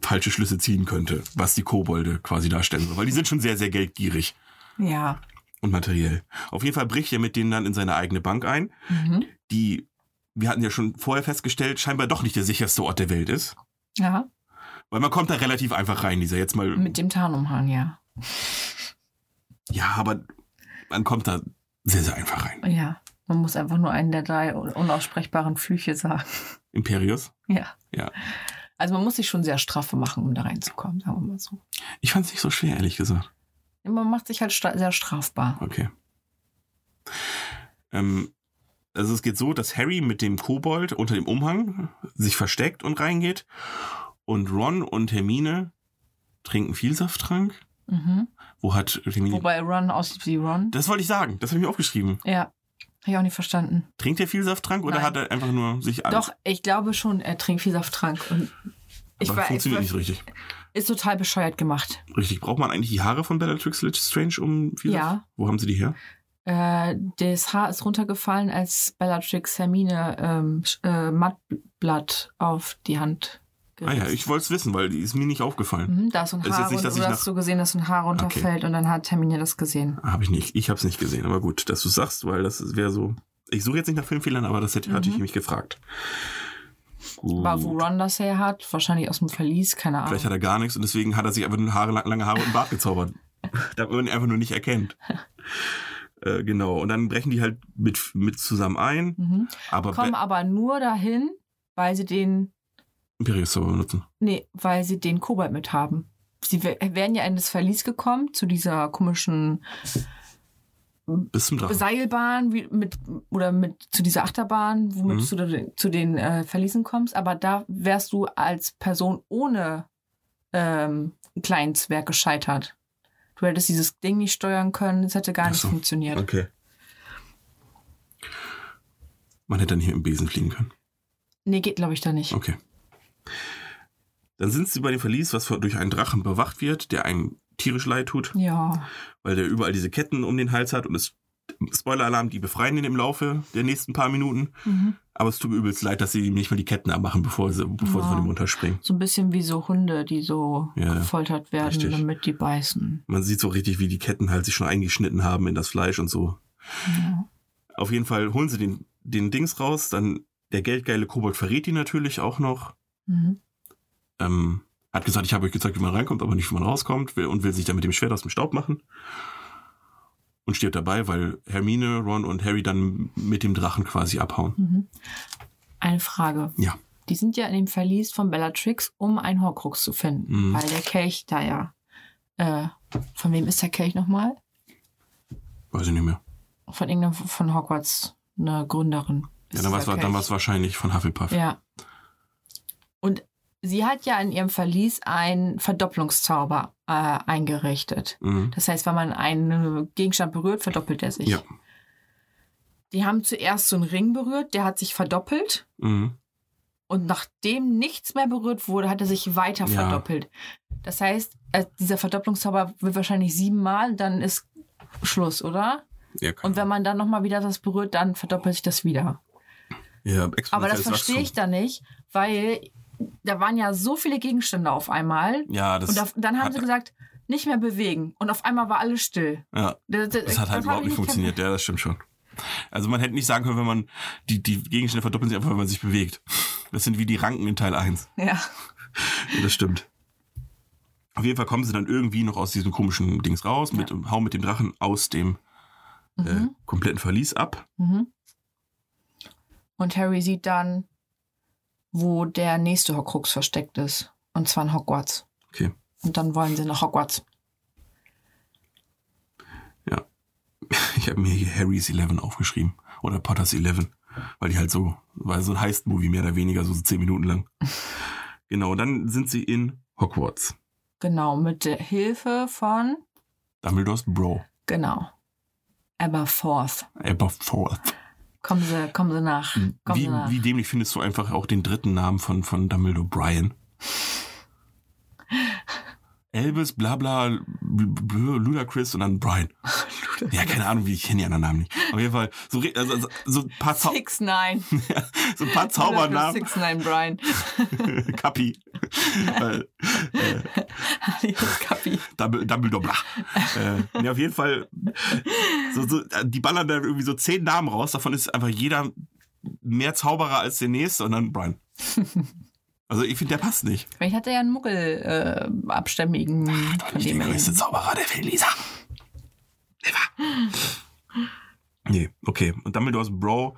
falsche Schlüsse ziehen könnte, was die Kobolde quasi darstellen soll. Weil die sind schon sehr, sehr geldgierig Ja. und materiell. Auf jeden Fall bricht er mit denen dann in seine eigene Bank ein, Mhm. die, wir hatten ja schon vorher festgestellt, scheinbar doch nicht der sicherste Ort der Welt ist. Ja, Weil man kommt da relativ einfach rein, dieser jetzt mal. mit dem Tarnumhang, ja. Ja, aber man kommt da sehr, sehr einfach rein. Ja, man muss einfach nur einen der drei unaussprechbaren Flüche sagen. Imperius? Ja. Ja. Also man muss sich schon sehr straffe machen, um da reinzukommen, sagen wir mal so. Ich fand es nicht so schwer, ehrlich gesagt. Man macht sich halt stra- sehr strafbar. Okay. Ähm, also es geht so, dass Harry mit dem Kobold unter dem Umhang sich versteckt und reingeht. Und Ron und Hermine trinken Vielsafttrank. Mhm. Wo hat Hermine... Wobei Ron aussieht wie Ron. das wollte ich sagen, das habe ich mir aufgeschrieben. Ja, habe ich auch nicht verstanden. Trinkt er Vielsafttrank oder Nein. hat er einfach nur sich an? Doch, ich glaube schon, er trinkt viel Safttrank. Und ich aber war, funktioniert ich nicht so richtig. Ist total bescheuert gemacht. Richtig. Braucht man eigentlich die Haare von Bellatrix Lestrange um wieder? Ja. Wo haben sie die her? Äh, das Haar ist runtergefallen, als Bellatrix Hermine ähm, äh, Mattblatt auf die Hand Ah ja, ich wollte es wissen, weil die ist mir nicht aufgefallen. Mhm, da ist ein Ist Haar jetzt nicht, und dass du ich hast nach- so gesehen, dass ein Haar runterfällt und dann hat Hermine das gesehen. Habe ich nicht. Ich habe es nicht gesehen. Aber gut, dass du sagst, weil das wäre so. Ich suche jetzt nicht nach Filmfehlern, aber das hätte, hatte ich mich gefragt. Gut. Aber wo Ron das her hat, wahrscheinlich aus dem Verlies, keine Ahnung. Vielleicht hat er gar nichts und deswegen hat er sich einfach nur Haare, lange Haare und Bart gezaubert. Damit man ihn einfach nur nicht erkennt. äh, genau. Und dann brechen die halt mit, mit zusammen ein. Mhm. Aber Kommen Be- aber nur dahin, weil sie den, Imperius Zauber benutzen. nee, weil sie den Kobold mit haben. Sie wär- wären ja in das Verlies gekommen, zu dieser komischen Bis zum Drachen. Seilbahn wie mit oder mit zu dieser Achterbahn, womit Mhm. du zu den, zu den äh, Verliesen kommst, aber da wärst du als Person ohne ähm, kleinen Zwerg gescheitert. Du hättest dieses Ding nicht steuern können, es hätte gar Ach nicht funktioniert. Okay. Man hätte dann hier im Besen fliegen können. Nee, geht glaube ich da nicht. Okay. Dann sind sie bei dem Verlies, was durch einen Drachen bewacht wird, der einen tierisch leid tut, Ja. weil der überall diese Ketten um den Hals hat und es Spoiler-Alarm, die befreien ihn im Laufe der nächsten paar Minuten. Mhm. Aber es tut mir übelst leid, dass sie ihm nicht mal die Ketten abmachen, bevor sie, bevor sie Ja. von ihm runterspringen. So ein bisschen wie so Hunde, die so Ja, gefoltert werden, richtig. damit die beißen. Man sieht so richtig, wie die Ketten halt sich schon eingeschnitten haben in das Fleisch und so. Ja. Auf jeden Fall holen sie den, den Dings raus, dann der geldgeile Kobold verrät ihn natürlich auch noch. Mhm. Ähm, hat gesagt, ich habe euch gezeigt, wie man reinkommt, aber nicht, wie man rauskommt will, und will sich dann mit dem Schwert aus dem Staub machen. Und stirbt dabei, weil Hermine, Ron und Harry dann mit dem Drachen quasi abhauen. Mhm. Eine Frage. Ja. Die sind ja in dem Verlies von Bellatrix, um einen Horcrux zu finden. Mhm. Weil der Kelch da ja. Äh, von wem ist der Kelch nochmal? Weiß ich nicht mehr. Von irgendeinem von Hogwarts, eine Gründerin. Ja, dann war es wahrscheinlich von Hufflepuff. Ja. Sie hat ja in ihrem Verlies einen Verdopplungszauber äh, eingerichtet. Mhm. Das heißt, wenn man einen Gegenstand berührt, verdoppelt er sich. Ja. Die haben zuerst so einen Ring berührt, der hat sich verdoppelt. Mhm. Und nachdem nichts mehr berührt wurde, hat er sich weiter Ja. verdoppelt. Das heißt, äh, dieser Verdopplungszauber wird wahrscheinlich siebenmal, dann ist Schluss, oder? Ja, Und wenn man dann nochmal wieder das berührt, dann verdoppelt sich das wieder. ja, Aber das verstehe ich da nicht, weil da waren ja so viele Gegenstände auf einmal. Ja, das, und da, dann haben sie gesagt, nicht mehr bewegen. Und auf einmal war alles still. ja, Das, das hat halt überhaupt nicht funktioniert. Ja, das stimmt schon. Also man hätte nicht sagen können, wenn man die, die Gegenstände verdoppeln sich einfach, wenn man sich bewegt. Das sind wie die Ranken in Teil 1. Ja. Ja, das stimmt. Auf jeden Fall kommen sie dann irgendwie noch aus diesem komischen Dings raus, mit, hauen mit dem Drachen aus dem äh, Mhm. kompletten Verlies ab. Mhm. Und Harry sieht dann, wo der nächste Horcrux versteckt ist. Und zwar in Hogwarts. Okay. Und dann wollen sie nach Hogwarts. Ja. Ich habe mir hier Harry's Eleven aufgeschrieben. Oder Potter's Eleven. Weil die halt so, weil so ein Heist-Movie mehr oder weniger, so zehn Minuten lang. genau, dann sind sie in Hogwarts. Genau, mit der Hilfe von, Dumbledores Bro. genau, Aberforth. Aberforth. Kommen sie, kommen sie nach. Kommen Wie, sie nach. wie dämlich findest du einfach auch den dritten Namen von, von Dumbledore, Brian? Elvis, bla bla, Bl- Bl- Ludacris und dann Brian. Ja, keine Ahnung, wie ich kenne die anderen Namen nicht. Auf jeden Fall, so, also, so- ein paar, Zau Six Nine. so ein paar Zaubernamen. Six Nine Brian. Kappi. Kappi. Dumble- Dumbledore, bla. äh, ja, auf jeden Fall, so, so, äh, die ballern da irgendwie so zehn Namen raus. Davon ist einfach jeder mehr Zauberer als der nächste und dann Brian. Also ich finde, der passt nicht. Vielleicht hat er ja einen Muggel äh, abstämmigen von Nicht dem der er größte Zauberer der Welt, Lisa. Never. Nee, okay. Und Dumbledores Bro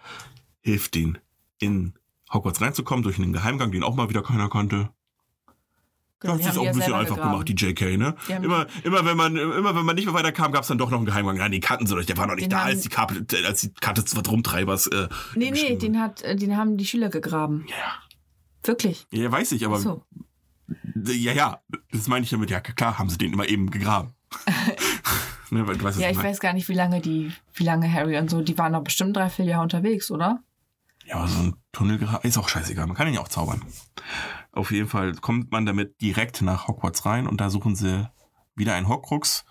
hilft ihnen, in Hogwarts reinzukommen durch einen Geheimgang, den auch mal wieder keiner kannte. Genau, Ja, das ist auch ein bisschen einfach gegraben. gemacht, die JK, ne? Die Immer, immer, wenn man, immer wenn man nicht mehr weiterkam, gab es dann doch noch einen Geheimgang. Ja, den kannten sie doch, der war noch nicht da, als die Karte, als die Karte des Rumtreibers. Äh, Nee, nee, den, hat, äh, den haben die Schüler gegraben. Ja. Wirklich. Ja, weiß ich, aber so. ja, ja, das meine ich damit. Ja, klar, haben sie den immer eben gegraben. ne, weißt, Ja, ich meine. weiß gar nicht, wie lange die, wie lange Harry und so, die waren doch bestimmt drei, vier Jahre unterwegs, oder? Ja, aber so ein Tunnel gra- ist auch scheißegal. Man kann ihn ja auch zaubern. Auf jeden Fall kommt man damit direkt nach Hogwarts rein und da suchen sie wieder einen Horcrux.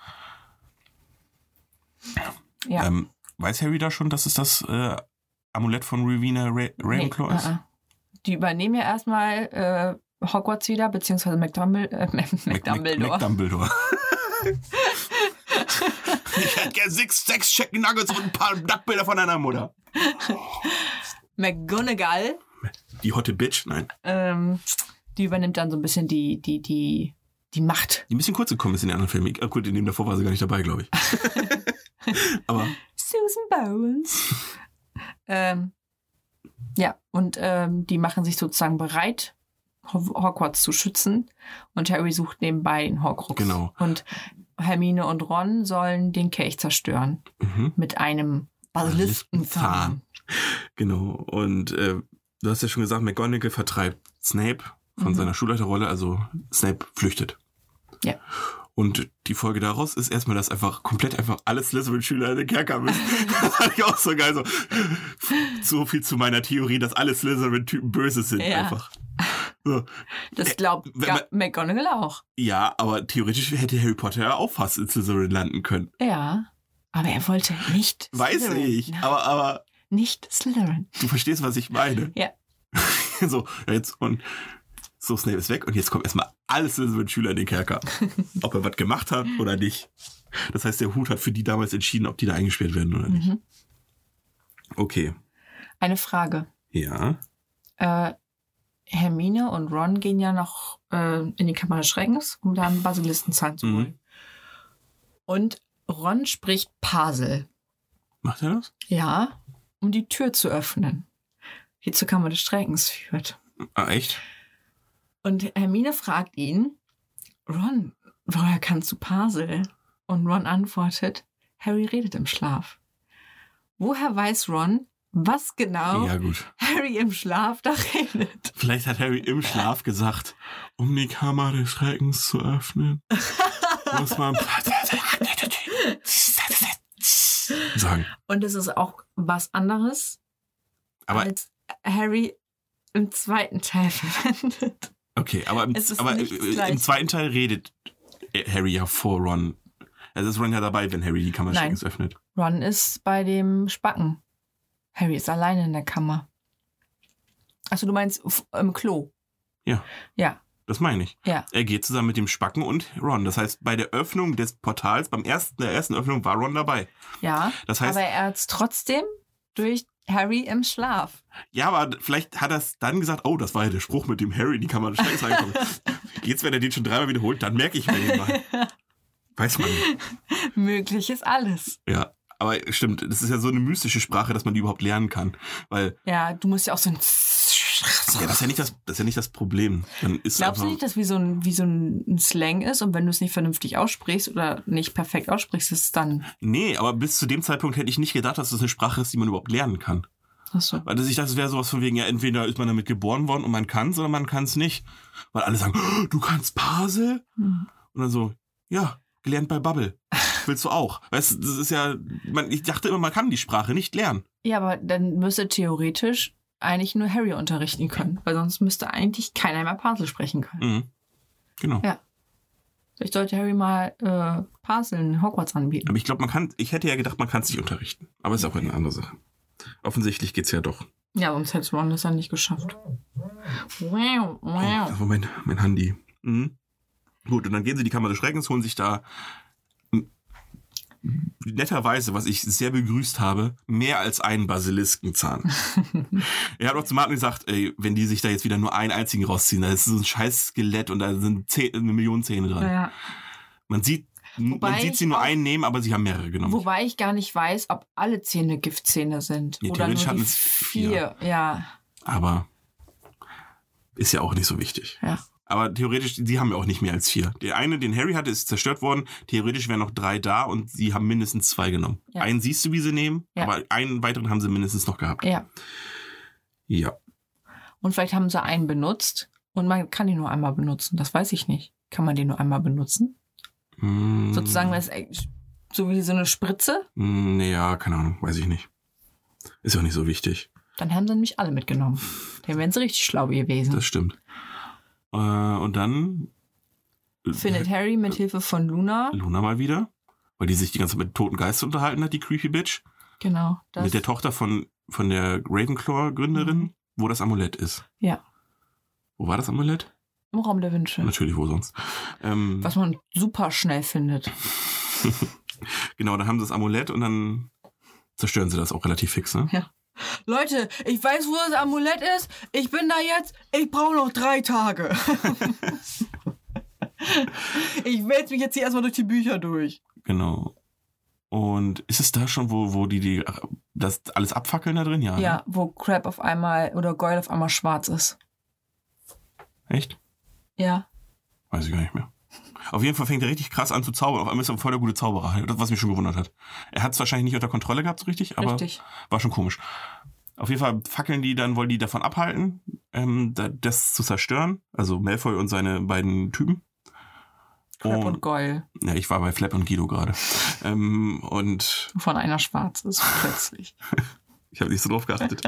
Ja. Ähm, weiß Harry da schon, dass es das äh, Amulett von Rowena Ra Ravenclaw Nee, ist? uh -uh. Die übernehmen ja erstmal äh, Hogwarts wieder, beziehungsweise McDumbledore. Äh, McDumbledore. McDumbledore. ich hätte gerne sechs, sechs Chicken Nuggets und ein paar Nacktbilder von deiner Mutter. McGonagall. Die hotte Bitch? Nein. Ähm, die übernimmt dann so ein bisschen die, die, die, die Macht. Die ein bisschen kurz gekommen ist in den anderen Filmen. Ah, gut, in dem davor war sie gar nicht dabei, glaube ich. Aber Susan Bones. ähm, ja, und ähm, die machen sich sozusagen bereit, Ho- Hogwarts zu schützen. Und Harry sucht nebenbei einen Horcrux. Genau. Und Hermine und Ron sollen den Kelch zerstören. mhm. Mit einem Basiliskenzahn. Genau. Und äh, du hast ja schon gesagt, McGonagall vertreibt Snape von Mhm. seiner Schulleiterrolle, also Snape flüchtet. Ja. Und die Folge daraus ist erstmal, dass einfach komplett einfach alle Slytherin-Schüler in den Kerker müssen. das fand ich auch so geil. So, so viel zu meiner Theorie, dass alle Slytherin-Typen böse sind Ja. einfach. So. Das glaubt wenn Ga- man- McGonagall auch. Ja, aber theoretisch hätte Harry Potter ja auch fast in Slytherin landen können. Ja. Aber er wollte nicht Weiß Slytherin. ich. Nein, Aber, aber nicht Slytherin. du verstehst, was ich meine. Ja. so, jetzt und so Snape ist weg und jetzt kommen erstmal alle Slytherin-Schüler in den Kerker. Ob er was gemacht hat oder nicht. Das heißt, der Hut hat für die damals entschieden, ob die da eingesperrt werden oder nicht. Mhm. Okay. Eine Frage. Ja. Äh, Hermine und Ron gehen ja noch äh, in die Kammer des Schreckens, um da einen Basilistenzahn zu Mhm. holen. Und Ron spricht Pasel. Macht er das? Ja, um die Tür zu öffnen, die zur Kammer des Schreckens führt. Ah, echt? Und Hermine fragt ihn, Ron, woher kannst du Pasel? Und Ron antwortet, Harry redet im Schlaf. Woher weiß Ron, was genau Ja. Harry im Schlaf da redet? Vielleicht hat Harry im Schlaf gesagt, um die Kammer des Schreckens zu öffnen, muss man sagen. Und es ist auch was anderes, Aber als Harry im zweiten Teil verwendet. Okay, aber, im, aber äh, im zweiten Teil redet äh, Harry ja vor Ron. Also ist Ron ja dabei, wenn Harry die Kammer Nein. Öffnet. Ron ist bei dem Spacken. Harry ist alleine in der Kammer. Achso, du meinst im Klo. Ja. Ja, Das meine ich. ja. Er geht zusammen mit dem Spacken und Ron. Das heißt, bei der Öffnung des Portals, beim ersten, der ersten Öffnung war Ron dabei. Ja, Das heißt, aber er hat es trotzdem durch Harry im Schlaf. ja, aber vielleicht hat er es dann gesagt, oh, das war ja der Spruch, mit dem Harry die Kammer des Schreckens reinkommt. Jetzt, wenn er den schon dreimal wiederholt, dann merke ich mir den mal. Weiß man nicht. Möglich ist alles. Ja. Aber stimmt, das ist ja so eine mystische Sprache, dass man die überhaupt lernen kann. Weil, Ja, du musst ja auch so ein. Ja, das ist ja nicht das, das ist ja nicht das Problem. Dann ist Glaubst du einfach, nicht, dass wie so ein, wie so ein Slang ist und wenn du es nicht vernünftig aussprichst oder nicht perfekt aussprichst, ist es dann. Nee, aber bis zu dem Zeitpunkt hätte ich nicht gedacht, dass das eine Sprache ist, die man überhaupt lernen kann. Achso. Weil das- ich dachte, es wäre sowas von wegen, ja, entweder ist man damit geboren worden und man kann es oder man kann es nicht. Weil alle sagen, "Oh, du kannst Pasel? Hm. Und dann so, ja, gelernt bei Bubble. Willst du auch? Weißt du, das ist ja, man, ich dachte immer, man kann die Sprache nicht lernen. Ja, aber dann müsste theoretisch eigentlich nur Harry unterrichten können, weil sonst müsste eigentlich keiner mehr Parsel sprechen können. Mhm. Genau. Ja. Vielleicht sollte Harry mal äh, Parsel in Hogwarts anbieten. Aber ich glaube, man kann, ich hätte ja gedacht, man kann es nicht unterrichten. Aber ist auch eine andere Sache. Offensichtlich geht's ja doch. Ja, sonst hätte Ron das dann nicht geschafft. Wow, wow. Also mein, mein Handy. Mhm. Gut, und dann gehen sie in die Kammer des Schreckens, holen sich da netterweise, was ich sehr begrüßt habe, mehr als einen Basiliskenzahn. er hat auch zu Martin gesagt, ey, wenn die sich da jetzt wieder nur einen einzigen rausziehen, da ist so ein scheiß Skelett und da sind zehn, eine Million Zähne dran. Ja. Man sieht, Wobei man sieht sie nur auch- einen nehmen, aber sie haben mehrere genommen. Wobei ich gar nicht weiß, ob alle Zähne Giftzähne sind. Ja, oder nur hatten es vier. vier. Ja, Aber ist ja auch nicht so wichtig. ja. Aber theoretisch, sie haben ja auch nicht mehr als vier. Der eine, den Harry hatte, ist zerstört worden. Theoretisch wären noch drei da und sie haben mindestens zwei genommen. Ja. Einen siehst du, wie sie nehmen, Ja. aber einen weiteren haben sie mindestens noch gehabt. Ja. Ja. Und vielleicht haben sie einen benutzt und man kann ihn nur einmal benutzen. Das weiß ich nicht. Kann man den nur einmal benutzen? Hm, Sozusagen, das ist so wie so eine Spritze? hm, Nee, ja, keine Ahnung, weiß ich nicht. Ist auch nicht so wichtig. Dann haben sie nämlich alle mitgenommen. Dann wären sie richtig schlau gewesen. Das stimmt. Äh, und dann Findet Harry mit Hilfe von Luna. Luna mal wieder, weil die sich die ganze Zeit mit toten Geistern unterhalten hat, die creepy Bitch. Genau. Das, mit der Tochter von, von der Ravenclaw-Gründerin, Mhm. wo das Amulett ist. Ja. Wo war das Amulett? Im Raum der Wünsche. Natürlich, wo sonst. Ähm, Was man super schnell findet. genau, da haben sie das Amulett und dann zerstören sie das auch relativ fix, ne? Leute, ich weiß, wo das Amulett ist. Ich bin da jetzt. Ich brauche noch drei Tage. ich wälze mich jetzt hier erstmal durch die Bücher durch. Genau. Und ist es da schon, wo, wo die, die das alles abfackeln da drin? Ja. Ja, Ne? wo Crab auf einmal oder Goyle auf einmal schwarz ist. Echt? Ja. Weiß ich gar nicht mehr. Auf jeden Fall fängt er richtig krass an zu zaubern. Auf einmal ist er voll der gute Zauberer. Das, was mich schon gewundert hat. Er hat es wahrscheinlich nicht unter Kontrolle gehabt, so richtig, aber Richtig. war schon komisch. Auf jeden Fall fackeln die dann, wollen die davon abhalten, ähm, da- das zu zerstören. Also Malfoy und seine beiden Typen. Crab Und- und Goyle. Ja, ich war bei Flap und Guido gerade. ähm, und Von einer schwarz ist plötzlich. ich habe nicht so drauf geachtet.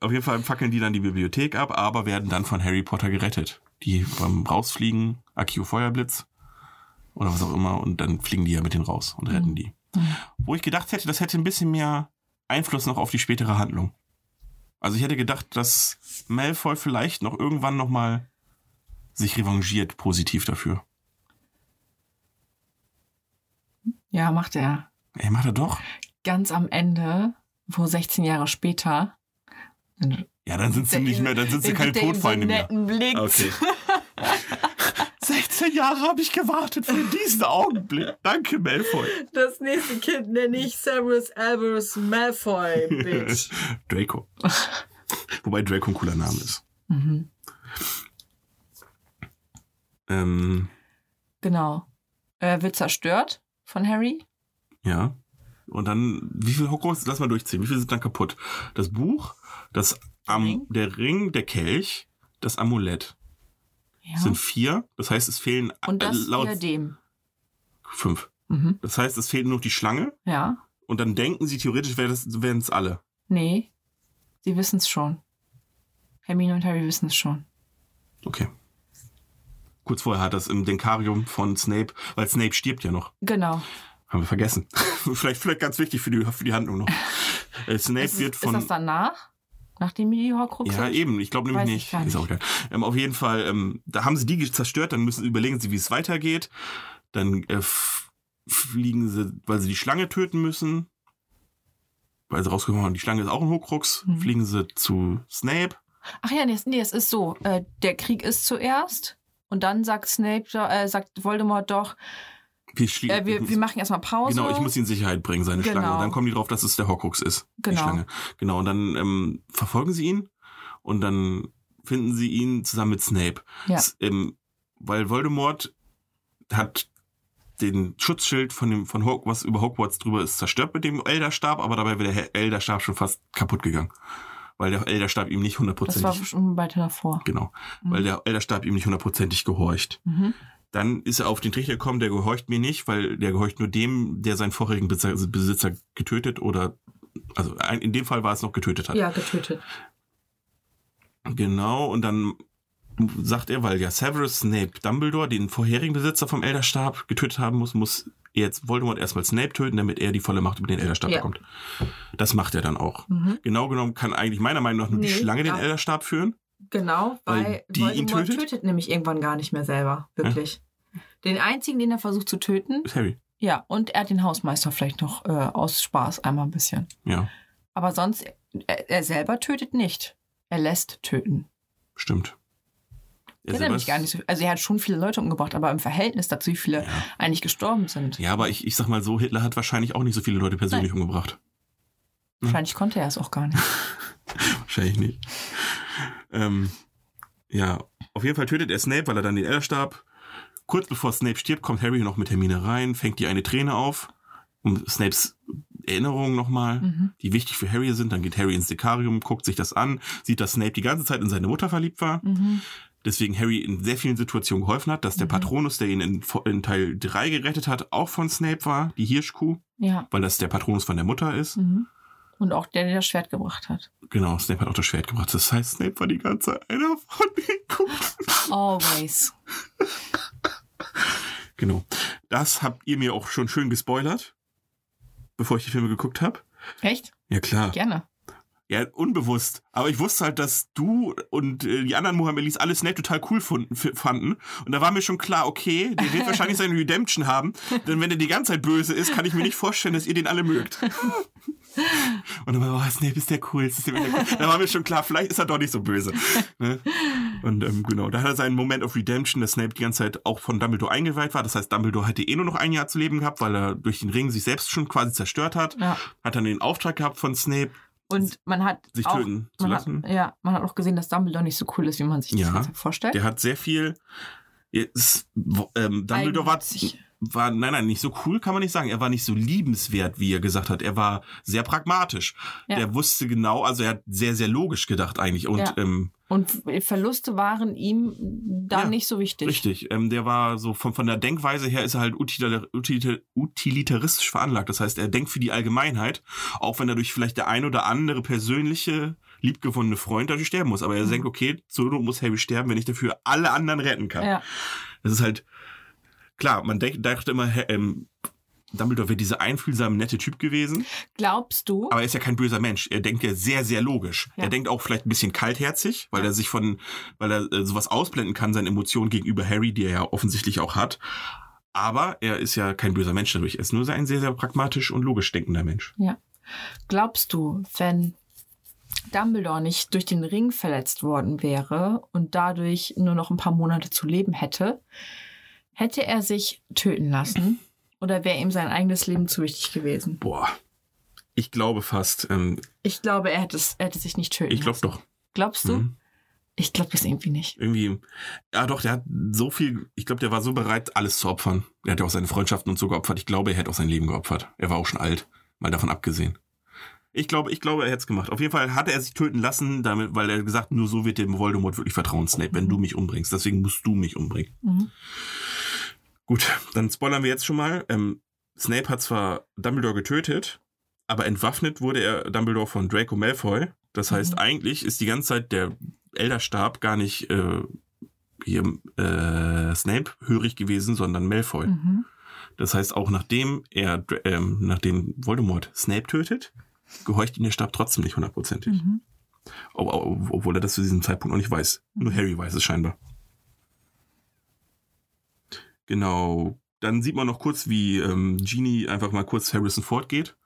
Auf jeden Fall fackeln die dann die Bibliothek ab, aber werden dann von Harry Potter gerettet. Die beim Rausfliegen, Akio Feuerblitz oder was auch immer, und dann fliegen die ja mit denen raus und retten Mhm. die. Mhm. Wo ich gedacht hätte, das hätte ein bisschen mehr Einfluss noch auf die spätere Handlung. Also ich hätte gedacht, dass Malfoy vielleicht noch irgendwann noch mal sich revanchiert positiv dafür. Ja, macht er. Ey, macht er doch. Ganz am Ende, wo 16 Jahre später. Ja, dann sind sie nicht mehr, dann sind sie keine ihm so Todfeinde mehr. Blick. Okay. 16 Jahre habe ich gewartet für diesen Augenblick. Danke, Malfoy. Das nächste Kind nenne ich Severus Albus Malfoy, Bitch. Draco. Wobei Draco ein cooler Name ist. mhm. Ähm, Genau. Er wird zerstört von Harry. ja. Und dann, wie viel Hogwarts, lass mal durchziehen, wie viel sind dann kaputt? Das Buch, das Am, Ring. der Ring, der Kelch, das Amulett. Ja. Sind vier. Das heißt, es fehlen Und äh, das laut Diadem. fünf. Mhm. Das heißt, es fehlt nur noch die Schlange. Ja. Und dann denken sie theoretisch, wären es alle. Nee. Sie wissen es schon. Hermine und Harry wissen es schon. Okay. Kurz vorher hat das im Denkarium von Snape, weil Snape stirbt ja noch. Genau. Haben wir vergessen. vielleicht, vielleicht ganz wichtig für die, für die Handlung noch. Äh, Snape Ist, wird ist von. das danach? Nachdem die Horcrux ja, eben. Ich glaube nämlich nicht. gar Ist auch egal. Ähm, auf jeden Fall, ähm, da haben sie die zerstört, dann müssen überlegen sie, wie es weitergeht. Dann äh, fliegen sie, weil sie die Schlange töten müssen. Weil sie rausgekommen haben, die Schlange ist auch ein Hochkrux. Mhm. Fliegen sie zu Snape. Ach ja, nee, es- nee, es ist so. Äh, der Krieg ist zuerst. Und dann sagt Snape, äh, sagt Voldemort doch, Wir, äh, wir, wir machen erstmal Pause. Genau, ich muss ihn in Sicherheit bringen, seine Genau. Schlange. Und dann kommen die drauf, dass es der Horcrux ist. Die Genau. Schlange. Genau, und dann ähm, verfolgen sie ihn und dann finden sie ihn zusammen mit Snape. Ja. S- ähm, weil Voldemort hat den Schutzschild von dem von Hog was über Hogwarts drüber ist, zerstört mit dem Elderstab, aber dabei wäre der Elderstab schon fast kaputt gegangen. Weil der Elderstab ihm nicht Das war hundertprozentig. schon weiter davor. Genau. Mhm. Weil der Elderstab ihm nicht hundertprozentig gehorcht. Mhm. Dann ist er auf den Trichter gekommen, der gehorcht mir nicht, weil der gehorcht nur dem, der seinen vorherigen Besitzer, getötet oder, also in dem Fall war es noch getötet hat. Ja, getötet. Genau, und dann sagt er, weil ja Severus Snape Dumbledore den vorherigen Besitzer vom Elderstab getötet haben muss, muss jetzt Voldemort erstmal Snape töten, damit er die volle Macht über den Elderstab Ja. bekommt. Das macht er dann auch. Mhm. Genau genommen kann eigentlich meiner Meinung nach nur die Nee, Schlange den ja. Elderstab führen. Genau, Weil weil, die ihn Voldemort tötet? tötet? nämlich irgendwann gar nicht mehr selber. Wirklich. Den einzigen, den er versucht zu töten. Ist Harry. Ja, und er hat den Hausmeister vielleicht noch äh, aus Spaß einmal ein bisschen. Ja, Aber sonst, er, er selber tötet nicht. Er lässt töten. stimmt. Er Kennt er nämlich gar nicht so. Also er hat schon viele Leute umgebracht, aber im Verhältnis dazu, wie viele Ja. eigentlich gestorben sind. Ja, aber ich, ich sag mal so, Hitler hat wahrscheinlich auch nicht so viele Leute persönlich umgebracht. Wahrscheinlich konnte er es auch gar nicht. Wahrscheinlich nicht. Ähm, ja, auf jeden Fall tötet er Snape, weil er dann den Elderstab. Kurz bevor Snape stirbt, kommt Harry noch mit Hermine rein, fängt die eine Träne auf, um Snapes Erinnerungen nochmal, Mhm. die wichtig für Harry sind. Dann geht Harry ins Dekarium, guckt sich das an, sieht, dass Snape die ganze Zeit in seine Mutter verliebt war. Mhm. Deswegen Harry in sehr vielen Situationen geholfen hat, dass der Mhm. Patronus, der ihn in, in Teil 3 gerettet hat, auch von Snape war, die Hirschkuh, Ja. weil das der Patronus von der Mutter ist. Mhm. Und auch der, der das Schwert gebracht hat. Genau, Snape hat auch das Schwert gebracht. Das heißt, Snape war die ganze Zeit einer von den Guten. Always. Genau. Das habt ihr mir auch schon schön gespoilert, bevor ich die Filme geguckt habe. Echt? Ja, klar. Gerne. Ja, unbewusst. Aber ich wusste halt, dass du und äh, die anderen Mohammelis alle Snape total cool fun- f- fanden. Und da war mir schon klar, okay, der wird wahrscheinlich seine Redemption haben. Denn wenn er die ganze Zeit böse ist, kann ich mir nicht vorstellen, dass ihr den alle mögt. Und dann war, oh, Snape ist der coolste. Ist. Da war mir schon klar, vielleicht ist er doch nicht so böse. Ne? Und ähm, genau, da hat er seinen Moment of Redemption, dass Snape die ganze Zeit auch von Dumbledore eingeweiht war. Das heißt, Dumbledore hätte eh nur noch ein Jahr zu leben gehabt, weil er durch den Ring sich selbst schon quasi zerstört hat. Ja. Hat dann den Auftrag gehabt von Snape, Und man hat sich auch, töten zu lassen. Hat, ja, man hat auch gesehen, dass Dumbledore nicht so cool ist, wie man sich Ja. das Ganze vorstellt. Der hat sehr viel. Wo- ähm, Dumbledore war. War, nein, nein, nicht so cool kann man nicht sagen. Er war nicht so liebenswert, wie er gesagt hat. Er war sehr pragmatisch. Ja. Der wusste genau, also er hat sehr, sehr logisch gedacht eigentlich. Und Ja. ähm, Und Verluste waren ihm dann Ja, nicht so wichtig. richtig, ähm, der war so von, von der Denkweise her ist er halt utilitar, utilitar, utilitaristisch veranlagt. Das heißt, er denkt für die Allgemeinheit, auch wenn er durch vielleicht der ein oder andere persönliche liebgewonnene Freund dadurch sterben muss. Aber er Mhm. denkt, okay, Not muss Harry sterben, wenn ich dafür alle anderen retten kann. Ja. Das ist halt, klar, man denkt, dachte immer, ähm, Dumbledore wäre dieser einfühlsame, nette Typ gewesen. Glaubst du? Aber er ist ja kein böser Mensch. Er denkt ja sehr, sehr logisch. Ja. Er denkt auch vielleicht ein bisschen kaltherzig, weil er sich von, weil er äh, sowas ausblenden kann, seine Emotionen gegenüber Harry, die er ja offensichtlich auch hat. Aber er ist ja kein böser Mensch dadurch. Er ist nur ein sehr, sehr pragmatisch und logisch denkender Mensch. Glaubst du, wenn Dumbledore nicht durch den Ring verletzt worden wäre und dadurch nur noch ein paar Monate zu leben hätte, hätte er sich töten lassen oder wäre ihm sein eigenes Leben zu wichtig gewesen? Boah. Ich glaube fast, ähm, Ich glaube, er hätte, es, er hätte sich nicht töten ich glaube lassen. doch. Glaubst du? Mhm. Ich glaube das irgendwie nicht. Irgendwie, ja doch, der hat so viel, ich glaube, der war so bereit, alles zu opfern. Er hat ja auch seine Freundschaften und so geopfert. Ich glaube, er hätte auch sein Leben geopfert. Er war auch schon alt, mal davon abgesehen. Ich glaube, ich glaube, er hätte es gemacht. Auf jeden Fall hatte er sich töten lassen, damit, weil er gesagt, nur so wird dem Voldemort wirklich vertrauen, Snape, wenn du mich umbringst. Deswegen musst du mich umbringen. Mhm. Gut, dann spoilern wir jetzt schon mal. Ähm, Snape hat zwar Dumbledore getötet, aber entwaffnet wurde er Dumbledore von Draco Malfoy. Das heißt, Mhm. eigentlich ist die ganze Zeit der Elderstab gar nicht äh, hier äh, Snape hörig gewesen, sondern Malfoy. Mhm. Das heißt, auch nachdem er, ähm, nachdem Voldemort Snape tötet, gehorcht ihm der Stab trotzdem nicht hundertprozentig. Mhm. Ob- ob- Obwohl er das zu diesem Zeitpunkt noch nicht weiß. Nur Mhm. Harry weiß es scheinbar. Genau. Dann sieht man noch kurz, wie ähm, Genie einfach mal kurz Harrison Ford geht.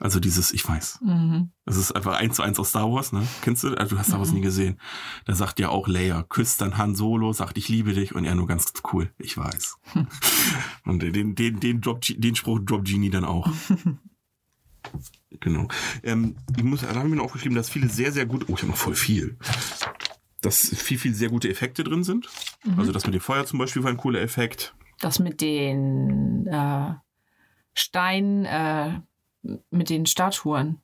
Also dieses, ich weiß. Mhm. Das ist einfach eins zu eins aus Star Wars, ne? Kennst du? Also du hast Star Wars Mhm. nie gesehen. Da sagt ja auch Leia, küsst dann Han Solo, sagt ich liebe dich und er nur ganz cool, ich weiß. und den, den, den, Drop, den Spruch droppt Genie dann auch. genau. Ähm, ich muss, da haben wir noch aufgeschrieben, dass viele sehr, sehr gut, oh, ich habe noch voll viel. Dass viel, viel sehr gute Effekte drin sind. Mhm. Also das mit dem Feuer zum Beispiel war ein cooler Effekt. Das mit den äh, Stein, äh, mit den Statuen,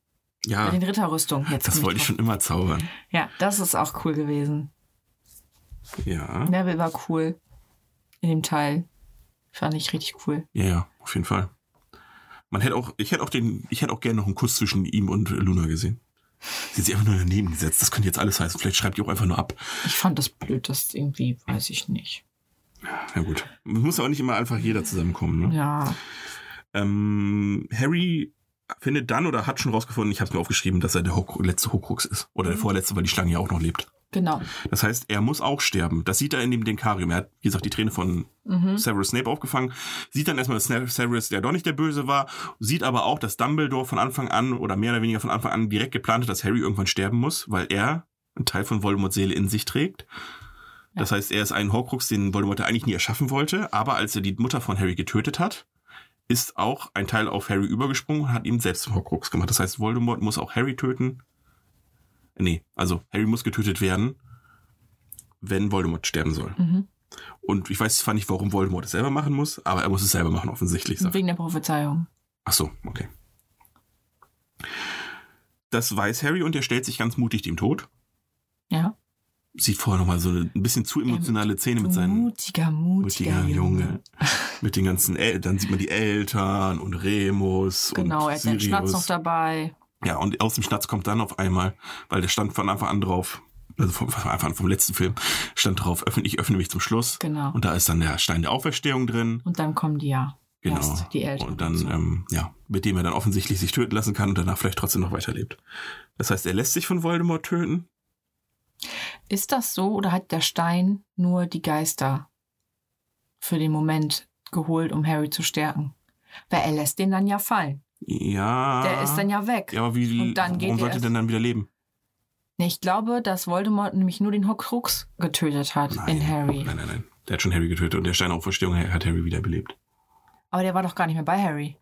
Ja, mit den Ritterrüstungen. Jetzt das wollte ich schon immer zaubern. Ja, das ist auch cool gewesen. Ja. Neville war cool in dem Teil. Fand ich richtig cool. Ja, ja, auf jeden Fall. Man hätte auch, ich hätte auch den, ich hätte auch gerne noch einen Kuss zwischen ihm und Luna gesehen. Sie hat sich einfach nur daneben gesetzt. Das könnte jetzt alles heißen. Vielleicht schreibt ihr auch einfach nur ab. Ich fand das blöd, das irgendwie, weiß ich nicht. Ja gut. Muss ja auch nicht immer einfach jeder zusammenkommen. Ne? Ja. Ähm, Harry findet dann oder hat schon rausgefunden, ich habe es mir aufgeschrieben, dass er der Hook, letzte Horcrux ist. Oder der vorletzte, weil die Schlange ja auch noch lebt. Genau. Das heißt, er muss auch sterben. Das sieht er in dem Denkarium. Er hat, wie gesagt, die Träne von Mhm. Severus Snape aufgefangen. Sieht dann erstmal, dass Severus der doch nicht der Böse war. Sieht aber auch, dass Dumbledore von Anfang an oder mehr oder weniger von Anfang an direkt geplant hat, dass Harry irgendwann sterben muss, weil er einen Teil von Voldemorts Seele in sich trägt. Das heißt, er ist ein Horcrux, den Voldemort eigentlich nie erschaffen wollte. Aber als er die Mutter von Harry getötet hat, ist auch ein Teil auf Harry übergesprungen und hat ihm selbst zum Horcrux gemacht. Das heißt, Voldemort muss auch Harry töten. Nee, also Harry muss getötet werden, wenn Voldemort sterben soll. Mhm. Und ich weiß zwar nicht, warum Voldemort es selber machen muss, aber er muss es selber machen, offensichtlich. sagt- Wegen der Prophezeiung. Ach so, okay. Das weiß Harry und er stellt sich ganz mutig dem Tod. Ja. Sieht vorher nochmal so eine ein bisschen zu emotionale Szene mit seinen mutiger, mutiger, mutiger Junge. Junge. Mit den ganzen El dann sieht man die Eltern und Remus Genau, und er hat Sirius. Schnatz noch dabei. Ja, und aus dem Schnatz kommt dann auf einmal, weil der stand von Anfang an drauf, also vom, an vom letzten Film, stand drauf, öffne, ich öffne mich zum Schluss. Genau. Und da ist dann der Stein der Auferstehung drin. Und dann kommen die ja. Genau. Erst die Eltern. und dann, so. ähm, ja, mit dem er dann offensichtlich sich töten lassen kann und danach vielleicht trotzdem noch weiterlebt. Das heißt, er lässt sich von Voldemort töten. Ist das so oder hat der Stein nur die Geister für den Moment geholt, um Harry zu stärken? Weil er lässt den dann ja fallen. Ja. Der ist dann ja weg. Ja, aber wie, Und dann warum er sollte er denn dann wieder leben? Nee, Ich glaube, dass Voldemort nämlich nur den Horcrux getötet hat in Harry. Nein, nein, nein. Der hat schon Harry getötet und der Stein der Auferstehung hat Harry wiederbelebt. Aber der war doch gar nicht mehr bei Harry.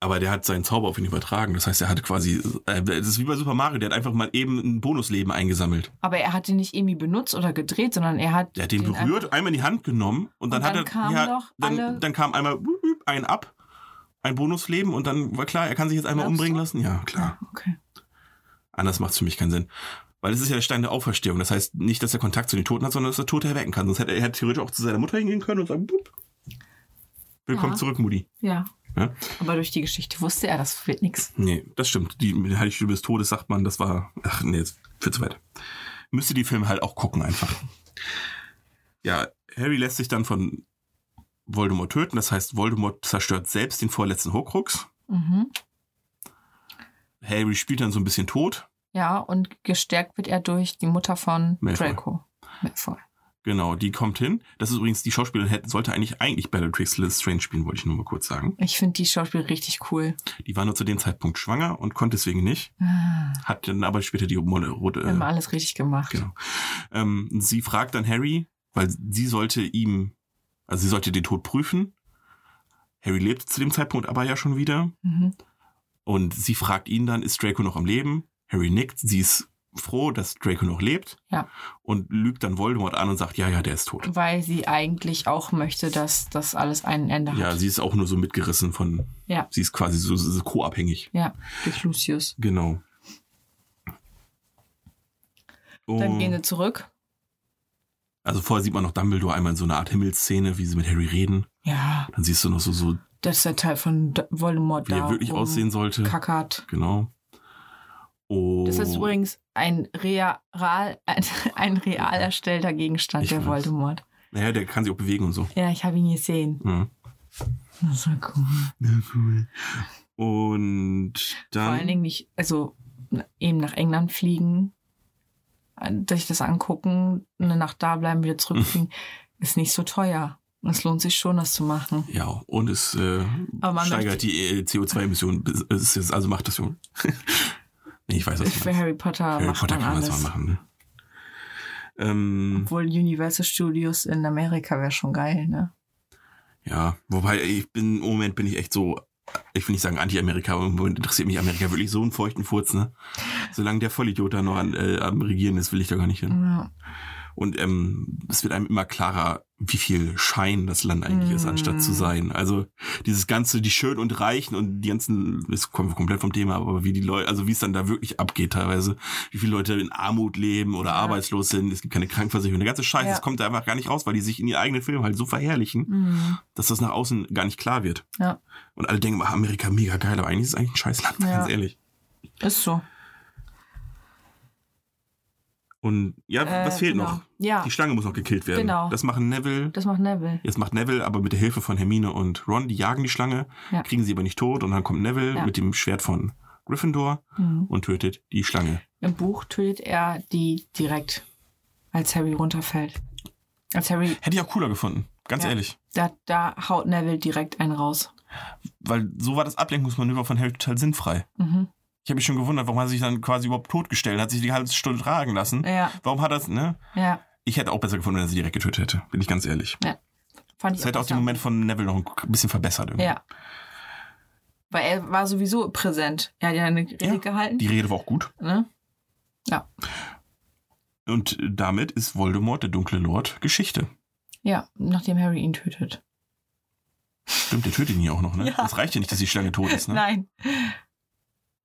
Aber der hat seinen Zauber auf ihn übertragen. Das heißt, er hat quasi, äh, das ist wie bei Super Mario, der hat einfach mal eben ein Bonusleben eingesammelt. Aber er hat den nicht irgendwie benutzt oder gedreht, sondern er hat. Der hat den, einfach- berührt, einmal in die Hand genommen und dann, Und hat dann er, kamen ja, doch dann, dann kam einmal ein ab, ein Bonusleben und dann war klar, er kann sich jetzt einmal Glaubst umbringen du? lassen. Ja, klar. Okay. Anders macht es für mich keinen Sinn. Weil es ist ja der Stein der Auferstehung. Das heißt nicht, dass er Kontakt zu den Toten hat, sondern dass er Tote erwecken kann. Sonst hätte er, er hätte theoretisch auch zu seiner Mutter hingehen können und sagen, wup, willkommen Ja. zurück, Mutti. Ja. Ja? Aber durch die Geschichte wusste er, das wird nichts. Nee, das stimmt. Die Heiligstühle des Todes sagt man, das war, ach nee, jetzt zu weit. Müsste die Filme halt auch gucken einfach. Ja, Harry lässt sich dann von Voldemort töten. Das heißt, Voldemort zerstört selbst den vorletzten Horcrux. Mhm. Harry spielt dann so ein bisschen tot. Ja, und gestärkt wird er durch die Mutter von Malfoy. Draco. Malfoy. Genau, die kommt hin. Das ist übrigens, die Schauspielerin sollte eigentlich eigentlich Bellatrix Lestrange spielen, wollte ich nur mal kurz sagen. Ich finde die Schauspiel richtig cool. Die war nur zu dem Zeitpunkt schwanger und konnte deswegen nicht. Ah, Hat dann aber später die Wir haben äh, alles richtig gemacht. Genau. Ähm, sie fragt dann Harry, weil sie sollte ihm, also sie sollte den Tod prüfen. Harry lebt zu dem Zeitpunkt aber ja schon wieder. Mhm. Und sie fragt ihn dann, ist Draco noch am Leben? Harry nickt, sie ist froh, dass Draco noch lebt. Ja. Und lügt dann Voldemort an und sagt, ja, ja, der ist tot. Weil sie eigentlich auch möchte, dass das alles ein Ende hat. Ja, sie ist auch nur so mitgerissen von, Ja. sie ist quasi so, so co-abhängig. Ja, durch Lucius. Genau. Dann Oh. gehen sie zurück. Also vorher sieht man noch Dumbledore einmal in so einer Art Himmelsszene, wie sie mit Harry reden. Ja, Dann siehst du noch so, so das ist der Teil von Voldemort wie da. er wirklich aussehen sollte. Kackert. Genau. Oh. Das ist übrigens ein real, ein, ein real erstellter Gegenstand, Ich der weiß. Voldemort. Naja, der kann sich auch bewegen und so. Ja, ich habe ihn gesehen. Ja. Das war cool. Und dann. Vor allen Dingen nicht, also eben nach England fliegen, äh, sich das angucken, eine Nacht da bleiben, wieder zurückfliegen, ist nicht so teuer. Es lohnt sich schon, das zu machen. ja, und es äh, Aber man steigert die äh, CO2-Emissionen. Es ist- Also macht das schon. nee, ich weiß, was du Für. Harry Potter Harry macht Potter man kann man das alles. mal machen. Ne? Ähm, Obwohl Universal Studios in Amerika wäre schon geil, ne? ja, wobei ich bin, im Moment bin ich echt so, ich will nicht sagen Anti-Amerika, aber im Moment interessiert mich Amerika wirklich so einen feuchten Furz, ne? Solange der Vollidiot da noch an, äh, am Regieren ist, will ich da gar nicht hin. Ja. Und ähm, es wird einem immer klarer, wie viel Schein das Land eigentlich ist, anstatt zu Mm. sein. Also dieses ganze, die Schön und Reichen und die ganzen, das kommt komplett vom Thema, aber wie die Leute, also wie es dann da wirklich abgeht teilweise, wie viele Leute in Armut leben oder Ja. arbeitslos sind, es gibt keine Krankenversicherung, der ganze Scheiß, Ja. das kommt da einfach gar nicht raus, weil die sich in ihren eigenen Filmen halt so verherrlichen, Mhm. dass das nach außen gar nicht klar wird. Ja. Und alle denken, ach, Amerika mega geil, aber eigentlich ist es eigentlich ein Scheißland, Ja. ganz ehrlich. Ist so. Und ja, was Äh, fehlt genau. noch? Ja, Die Schlange muss noch gekillt werden. Genau. Das machen Neville, das macht Neville. Jetzt macht Neville aber mit der Hilfe von Hermine und Ron, die jagen die Schlange, Ja. kriegen sie aber nicht tot und dann kommt Neville Ja. mit dem Schwert von Gryffindor Mhm. und tötet die Schlange. Im Buch tötet er die direkt, als Harry runterfällt. Als Harry, Hätte ich auch cooler gefunden, ganz Ja. ehrlich. da, da haut Neville direkt einen raus. Weil so war das Ablenkungsmanöver von Harry total sinnfrei. Mhm. Ich habe mich schon gewundert, warum hat er sich dann quasi überhaupt totgestellt, hat sich die halbe Stunde tragen lassen. Ja, Warum hat er es, ne? ja. Ich hätte auch besser gefunden, wenn er sie direkt getötet hätte, bin ich ganz ehrlich. Fand ich Das hätte auch den. Moment von Neville noch ein bisschen verbessert. Irgendwie. Ja. Weil er war sowieso präsent. Er hat ja eine Rede Ja, gehalten. Die Rede war auch gut. ne? Ja. Und damit ist Voldemort, der dunkle Lord, Geschichte. Ja, nachdem Harry ihn tötet. Stimmt, der tötet ihn ja auch noch, ne? Ja. Das reicht ja nicht, dass die Schlange tot ist, ne? Nein.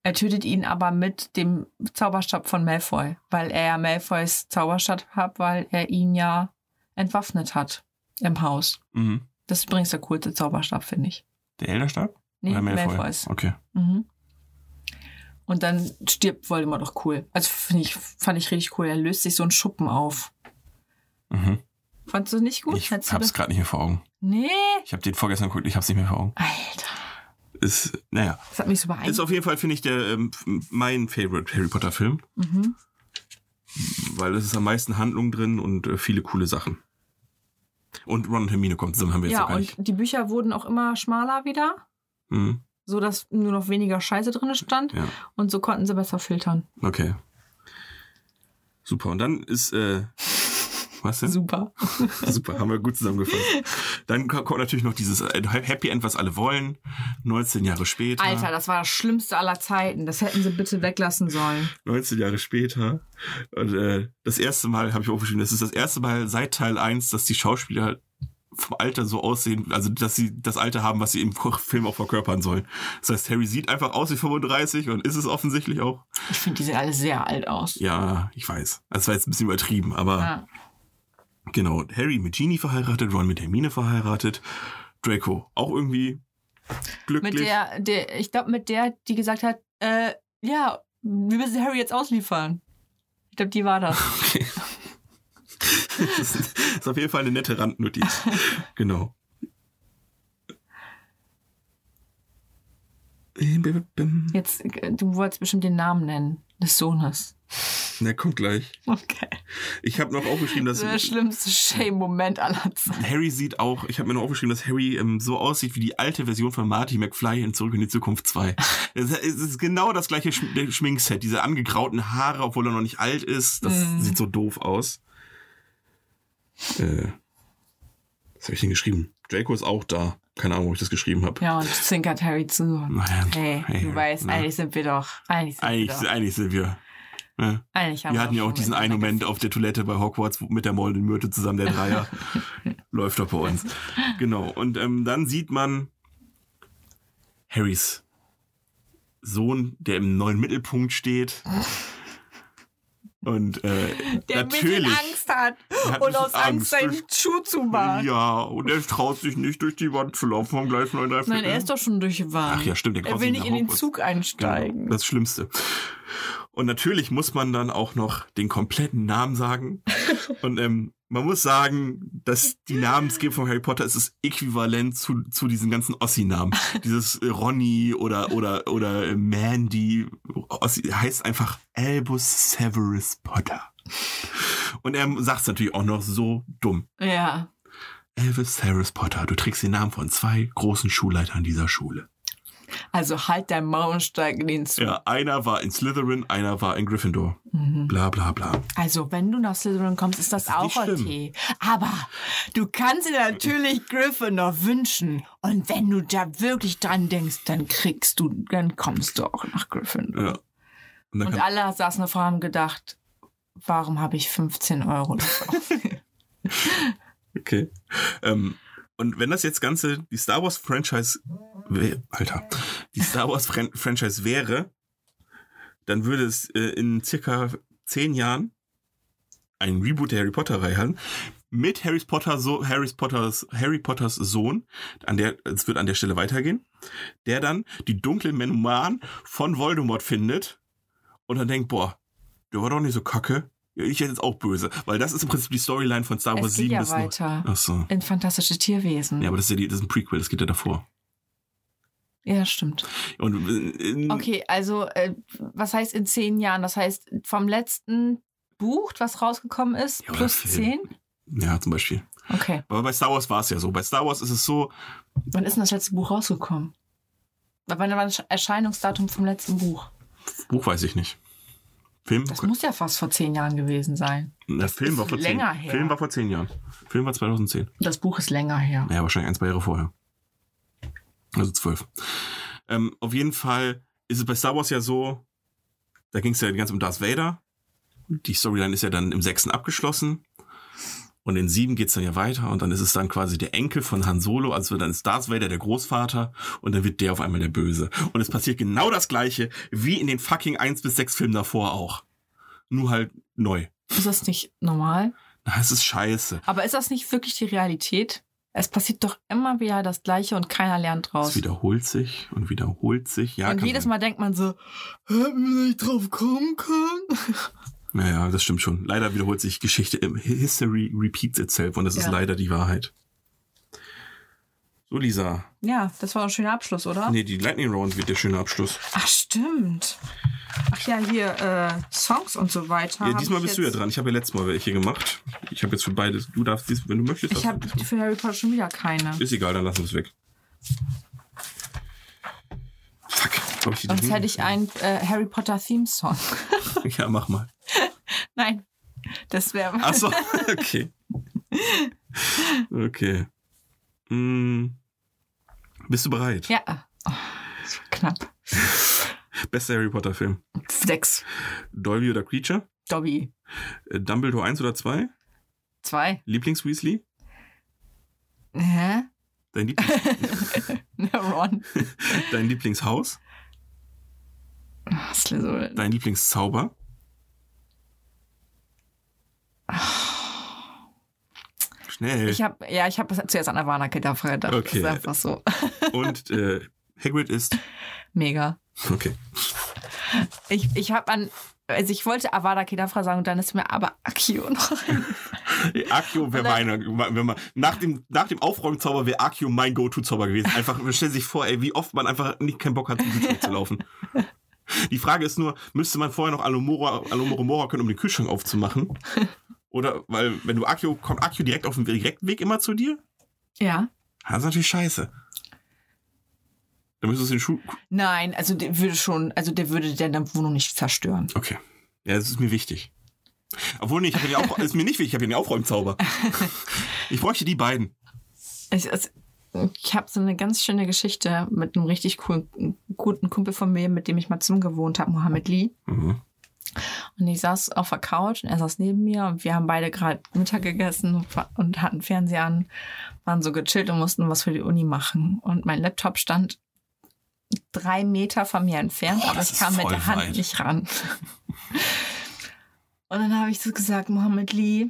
Er tötet ihn aber mit dem Zauberstab von Malfoy, weil er ja Malfoys Zauberstab hat, weil er ihn ja entwaffnet hat im Haus. Mhm. Das ist übrigens der coolste Zauberstab, finde ich. Der Elderstab? Nee, Oder Malfoy? Malfoys. Okay. Mhm. Und dann stirbt Voldemort doch cool. Also ich, fand ich richtig cool. Er löst sich so einen Schuppen auf. Mhm. Fandst du nicht gut? Ich Hättest hab's gerade nicht mehr vor Augen. Nee. Ich habe den vorgestern geguckt, ich hab's nicht mehr vor Augen. Alter. Ist, naja. Das hat mich so Ist beeindruckt. auf jeden Fall, finde ich, der ähm, mein Favorite Harry Potter Film. Mhm. Weil es ist am meisten Handlung drin und äh, viele coole Sachen. Und Ron und Hermine kommt zusammen, haben wir jetzt Ja, noch gar und nicht. die Bücher wurden auch immer schmaler wieder, Mhm. so dass nur noch weniger Scheiße drin stand. Ja, Und so konnten sie besser filtern. okay. Super. Und dann ist, äh, was denn? Super. Super, haben wir gut zusammengefasst. Dann ko- kommt natürlich noch dieses äh, Happy End, was alle wollen. 19 Jahre später. Alter, das war das Schlimmste aller Zeiten. Das hätten sie bitte weglassen sollen. 19 Jahre später. Und äh, das erste Mal, habe ich aufgeschrieben, das ist das erste Mal seit Teil 1, dass die Schauspieler vom Alter so aussehen, also dass sie das Alter haben, was sie im Film auch verkörpern sollen. Das heißt, Harry sieht einfach aus wie 35 und ist es offensichtlich auch. Ich finde, die sehen alle sehr alt aus. Ja, ich weiß. Das war jetzt ein bisschen übertrieben, aber Ja. Genau. Harry mit Ginny verheiratet, Ron mit Hermine verheiratet, Draco auch irgendwie glücklich. Mit der, der ich glaube, mit der, die gesagt hat, äh, ja, wir müssen Harry jetzt ausliefern. Ich glaube, die war das. Okay. das ist, ist auf jeden Fall eine nette Randnotiz. genau. Jetzt, äh, du wolltest bestimmt den Namen nennen des Sohnes. Na, kommt gleich. Okay. Ich habe noch aufgeschrieben, dass Das der schlimmste Shame-Moment aller Zeiten. Harry sieht auch, ich habe mir noch aufgeschrieben, dass Harry ähm, so aussieht wie die alte Version von Marty McFly in Zurück in die Zukunft 2. Es ist genau das gleiche der Schminkset, diese angegrauten Haare, obwohl er noch nicht alt ist. Das Mhm. sieht so doof aus. Äh, was habe ich denn geschrieben? Draco ist auch da. Keine Ahnung, wo ich das geschrieben habe. Ja, und zwinkert Harry zu. Naja, Hey, hey, du weißt, na. eigentlich sind wir doch. Eigentlich sind Eigentlich, wir doch. eigentlich sind wir. Ne? Eigentlich haben Wir hatten ja auch diesen einen Moment auf der Toilette bei Hogwarts mit der Molden Myrte zusammen, der Dreier. Läuft doch bei uns. Genau. Und ähm, dann sieht man Harrys Sohn, der im neuen Mittelpunkt steht. Und äh, Der ein bisschen natürlich. Angst hat hat und aus Angst Angst. seinen Schuh zu machen. Ja, und er traut sich nicht durch die Wand zu laufen vom Gleis 9 Nein, er ist doch schon durch die Wand. Ach ja, stimmt, der Er will nicht in den. Zug einsteigen. Genau, das Schlimmste. Und natürlich muss man dann auch noch den kompletten Namen sagen. Und ähm, man muss sagen, dass die Namensgebung von Harry Potter ist das Äquivalent zu, zu diesen ganzen Ossi-Namen. Dieses Ronny oder, oder, oder äh, Mandy. Ossi heißt einfach Albus Severus Potter. Und er sagt es natürlich auch noch so dumm. Ja. Albus Severus Potter, du trägst den Namen von zwei großen Schulleitern dieser Schule. Also halt dein Maul und steig in den Zug. Ja, einer war in Slytherin, einer war in Gryffindor. Mhm. Bla bla bla. Also, wenn du nach Slytherin kommst, ist das, Das ist auch okay. Aber du kannst dir natürlich Gryffindor wünschen. Und wenn du da wirklich dran denkst, dann kriegst du, dann kommst du auch nach Gryffindor. Ja. Und Und alle saßen davor und haben gedacht, warum habe ich 15 Euro dafür? okay. Ähm, und wenn das jetzt Ganze die Star Wars Franchise, Alter, die Star Wars Fran Franchise wäre, dann würde es äh, in circa zehn Jahren ein Reboot der Harry Potter Reihe haben mit Harry Potter so Harry Potters Harry Potters Sohn, an der es wird an der Stelle weitergehen, der dann die dunklen Memoiren von Voldemort findet und dann denkt, boah, der war doch nicht so kacke. Ich hätte jetzt auch böse, weil das ist im Prinzip die Storyline von Star Wars es geht 7 ja bis 9. weiter. Ach so. In fantastische Tierwesen. Ja, aber das ist ja die, das ist ein Prequel, das geht ja davor. Ja, stimmt. Und äh, Okay, also äh, was heißt in zehn Jahren? Das heißt vom letzten Buch, was rausgekommen ist, Ja, plus zehn? ja, zum Beispiel. Okay. Aber bei Star Wars war es ja so. Bei Star Wars ist es so, Wann ist denn das letzte Buch rausgekommen? Wann war das Erscheinungsdatum vom letzten Buch? Buch weiß ich nicht. Film, Das muss ja fast vor zehn Jahren gewesen sein. der Film war vor länger zehn, her. Film war vor zehn Jahren. Film war 2010. Das Buch ist länger her. Naja, wahrscheinlich ein, zwei Jahre vorher. Also zwölf. Ähm, auf jeden Fall ist es bei Star Wars ja so, da ging es ja ganz um Darth Vader. Die Storyline ist ja dann im sechsten abgeschlossen. Und in sieben geht's dann ja weiter und dann ist es dann quasi der Enkel von Han Solo, also dann ist Darth Vader der Großvater und dann wird der auf einmal der Böse. Und es passiert genau das gleiche wie in den fucking 1 bis 6 Filmen davor auch. Nur halt neu. Ist das nicht normal? Das ist scheiße. Aber ist das nicht wirklich die Realität? Es passiert doch immer wieder das Gleiche und keiner lernt Es draus. wiederholt sich und wiederholt sich. Ja, und jedes sein. Mal denkt man so, hätten wir nicht drauf kommen können? Naja, das stimmt schon. Leider wiederholt sich Geschichte im History repeats itself und das ist Ja. leider die Wahrheit. So, Lisa. Ja, das war ein schöner Abschluss, oder? Nee, die Lightning Round wird der schöne Abschluss. Ach, stimmt. Ach ja, hier äh, Songs und so weiter. Ja, diesmal bist du ja dran. Ich habe ja letztes Mal welche gemacht. Ich habe jetzt für beides. Du darfst dies, wenn du möchtest. Ich habe für Harry Potter schon wieder keine. Ist egal, dann lassen wir es weg. Fuck. Hab ich die Sonst hätte ich einen äh, Harry Potter Theme Song. Ja, mach mal. Nein, das wäre. Ach so, okay. Okay. Hm. Bist du bereit? Ja. Oh, das war knapp. Bester Harry Potter Film. Sechs. Dolby oder Creature? Dobby. Äh, Dumbledore 1 oder 2? Zwei. Lieblings-Weasley? Hä? Dein, Lieblings Ron. Dein Lieblingshaus? Slytherin. Dein Lieblingszauber? Schnell. Ich habe ja, ich habe zuerst an Avada Kedavra gedacht. Okay. Das ist einfach so. Und äh, Hagrid ist... Mega. Okay. Ich, ich habe an, also ich wollte Avada Kedavra sagen und dann ist mir aber Akio noch. Akio wäre meine, wenn man, nach dem, nach dem Aufräumzauber wäre Akio mein Go-To-Zauber gewesen. Einfach, man stellt sich vor, ey, wie oft man einfach nicht keinen Bock hat, zum Kühlschrank zu laufen. Die Frage ist nur, müsste man vorher noch Alomoromora können, um den Kühlschrank aufzumachen? Oder, weil, wenn du Akio, kommt Akio direkt auf dem direkten Weg immer zu dir? Ja. Das ist natürlich scheiße. Dann müsstest du den Schuh, Nein, also der würde schon, also der würde deine Wohnung nicht zerstören. okay. Ja, das ist mir wichtig. Obwohl, nee, ich habe ja Auf, ist mir nicht wichtig, ich habe ja den Aufräumzauber. Ich bräuchte die beiden. Ich, also, ich habe so eine ganz schöne Geschichte mit einem richtig coolen, guten Kumpel von mir, mit dem ich mal zusammen gewohnt habe, Mohammed Lee. Mhm. Und ich saß auf der Couch und er saß neben mir und wir haben beide gerade Mittag gegessen und hatten Fernseher an, waren so gechillt und mussten was für die Uni machen. Und mein Laptop stand drei Meter von mir entfernt, Boah, aber ich kam mit der Hand weit. nicht ran. Und dann habe ich so gesagt, Mohammed Lee,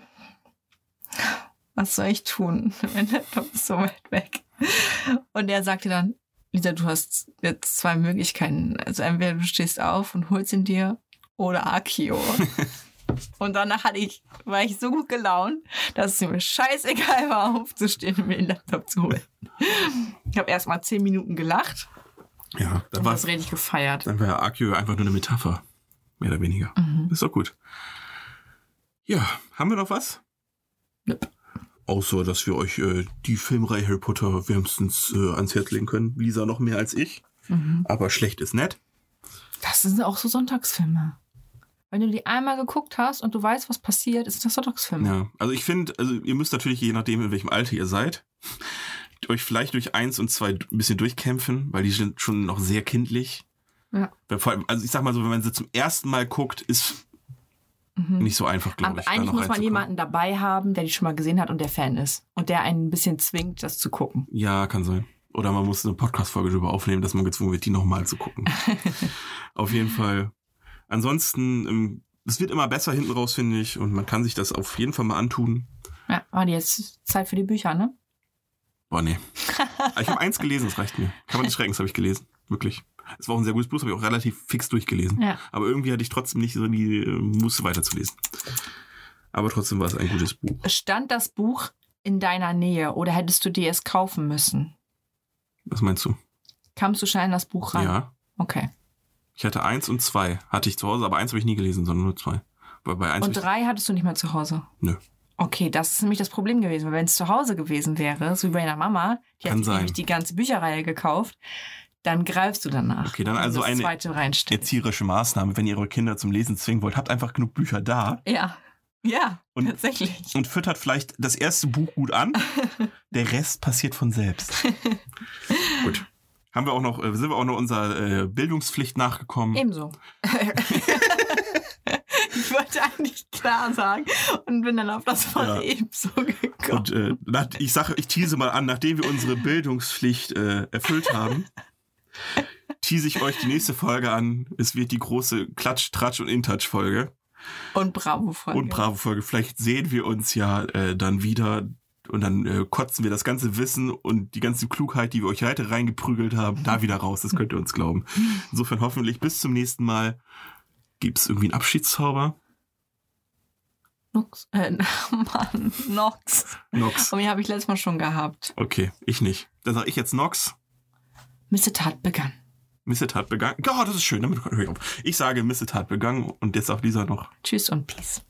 was soll ich tun? Mein Laptop ist so weit weg. Und er sagte dann, Lisa, du hast jetzt zwei Möglichkeiten. Also entweder du stehst auf und holst ihn dir oder Akio. und danach hatte ich, war ich so gut gelaunt, dass es mir scheißegal war, aufzustehen und mir den Laptop zu holen. Ich habe erst mal zehn Minuten gelacht Ja, dann war das richtig gefeiert. Dann wäre Akio einfach nur eine Metapher. Mehr oder weniger. Mhm. Ist doch gut. Ja, haben wir noch was? Nope. Außer, dass wir euch äh, die Filmreihe Harry Potter wärmstens äh, ans Herz legen können. Lisa noch mehr als ich. Mhm. Aber schlecht ist nett. Das sind auch so Sonntagsfilme. Wenn du die einmal geguckt hast und du weißt, was passiert, ist das Sonntagsfilme. Ja. Also ich finde, also ihr müsst natürlich, je nachdem, in welchem Alter ihr seid, euch vielleicht durch eins und zwei ein bisschen durchkämpfen, weil die sind schon noch sehr kindlich. Ja. Allem, also ich sag mal so, wenn man sie zum ersten Mal guckt, ist nicht so einfach, glaube ich. eigentlich muss man jemanden dabei haben, der die schon mal gesehen hat und der Fan ist. Und der einen ein bisschen zwingt, das zu gucken. Ja, kann sein. Oder man muss eine Podcast-Folge darüber aufnehmen, dass man gezwungen wird, die nochmal zu gucken. auf jeden Fall. Ansonsten, ähm, es wird immer besser hinten raus, finde ich. Und man kann sich das auf jeden Fall mal antun. Ja, aber jetzt Zeit für die Bücher, ne? Boah, nee. Aber ich habe eins gelesen, das reicht mir. Kann man des Schreckens habe ich gelesen. Wirklich. Es war auch ein sehr gutes Buch, habe ich auch relativ fix durchgelesen. Ja. Aber irgendwie hatte ich trotzdem nicht so die äh, Muße weiterzulesen. Aber trotzdem war es ein gutes Buch. Stand das Buch in deiner Nähe oder hättest du dir es kaufen müssen? Was meinst du? Kamst du schnell in das Buch ran? Ja. Okay. Ich hatte eins und zwei. Hatte ich zu Hause, aber eins habe ich nie gelesen, sondern nur zwei. Bei eins Und drei hattest du nicht mehr zu Hause? Nö. Okay, das ist nämlich das Problem gewesen. Weil wenn es zu Hause gewesen wäre, so wie bei deiner Mama, die Kann hat sein. nämlich die ganze Bücherreihe gekauft, dann greifst du danach. Okay, dann also eine erzieherische Maßnahme, wenn ihr eure Kinder zum Lesen zwingen wollt, habt einfach genug Bücher da Ja. Ja, Und- tatsächlich. und füttert vielleicht das erste Buch gut an. Der Rest passiert von selbst. gut. Haben wir auch noch, äh, sind wir auch noch unserer äh, Bildungspflicht nachgekommen? Ebenso. ich wollte eigentlich klar sagen und bin dann auf das Wort Ja. ebenso gekommen. Und äh, ich sage, ich tease mal an, nachdem wir unsere Bildungspflicht äh, erfüllt haben, tease ich euch die nächste Folge an. Es wird die große Klatsch, Tratsch und Intouch-Folge. Und Bravo-Folge. Und Bravo-Folge. Vielleicht sehen wir uns ja äh, dann wieder. Und dann äh, kotzen wir das ganze Wissen und die ganze Klugheit, die wir euch heute reingeprügelt haben, da wieder raus. Das könnt ihr uns glauben. Insofern hoffentlich bis zum nächsten Mal. Gibt's irgendwie einen Abschiedszauber? Nox. Äh, Mann, Nox. Nox. Und den habe ich letztes Mal schon gehabt. Okay, ich nicht. Dann sage ich jetzt Nox. Missetat begann. Missetat begangen. Ja, das ist schön. Damit höre ich auf. Ich sage Missetat begangen und jetzt auch Lisa noch. Tschüss und Peace.